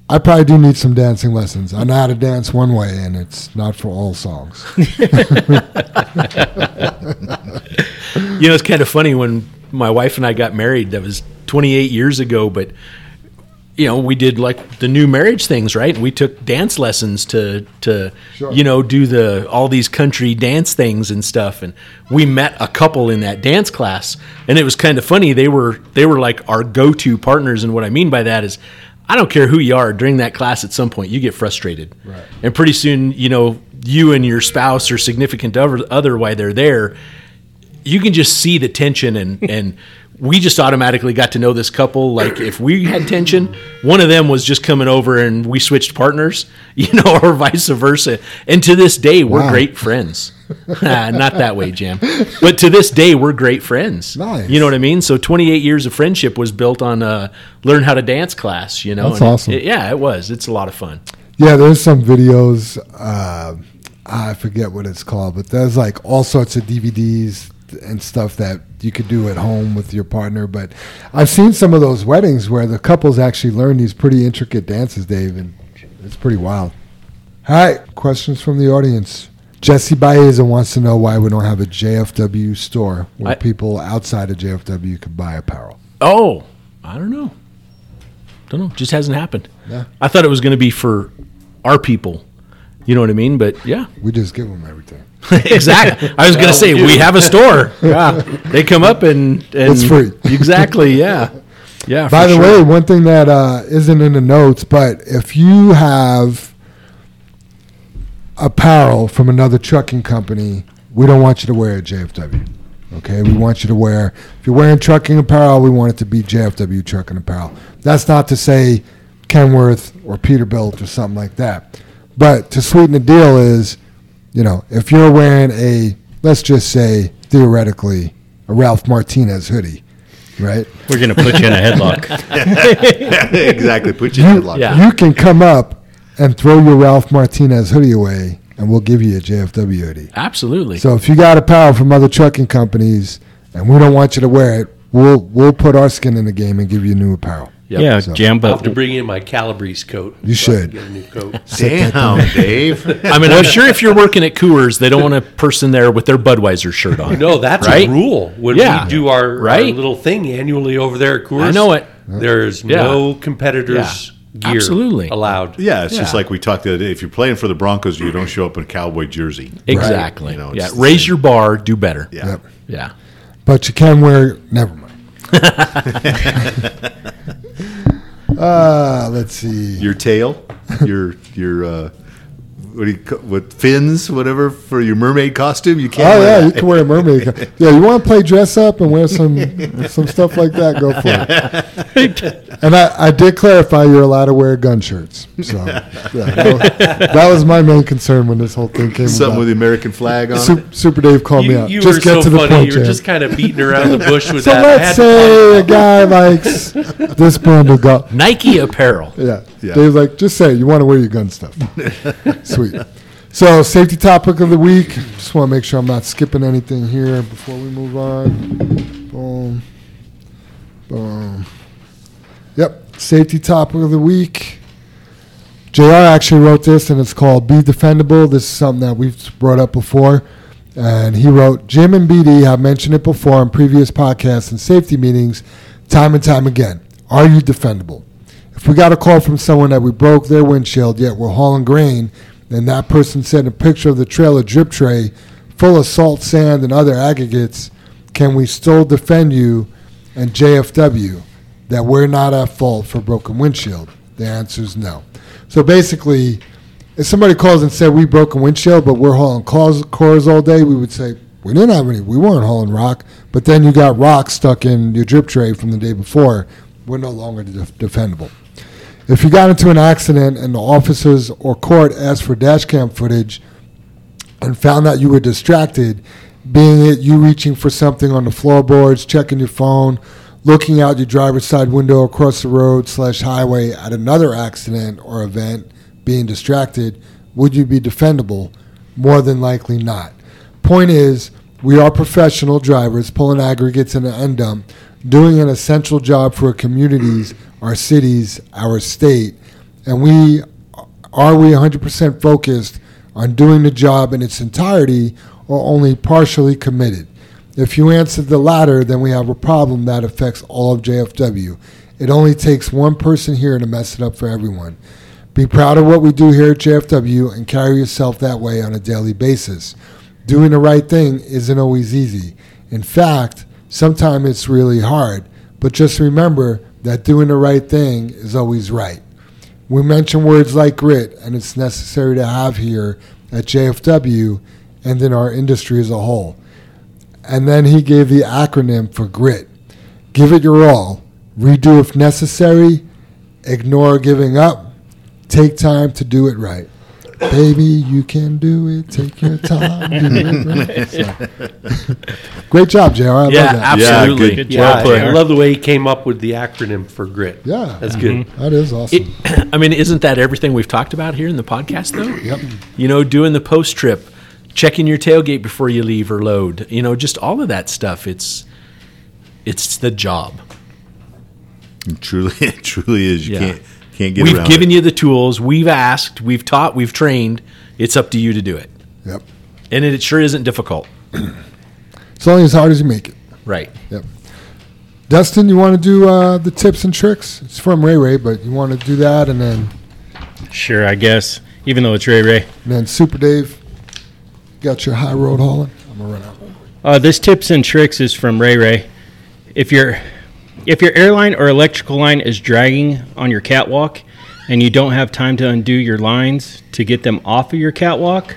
I probably do need some dancing lessons. I know how to dance one way, and it's not for all songs. You know, it's kind of funny when my wife and I got married. That was 28 years ago, but you know, we did like the new marriage things, right? And we took dance lessons to to Sure. you know do the all these country dance things and stuff. And we met a couple in that dance class, and it was kind of funny. They were they were like our go to partners, and what I mean by that is. I don't care who you are during that class at some point you get frustrated. Right. And pretty soon, you know, you and your spouse or significant other, other while they're there, you can just see the tension and and we just automatically got to know this couple like if we had tension one of them was just coming over and we switched partners you know or vice versa and to this day we're Wow. great friends not that way jam but to this day we're great friends Nice. you know what i mean so 28 years of friendship was built on a learn how to dance class you know That's and awesome. it- yeah it was it's a lot of fun Yeah, there's some videos. Uh, I forget what it's called, but there's like all sorts of DVDs and stuff that you could do at home with your partner. But I've seen some of those weddings where the couples actually learn these pretty intricate dances, Dave, and it's pretty wild. All right, questions from the audience. Jesse Baeza wants to know why we don't have a JFW store where I- people outside of JFW could buy apparel. Oh, I don't know. Don't know. Just hasn't happened. Yeah. I thought it was going to be for our people. You know what I mean? But yeah, We just give them everything. exactly. I was going to say we have a store. Yeah, they come up and, and It's free. Exactly. Yeah. Yeah. By the sure. way, one thing that uh, not in the notes, but if you have apparel from another trucking company, we don't want you to wear a JFW. Okay, we want you to wear. If you're wearing trucking apparel, we want it to be JFW trucking apparel. That's not to say Kenworth or Peterbilt or something like that. But to sweeten the deal is, you know, if you're wearing a, let's just say theoretically, a Ralph Martinez hoodie, right? We're gonna put you in a headlock. exactly. Put your you, in a headlock. Yeah. you can come up and throw your Ralph Martinez hoodie away, and we'll give you a JFW hoodie. Absolutely. So if you got a apparel from other trucking companies, and we don't want you to wear it, we'll we'll put our skin in the game and give you new apparel. Yep. Yeah, So- jam, I'll have to bring in my Calabrese coat. You so should. get a new coat. Damn, Dave. I mean, I'm sure if you're working at Coors, they don't want a person there with their Budweiser shirt on. No, that's Right? a rule. When Yeah. we do our, our little thing annually over there at Coors, I know it. There's Yeah. no competitors' Yeah. gear Absolutely. allowed. Yeah, it's just like we talked the other day. If you're playing for the Broncos, you don't show up in a cowboy jersey. Exactly. You know, yeah. Raise same. your bar. Do better. Yeah. Yep. Yeah. But you can wear. Never mind. Uh, let's see. Your tail, your your uh, what do you what fins, whatever for your mermaid costume. You can't. Oh wear yeah, you can wear a mermaid. co- Yeah, you want to play dress up and wear some some stuff like that? Go for it. And I, I did clarify you're allowed to wear gun shirts. So yeah, that, was, that was my main concern when this whole thing came something about. with the American flag on it. Super, Super Dave called me out. you just were get so to the funny. point, you were just kind of beating around the bush with So that. I had let's say a guy likes this brand of gun. Nike apparel. Yeah. Yeah. Dave's like, just say you want to wear your gun stuff. Sweet. So, safety topic of the week. Just want to make sure I'm not skipping anything here before we move on. Boom. Boom. Safety topic of the week. JR actually wrote this, and it's called Be Defendable. This is something that we've brought up before. And he wrote, Jim and BD have mentioned it before on previous podcasts and safety meetings, time and time again. Are you defendable? If we got a call from someone that we broke their windshield, yet we're hauling grain, and that person sent a picture of the trailer drip tray full of salt, sand, and other aggregates, can we still defend you and JFW that we're not at fault for broken windshield? The answer is no. So basically, if somebody calls and said we broke a windshield, but we're hauling cars, cars all day, we would say we didn't have any. We weren't hauling rock, but then you got rock stuck in your drip tray from the day before. We're no longer def- defendable. If you got into an accident and the officers or court asked for dash cam footage and found that you were distracted, being it you reaching for something on the floorboards, checking your phone, looking out your driver's side window across the road slash highway at another accident or event, being distracted, would you be defendable? More than likely not. Point is, we are professional drivers pulling aggregates in an end dump, doing an essential job for our communities, our cities, our state, and we are we 100% focused on doing the job in its entirety or only partially committed? If you answer the latter, then we have a problem that affects all of JFW. It only takes one person here to mess it up for everyone. Be proud of what we do here at JFW and carry yourself that way on a daily basis. Doing the right thing isn't always easy. In fact, sometimes it's really hard. But just remember that doing the right thing is always right. We mention words like grit, and it's necessary to have here at JFW and in our industry as a whole. And then he gave the acronym for grit. Give it your all. Redo if necessary. Ignore giving up. Take time to do it right. Baby, you can do it. Take your time. Do it right. So, great job, JR. I Yeah, love that. Yeah, absolutely. good- Yeah, well put. I love the way he came up with the acronym for grit. Yeah. That's good. That is awesome. It, I mean, isn't that everything we've talked about here in the podcast, though? yep. You know, doing the post trip, checking your tailgate before you leave or load. You know, just all of that stuff. It's it's the job. It truly, it truly is. You Yeah. can't can't get we've around given it. you the tools. We've asked. We've taught. We've trained. It's up to you to do it, Yep. and it, sure isn't difficult. It's only as hard as you make it. Right. Yep. Dustin, you want to do uh, the tips and tricks? It's from Ray Ray, but you want to do that, and then Sure, I guess. Even though it's Ray Ray. and then Super Dave, got your high road hauling. I'm gonna run out. Uh, this tips and tricks is from Ray Ray. If your if your airline or electrical line is dragging on your catwalk and you don't have time to undo your lines to get them off of your catwalk,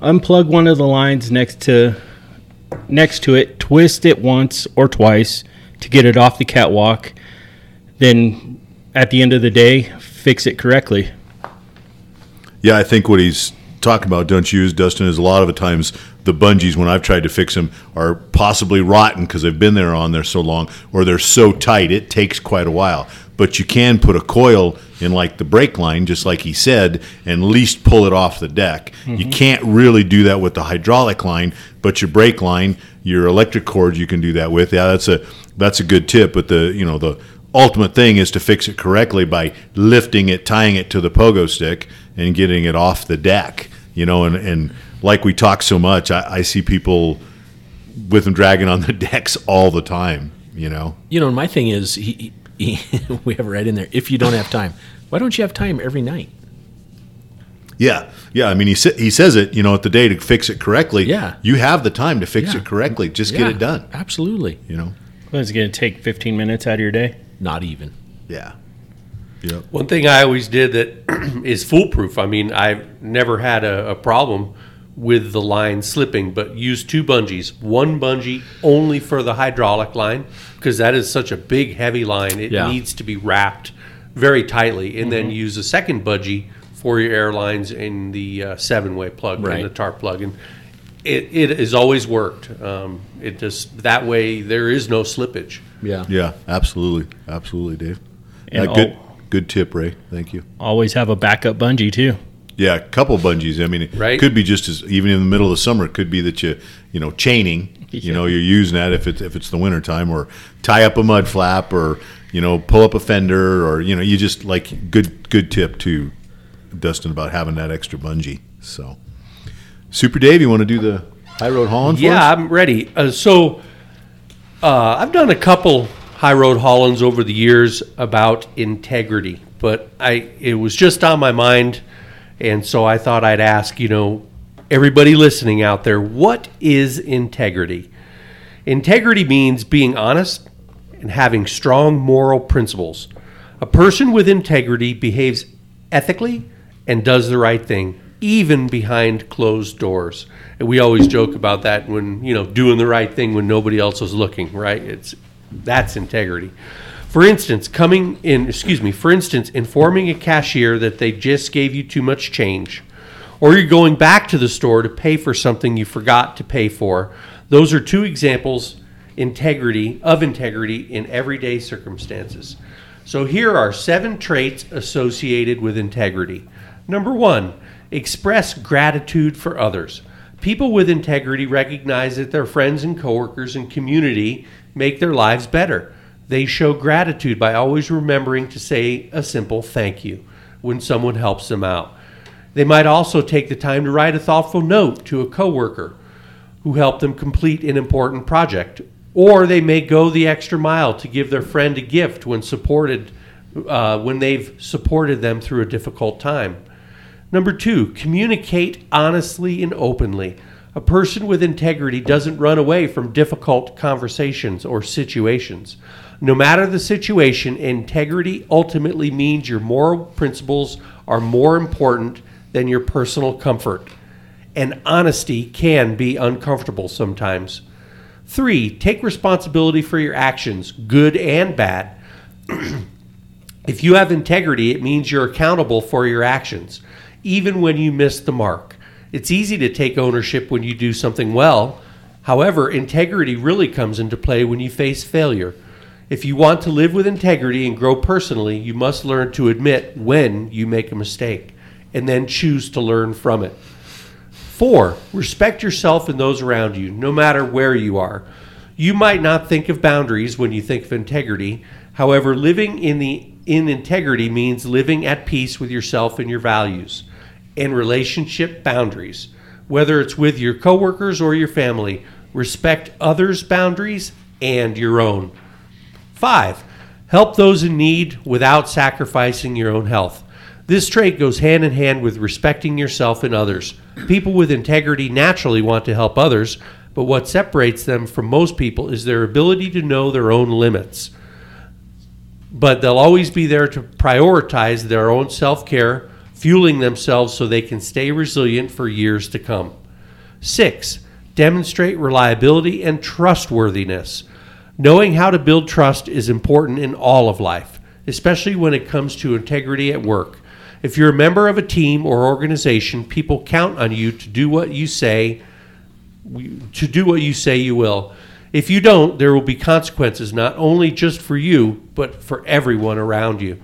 unplug one of the lines next to next to it, twist it once or twice to get it off the catwalk. Then at the end of the day, fix it correctly. Yeah, I think what he's talking about, don't you, Dustin, is a lot of the times the bungees, when I've tried to fix them, are possibly rotten because they've been there on there so long, or they're so tight it takes quite a while. But you can put a coil in like the brake line, just like he said, and at least pull it off the deck. You mm-hmm. can't really do that with the hydraulic line, but your brake line, your electric cord, you can do that with. Yeah, that's a that's a good tip. But the you know the ultimate thing is to fix it correctly by lifting it, tying it to the pogo stick, and getting it off the deck. You know, and, and like we talk so much, I, I see people with them dragging on the decks all the time. You know, You know, my thing is, he, he, we have it right in there. If you don't have time, why don't you have time every night? yeah, yeah. I mean, he sa- he says it. You know, at the day to fix it correctly. Yeah. you have the time to fix Yeah. it correctly. Just get it done. Absolutely. You know. What is it going to take 15 minutes out of your day? Not even. Yeah. Yep. One thing I always did that is foolproof. I mean, I've never had a, a problem with the line slipping, but use two bungees. One bungee only for the hydraulic line because that is such a big, heavy line. It Yeah. needs to be wrapped very tightly, and then use a second bungee for your airlines in the uh, seven-way plug Right. and the tarp plug. And it, it has always worked. Um, it just that way there is no slippage. Yeah. Yeah. Absolutely. Absolutely, Dave. And yeah, good. all- Good tip, Ray. Thank you. Always have a backup bungee too. Yeah, a couple bungees. I mean, it Right. could be just as even in the middle of the summer. It could be that you, you know, chaining. You know, you're using that if it's if it's the winter time, or tie up a mud flap, or you know, pull up a fender, or you know, you just like good good tip to Dustin, about having that extra bungee. So, Super Dave, you want to do the high road hauling? for Yeah, us? I'm ready. Uh, so uh, I've done a couple high road haulings over the years about integrity, but I it was just on my mind, and so I thought I'd ask you know everybody listening out there, what is integrity? Integrity means being honest and having strong moral principles. A person with integrity behaves ethically and does the right thing, even behind closed doors. And we always joke about that when, you know, doing the right thing when nobody else is looking, right? It's that's integrity. For instance, coming in, excuse me, for instance, informing a cashier that they just gave you too much change or you're going back to the store to pay for something you forgot to pay for. Those are two examples integrity of integrity in everyday circumstances. So here are seven traits associated with integrity. Number 1, express gratitude for others. People with integrity recognize that their friends and coworkers and community make their lives better. They show gratitude by always remembering to say a simple thank you when someone helps them out. They might also take the time to write a thoughtful note to a coworker who helped them complete an important project, or they may go the extra mile to give their friend a gift when supported uh, when they've supported them through a difficult time. Number two, communicate honestly and openly. A person with integrity doesn't run away from difficult conversations or situations. No matter the situation, integrity ultimately means your moral principles are more important than your personal comfort. And honesty can be uncomfortable sometimes. Three, take responsibility for your actions, good and bad. if you have integrity, it means you're accountable for your actions, even when you miss the mark. It's easy to take ownership when you do something well. However, integrity really comes into play when you face failure. If you want to live with integrity and grow personally, you must learn to admit when you make a mistake and then choose to learn from it. Four, respect yourself and those around you, no matter where you are. You might not think of boundaries when you think of integrity. However, living in the in integrity means living at peace with yourself and your values and relationship boundaries. Whether it's with your coworkers or your family, respect others' boundaries and your own. Five, help those in need without sacrificing your own health. This trait goes hand in hand with respecting yourself and others. People with integrity naturally want to help others, but what separates them from most people is their ability to know their own limits. But they'll always be there to prioritize their own self care, fueling themselves so they can stay resilient for years to come. Six, demonstrate reliability and trustworthiness. Knowing how to build trust is important in all of life, especially when it comes to integrity at work. If you're a member of a team or organization, people count on you to do what you say to do what you say you will. If you don't, there will be consequences not only just for you, but for everyone around you.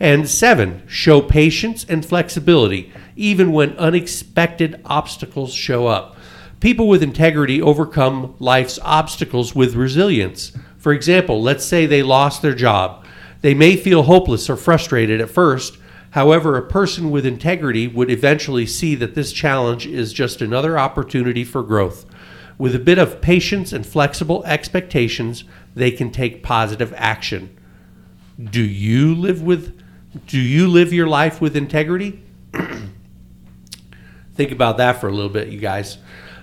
And seven, show patience and flexibility, even when unexpected obstacles show up. People with integrity overcome life's obstacles with resilience. For example, let's say they lost their job. They may feel hopeless or frustrated at first, However, a person with integrity would eventually see that this challenge is just another opportunity for growth. With a bit of patience and flexible expectations, they can take positive action. Do you live with do you live your life with integrity? Think about that for a little bit, you guys.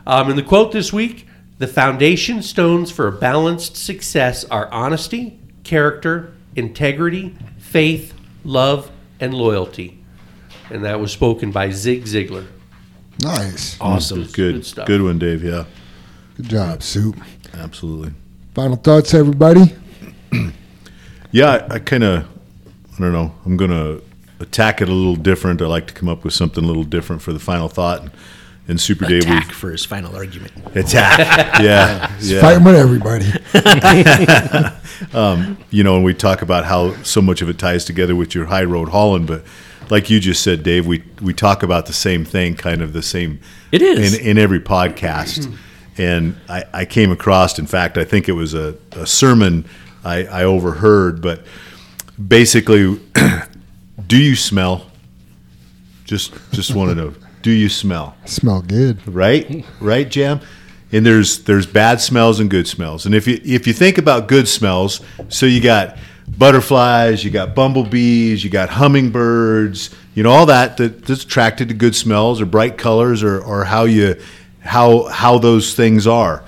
Um, in the quote this week, the foundation stones for a balanced success are honesty, character, integrity, faith, love, and loyalty. And that was spoken by Zig Ziglar. Nice. Awesome. Good, Good good, one, Dave. Yeah, Good job, Soup. absolutely. Final thoughts, everybody? Yeah, I, I kind of, I don't know. I'm gonna attack it a little different. I like to come up with something a little different for the final thought. And Super Dave, Attack we've for his final argument. attack. yeah, yeah. Fighting with everybody. Um, you know, and we talk about how so much of it ties together with your high road hauling, but like you just said, Dave, we we talk about the same thing, kind of the same. It is. in, in every podcast, and I, I came across. In fact, I think it was a, a sermon I, I overheard, but basically, do you smell? Just just want to know, do you smell? Smell good. right? Right, Jam? And there's there's bad smells and good smells. And if you if you think about good smells, so you got butterflies, you got bumblebees, you got hummingbirds, you know all that, that that's attracted to good smells or bright colors or or how you how how those things are.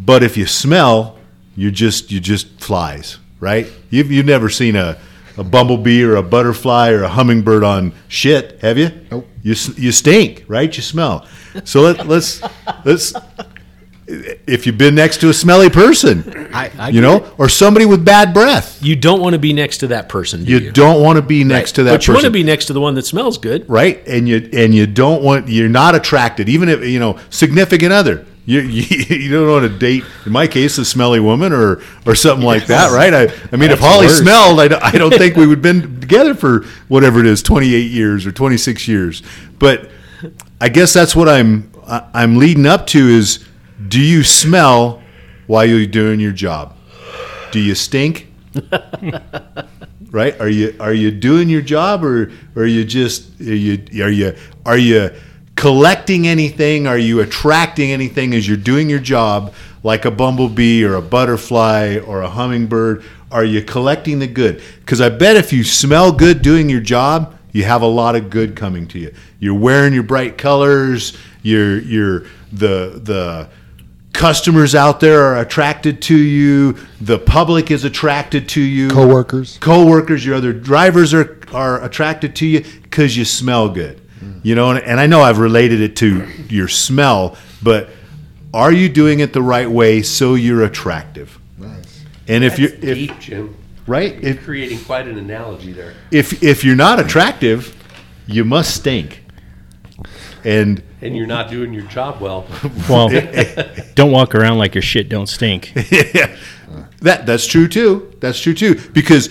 But if you smell, you're just you just flies, right? You've you've never seen a a bumblebee or a butterfly or a hummingbird on shit, have you? Nope. You you stink, right? You smell. So let, let's let's if you've been next to a smelly person, I, I you know, or somebody with bad breath, you don't want to be next to that person, do you, you? don't want to be next to that person. but you person. want to be next to the one that smells good. right, and you and you don't want you're not attracted, even if you know significant other. You, you, you don't want to date, in my case, a smelly woman or or something like that, right? I, I mean, if Holly worse. smelled, I, don't- I don't think we would have been together for whatever it is, 28 years or 26 years. But I guess that's what I'm I'm leading up to is, do you smell while you're doing your job? Do you stink? right? Are you are you doing your job or, or are you just are you are you are you collecting anything? Are you attracting anything as you're doing your job, like a bumblebee or a butterfly or a hummingbird? Are you collecting the good? Because I bet if you smell good doing your job, you have a lot of good coming to you. You're wearing your bright colors. You're you're the the customers out there are attracted to you. The public is attracted to you Coworkers. coworkers, your other drivers are are attracted to you because you smell good. You know, and, and I know I've related it to your smell, but are you doing it the right way so you're attractive? Nice. And if That's you're if, deep, Jim. right, You're if, creating quite an analogy there. if if you're not attractive, you must stink. And And you're not doing your job well. Well, don't walk around like your shit don't stink. yeah. That that's true too. That's true too. Because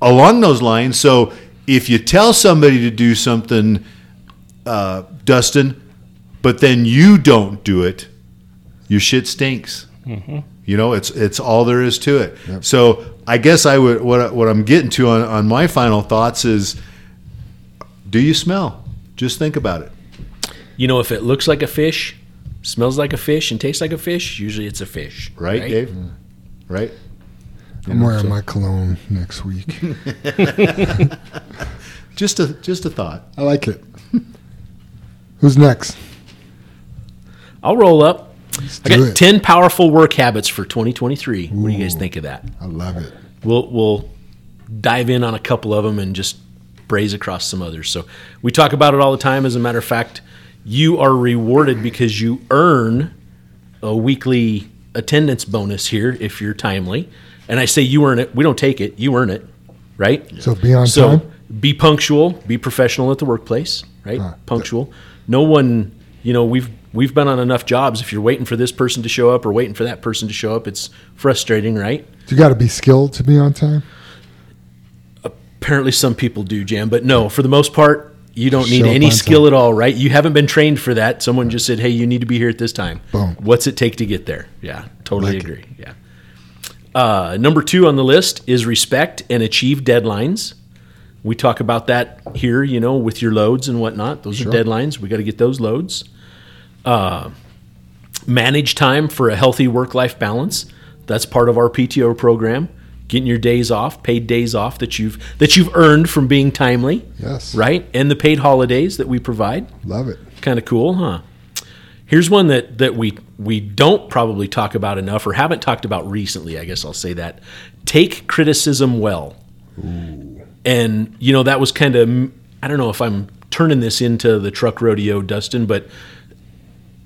along those lines, so if you tell somebody to do something, uh, Dustin, but then you don't do it, your shit stinks. You know, it's it's all there is to it. So I guess I would what I- what I'm getting to on, on my final thoughts is, do you smell? Just think about it. You know, if it looks like a fish, smells like a fish, and tastes like a fish, usually it's a fish. Right, Dave? Right. I'm wearing my cologne next week. Just a just a thought. I like it. Who's next? I'll roll up. I got it. 10 powerful work habits for 2023. What do you guys think of that? I love it. We'll, we'll dive in on a couple of them and just braze across some others. So we talk about it all the time. As a matter of fact, you are rewarded because you earn a weekly attendance bonus here if you're timely. And I say you earn it. We don't take it. You earn it, right? So be on So time. be punctual, be professional at the workplace, right? Huh. Punctual. No one, you know, we've we've been on enough jobs. If you're waiting for this person to show up or waiting for that person to show up, it's frustrating, right? You got to be skilled to be on time. Apparently, some people do, Jam, but no, for the most part, you don't need Show any skill time. at all, right? You haven't been trained for that. Someone just said, "Hey, you need to be here at this time." Boom. What's it take to get there? Yeah, totally Like it. agree. Yeah. Uh, number two on the list is respect and achieve deadlines. We talk about that here, you know, with your loads and whatnot. Those Sure. are deadlines. We got to get those loads. Uh, manage time for a healthy work-life balance. That's part of our PTO program. Getting your days off, paid days off that you've that you've earned from being timely, Yes. right? And the paid holidays that we provide. Love it. Kind of cool, huh? Here's one that that we we don't probably talk about enough or haven't talked about recently. I guess I'll say that. Take criticism well. And you know that was kind of I don't know if I'm turning this into the truck rodeo, Dustin, but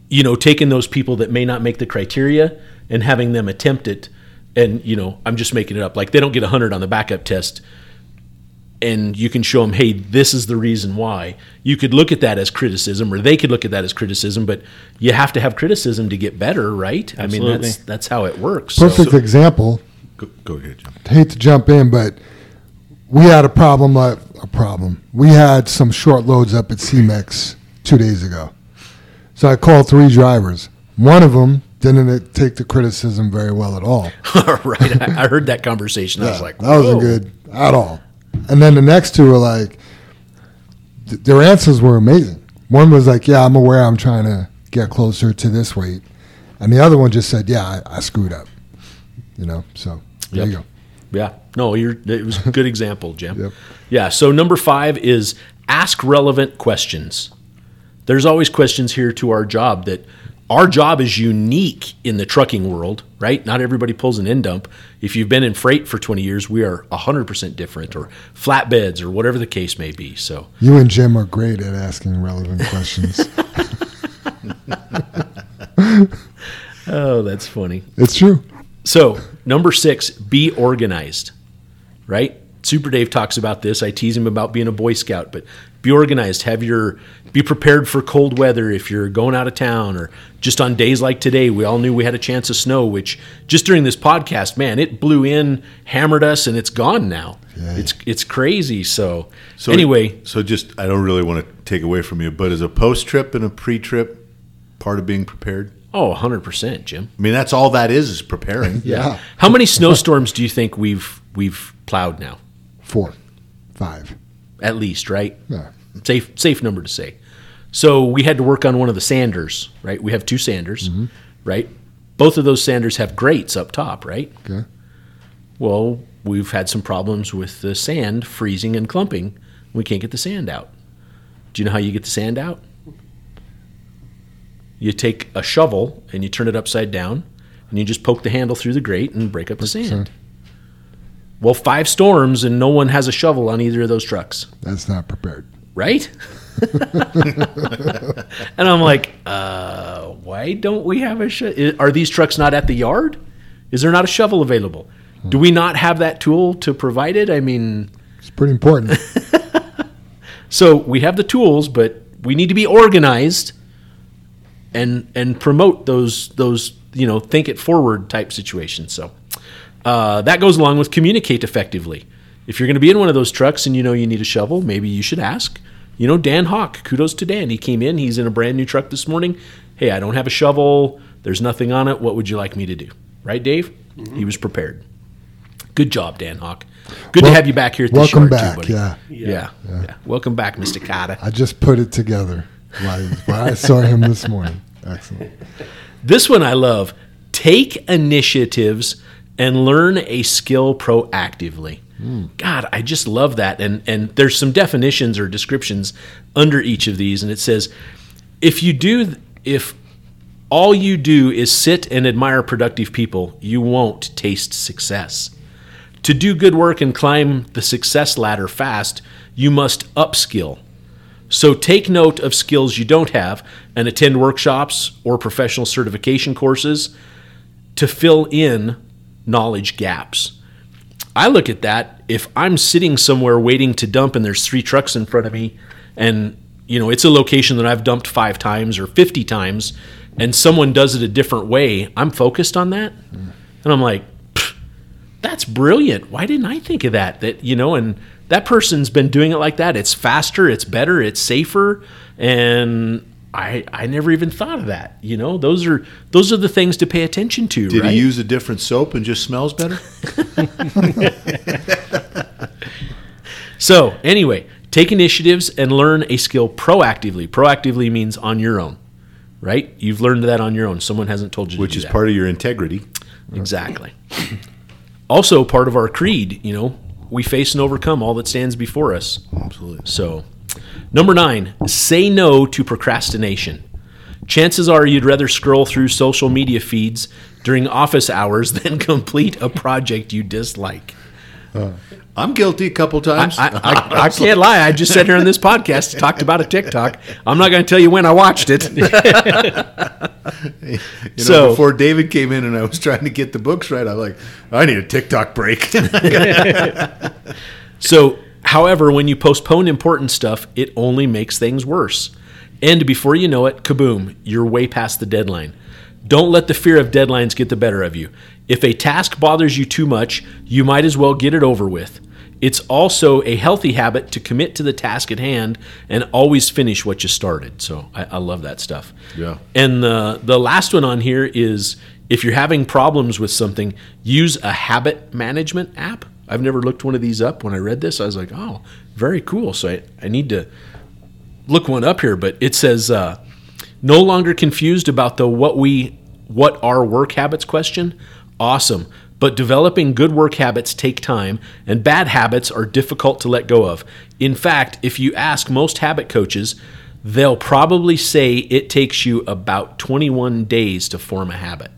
you know taking those people that may not make the criteria and having them attempt it. And you know I'm just making it up. Like they don't get 100 on the backup test and you can show them, hey, this is the reason why. You could look at that as criticism, or they could look at that as criticism, but you have to have criticism to get better, right? I mean, Absolutely. that's that's how it works. So- Perfect example. Go, go ahead, Jim. hate to jump in, but we had a problem. Like a problem. We had some short loads up at CMEX two days ago. So I called three drivers. One of them didn't uh, take the criticism very well at all. right, I, I heard that conversation. I was Yeah, like, that wasn't good at all. And then the next two were like, th- their answers were amazing. One was like, "Yeah, I'm aware. I'm trying to get closer to this weight," and the other one just said, "Yeah, I, I screwed up." You know, so there you go. Yeah, no, you're. It was a good example, Jim. Yep. Yeah. So number five is ask relevant questions. There's always questions here to our job that our job is unique in the trucking world, right? Not everybody pulls an end dump. If you've been in freight for 20 years, we are 100% different, or flatbeds, or whatever the case may be. So You and Jim are great at asking relevant questions. Oh, that's funny. it's true. So, number six, be organized, right? Super Dave talks about this. I tease him about being a Boy Scout, but be organized. Have your, be prepared for cold weather if you're going out of town or just on days like today. We all knew we had a chance of snow, which just during this podcast, man, it blew in, hammered us, and it's gone now. It's, it's crazy. So, So anyway, so just I don't really want to take away from you, but is a post trip and a pre trip part of being prepared? Oh, 100%, Jim. I mean, that's all that is is preparing. Yeah. How many snowstorms do you think we've, we've plowed now? Four, five. At least, right? Yeah. safe safe number to say. So we had to work on one of the sanders, right? We have two sanders, mm-hmm. right? Both of those sanders have grates up top, right? Okay. Well, we've had some problems with the sand freezing and clumping. We can't get the sand out. Do you know how you get the sand out? You take a shovel and you turn it upside down and you just poke the handle through the grate and break up the sand. sand. Well, five storms and no one has a shovel on either of those trucks, That's not prepared. right? and I'm like, uh, why don't we have a? shovel? are these trucks not at the yard? Is there not a shovel available? Do we not have that tool to provide it? I mean, It's pretty important. so we have the tools, but we need to be organized and and promote those those you know think it forward type situations. So uh, that goes along with communicate effectively. If you're going to be in one of those trucks and you know you need a shovel, maybe you should ask. You know, Dan Hawk, kudos to Dan. He came in, he's in a brand new truck this morning. Hey, I don't have a shovel. There's nothing on it. What would you like me to do? Right, Dave? He was prepared. Good job, Dan Hawk. Good Wel- to have you back here at the welcome back, Too, buddy. yeah. yeah. Yeah. Welcome back, Mr. Carter. I just put it together while I saw him this morning. Excellent. This one I love. Take initiatives and learn a skill proactively. Hmm. God, I just love that. And and there's some definitions or descriptions under each of these, and it says if you do if all you do is sit and admire productive people, you won't taste success. To do good work and climb the success ladder fast, you must upskill. So take note of skills you don't have and attend workshops or professional certification courses to fill in knowledge gaps. I look at that if I'm sitting somewhere waiting to dump and there's three trucks in front of me and you know it's a location that I've dumped 5 times or 50 times and someone does it a different way, I'm focused on that. Mm. And I'm like, that's brilliant. Why didn't I think of that? That you know, and that person's been doing it like that. It's faster, it's better, it's safer, and I I never even thought of that. You know, those are those are the things to pay attention to. Did right? he use a different soap and just smells better? So, anyway, take initiatives and learn a skill proactively. Proactively means on your own, right? You've learned that on your own. Someone hasn't told you Which to do is that. part of your integrity. Exactly. also, part of our creed, you know, we face and overcome all that stands before us. Absolutely. So, number nine, say no to procrastination. Chances are you'd rather scroll through social media feeds during office hours than complete a project you dislike. Uh, I'm guilty a couple times. I, I, I can't lie. I just sat here on this podcast, talked about a TikTok. I'm not going to tell you when I watched it. You know, So- before David came in and I was trying to get the books right, I'm like, I need a TikTok break. So, however, when you postpone important stuff, it only makes things worse. And before you know it, kaboom, you're way past the deadline. Don't let the fear of deadlines get the better of you. If a task bothers you too much, you might as well get it over with. It's also a healthy habit to commit to the task at hand and always finish what you started. So I, I love that stuff. Yeah. And the the last one on here is if you're having problems with something, use a habit management app. I've never looked one of these up. When I read this, I was like, oh, very cool. So I, I need to look one up here. But it says uh, no longer confused about the what we what are work habits question. Awesome. But developing good work habits take time, and bad habits are difficult to let go of. In fact, if you ask most habit coaches, they'll probably say it takes you about 21 days to form a habit.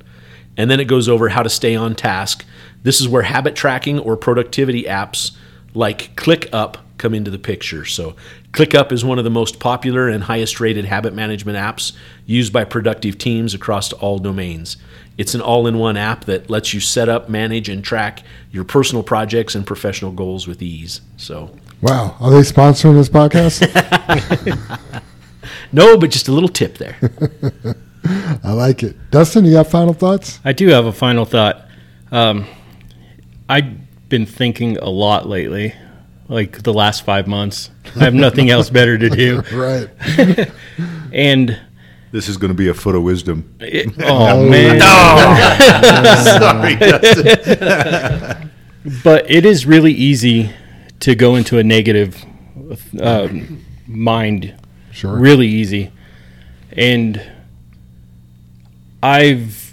And then it goes over how to stay on task. This is where habit tracking or productivity apps like ClickUp come into the picture. So, ClickUp is one of the most popular and highest rated habit management apps used by productive teams across all domains. It's an all in one app that lets you set up, manage, and track your personal projects and professional goals with ease. So, Wow. Are they sponsoring this podcast? no, but just a little tip there. I like it. Dustin, you got final thoughts? I do have a final thought. Um, I've been thinking a lot lately, like the last five months. I have nothing else better to do. Right. And this is going to be a foot of wisdom. it, oh man, Sorry, Dustin. but it is really easy to go into a negative um, mind Sure. really easy. And I've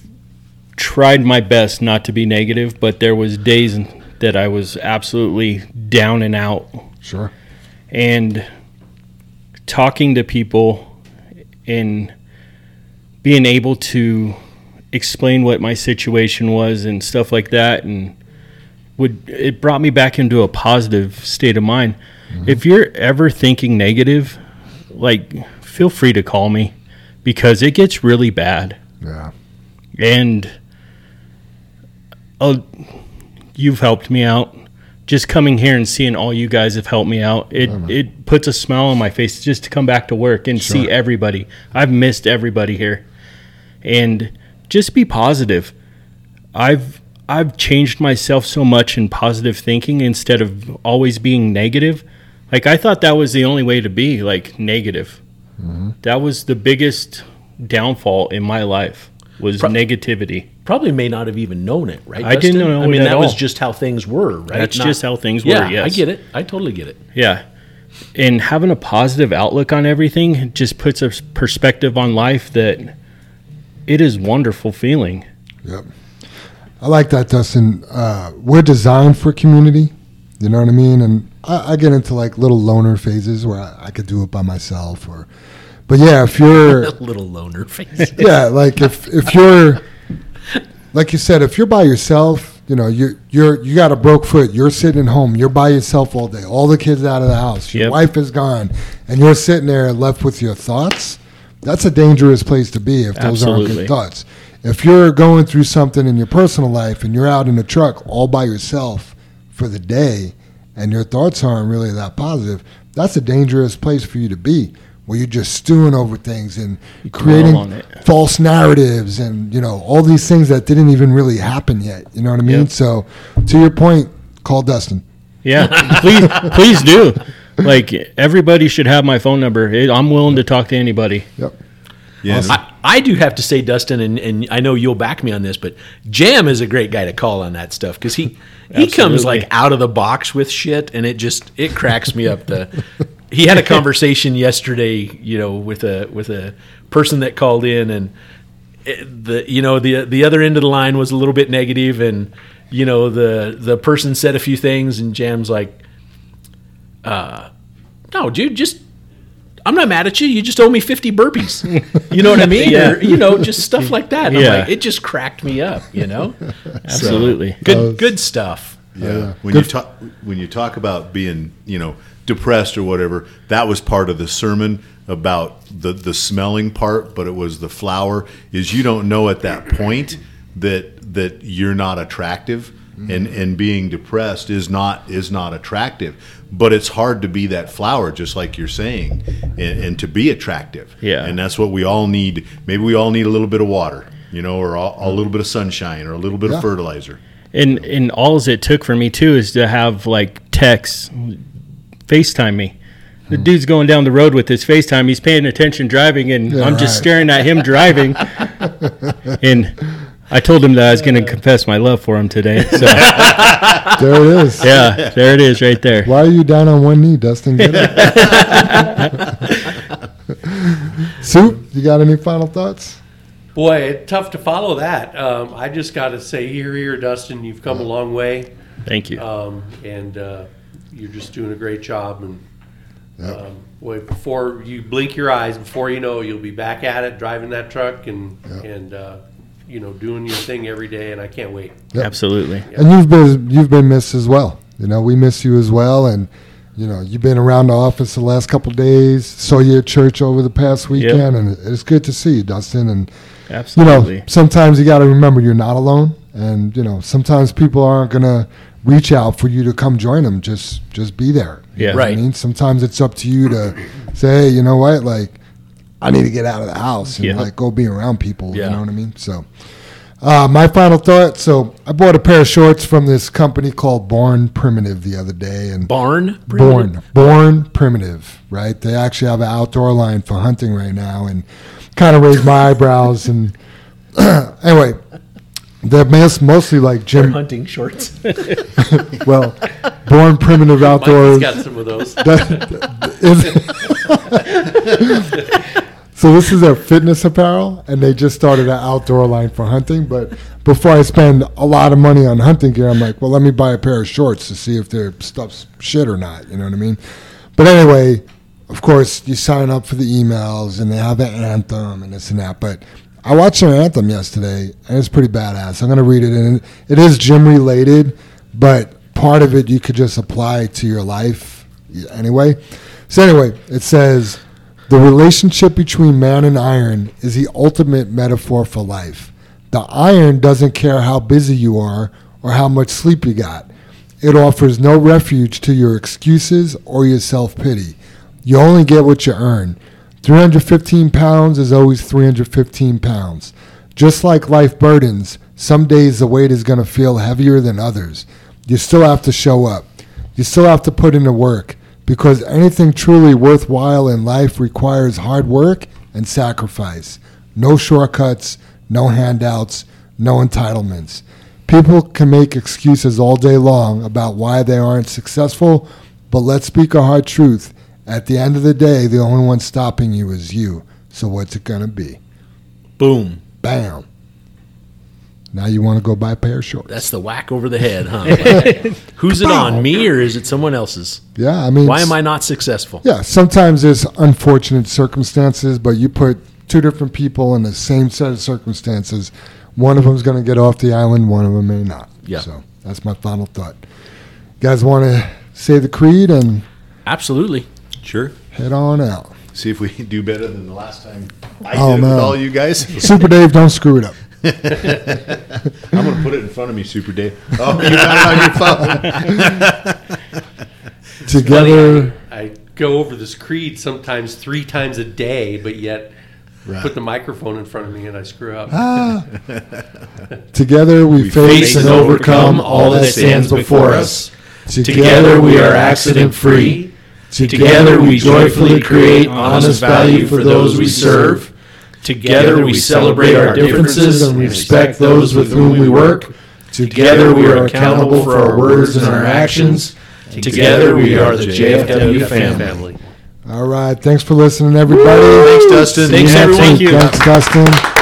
tried my best not to be negative, but there was days that I was absolutely down and out. Sure. And talking to people and being able to explain what my situation was and stuff like that and would it brought me back into a positive state of mind. Mm-hmm. If you're ever thinking negative, like feel free to call me because it gets really bad Yeah. and oh, you've helped me out. Just coming here and seeing all you guys have helped me out, it oh, it puts a smile on my face just to come back to work and see everybody. I've missed everybody here, and just be positive. I've I've changed myself so much in positive thinking instead of always being negative. Like I thought that was the only way to be, like negative. Mm-hmm. That was the biggest downfall in my life was Pro- negativity. Probably may not have even known it, right? I didn't know I mean, it that at was all. just how things were, right? That's Not- just how things were. Yeah, yes, I get it. I totally get it. Yeah, and having a positive outlook on everything just puts a perspective on life that it is wonderful feeling. Yep. I like that, Dustin. Uh, we're designed for community. You know what I mean? And I, I get into like little loner phases where I, I could do it by myself, or. But yeah, if you're a Little loner phase. yeah, like if if you're like you said, if you're by yourself, you know, you you're you got a broke foot, you're sitting home, you're by yourself all day, all the kids out of the house, your Yep. wife is gone, and you're sitting there left with your thoughts. That's a dangerous place to be if those aren't good thoughts. If you're going through something in your personal life and you're out in a truck all by yourself for the day and your thoughts aren't really that positive, that's a dangerous place for you to be where you're just stewing over things and dwell creating false narratives and you know all these things that didn't even really happen yet you know what i mean Yep. so to your point call dustin Yeah, please, please do. Like everybody should have my phone number. I'm willing to talk to anybody. yep Yeah, and- I, I do have to say, Dustin, and, and I know you'll back me on this, but Jam is a great guy to call on that stuff because he he comes like out of the box with shit, and it just it cracks me up. The he had a conversation yesterday, you know, with a with a person that called in, and the you know the the other end of the line was a little bit negative, and you know the the person said a few things, and Jam's like, uh, no, dude, just I'm not mad at you. You just owe me 50 burpees. You know what I mean? Yeah. Or, you know, just stuff like that. And I'm Yeah. like, it just cracked me up, you know? Absolutely. Good was- good stuff. Yeah. When Good you talk when you talk about being, you know, depressed or whatever, that was part of the sermon about the the smelling part, but it was the flower is you don't know at that point that that you're not attractive and and being depressed is not is not attractive. But it's hard to be that flower just like you're saying and, and to be attractive. Yeah. And that's what we all need. Maybe we all need a little bit of water, you know, or a, a little bit of sunshine or a little bit Yeah. of fertilizer. And and all it took for me too is to have like text, FaceTime me. The dude's going down the road with his FaceTime. He's paying attention driving, and Yeah, I'm just right. staring at him driving. and I told him that I was going to confess my love for him today. So there it is yeah, there it is, right there. why are you down on one knee dustin Get it. soup you got any final thoughts Boy, it's tough to follow that. Um, I just got to say, hear, hear, Dustin, you've come a long way, Thank you. um, and uh, you're just doing a great job. And Yep. um, boy, before you blink your eyes, before you know, you'll be back at it, driving that truck, and and uh, you know, doing your thing every day. And I can't wait. Yep. Absolutely. and you've been you've been missed as well you know we miss you as well and you know you've been around the office the last couple of days saw you at church over the past weekend and it's good to see you dustin and Absolutely. you know, sometimes you got to remember you're not alone, and you know, sometimes people aren't gonna reach out for you to come join them. Just, just be there. You Yeah. Right. I mean, sometimes it's up to you to say, hey, you know what, like, I need to get out of the house and Yeah. like go be around people. Yeah. You know what I mean? So, uh, my final thought. So, I bought a pair of shorts from this company called Born Primitive the other day, and Barn? Born, Born Primitive, right? They actually have an outdoor line for hunting right now, and kind of raised my eyebrows. And anyway, they're most, mostly like They're gym. hunting shorts. Well, Born Primitive Mikey's Outdoors. got some of those. so this is their fitness apparel, and they just started an outdoor line for hunting. But before I spend a lot of money on hunting gear, I'm like, well, let me buy a pair of shorts to see if their stuff's shit or not. You know what I mean? But anyway, of course, you sign up for the emails, and they have an anthem and this and that. But I watched their anthem yesterday, and it's pretty badass. I'm gonna read it, and it is gym related, but part of it you could just apply to your life anyway. So anyway, it says The relationship between man and iron is the ultimate metaphor for life. The iron doesn't care how busy you are or how much sleep you got. It offers no refuge to your excuses or your self pity. You only get what you earn. 315 pounds is always 315 pounds. Just like life burdens, some days the weight is going to feel heavier than others. You still have to show up. You still have to put in the work because anything truly worthwhile in life requires hard work and sacrifice. No shortcuts, no handouts, no entitlements. People can make excuses all day long about why they aren't successful, but let's speak a hard truth. At the end of the day, the only one stopping you is you. So what's it going to be? Boom. Bam. Now you want to go buy a pair of shorts. That's the whack over the head, huh? Like, who's it on, me or is it someone else's? yeah, I mean, Why am I not successful? Yeah, sometimes there's unfortunate circumstances, but you put two different people in the same set of circumstances. One of them's going to get off the island, one of them may not. Yeah. So that's my final thought. You guys want to say the creed and Absolutely. Sure. head on out. See if we do better than the last time I Oh, did it man. with all you guys. Super Dave, don't screw it up. I'm gonna put it in front of me, Super Dave. Oh, you got it on your phone. Together, I go over this creed sometimes three times a day, but yet put the microphone in front of me and I screw up. Ah. together we, face, Face and overcome all that stands before us. Together we are accident free. Together we joyfully create honest value for those we serve. Together we celebrate our differences and we respect those with whom we work. Together we are accountable for our words and our actions. Together we are the JFW family. All right. Thanks for listening, everybody. Thanks, Dustin. Thanks, Yeah, everyone. thank you. Thanks, Dustin.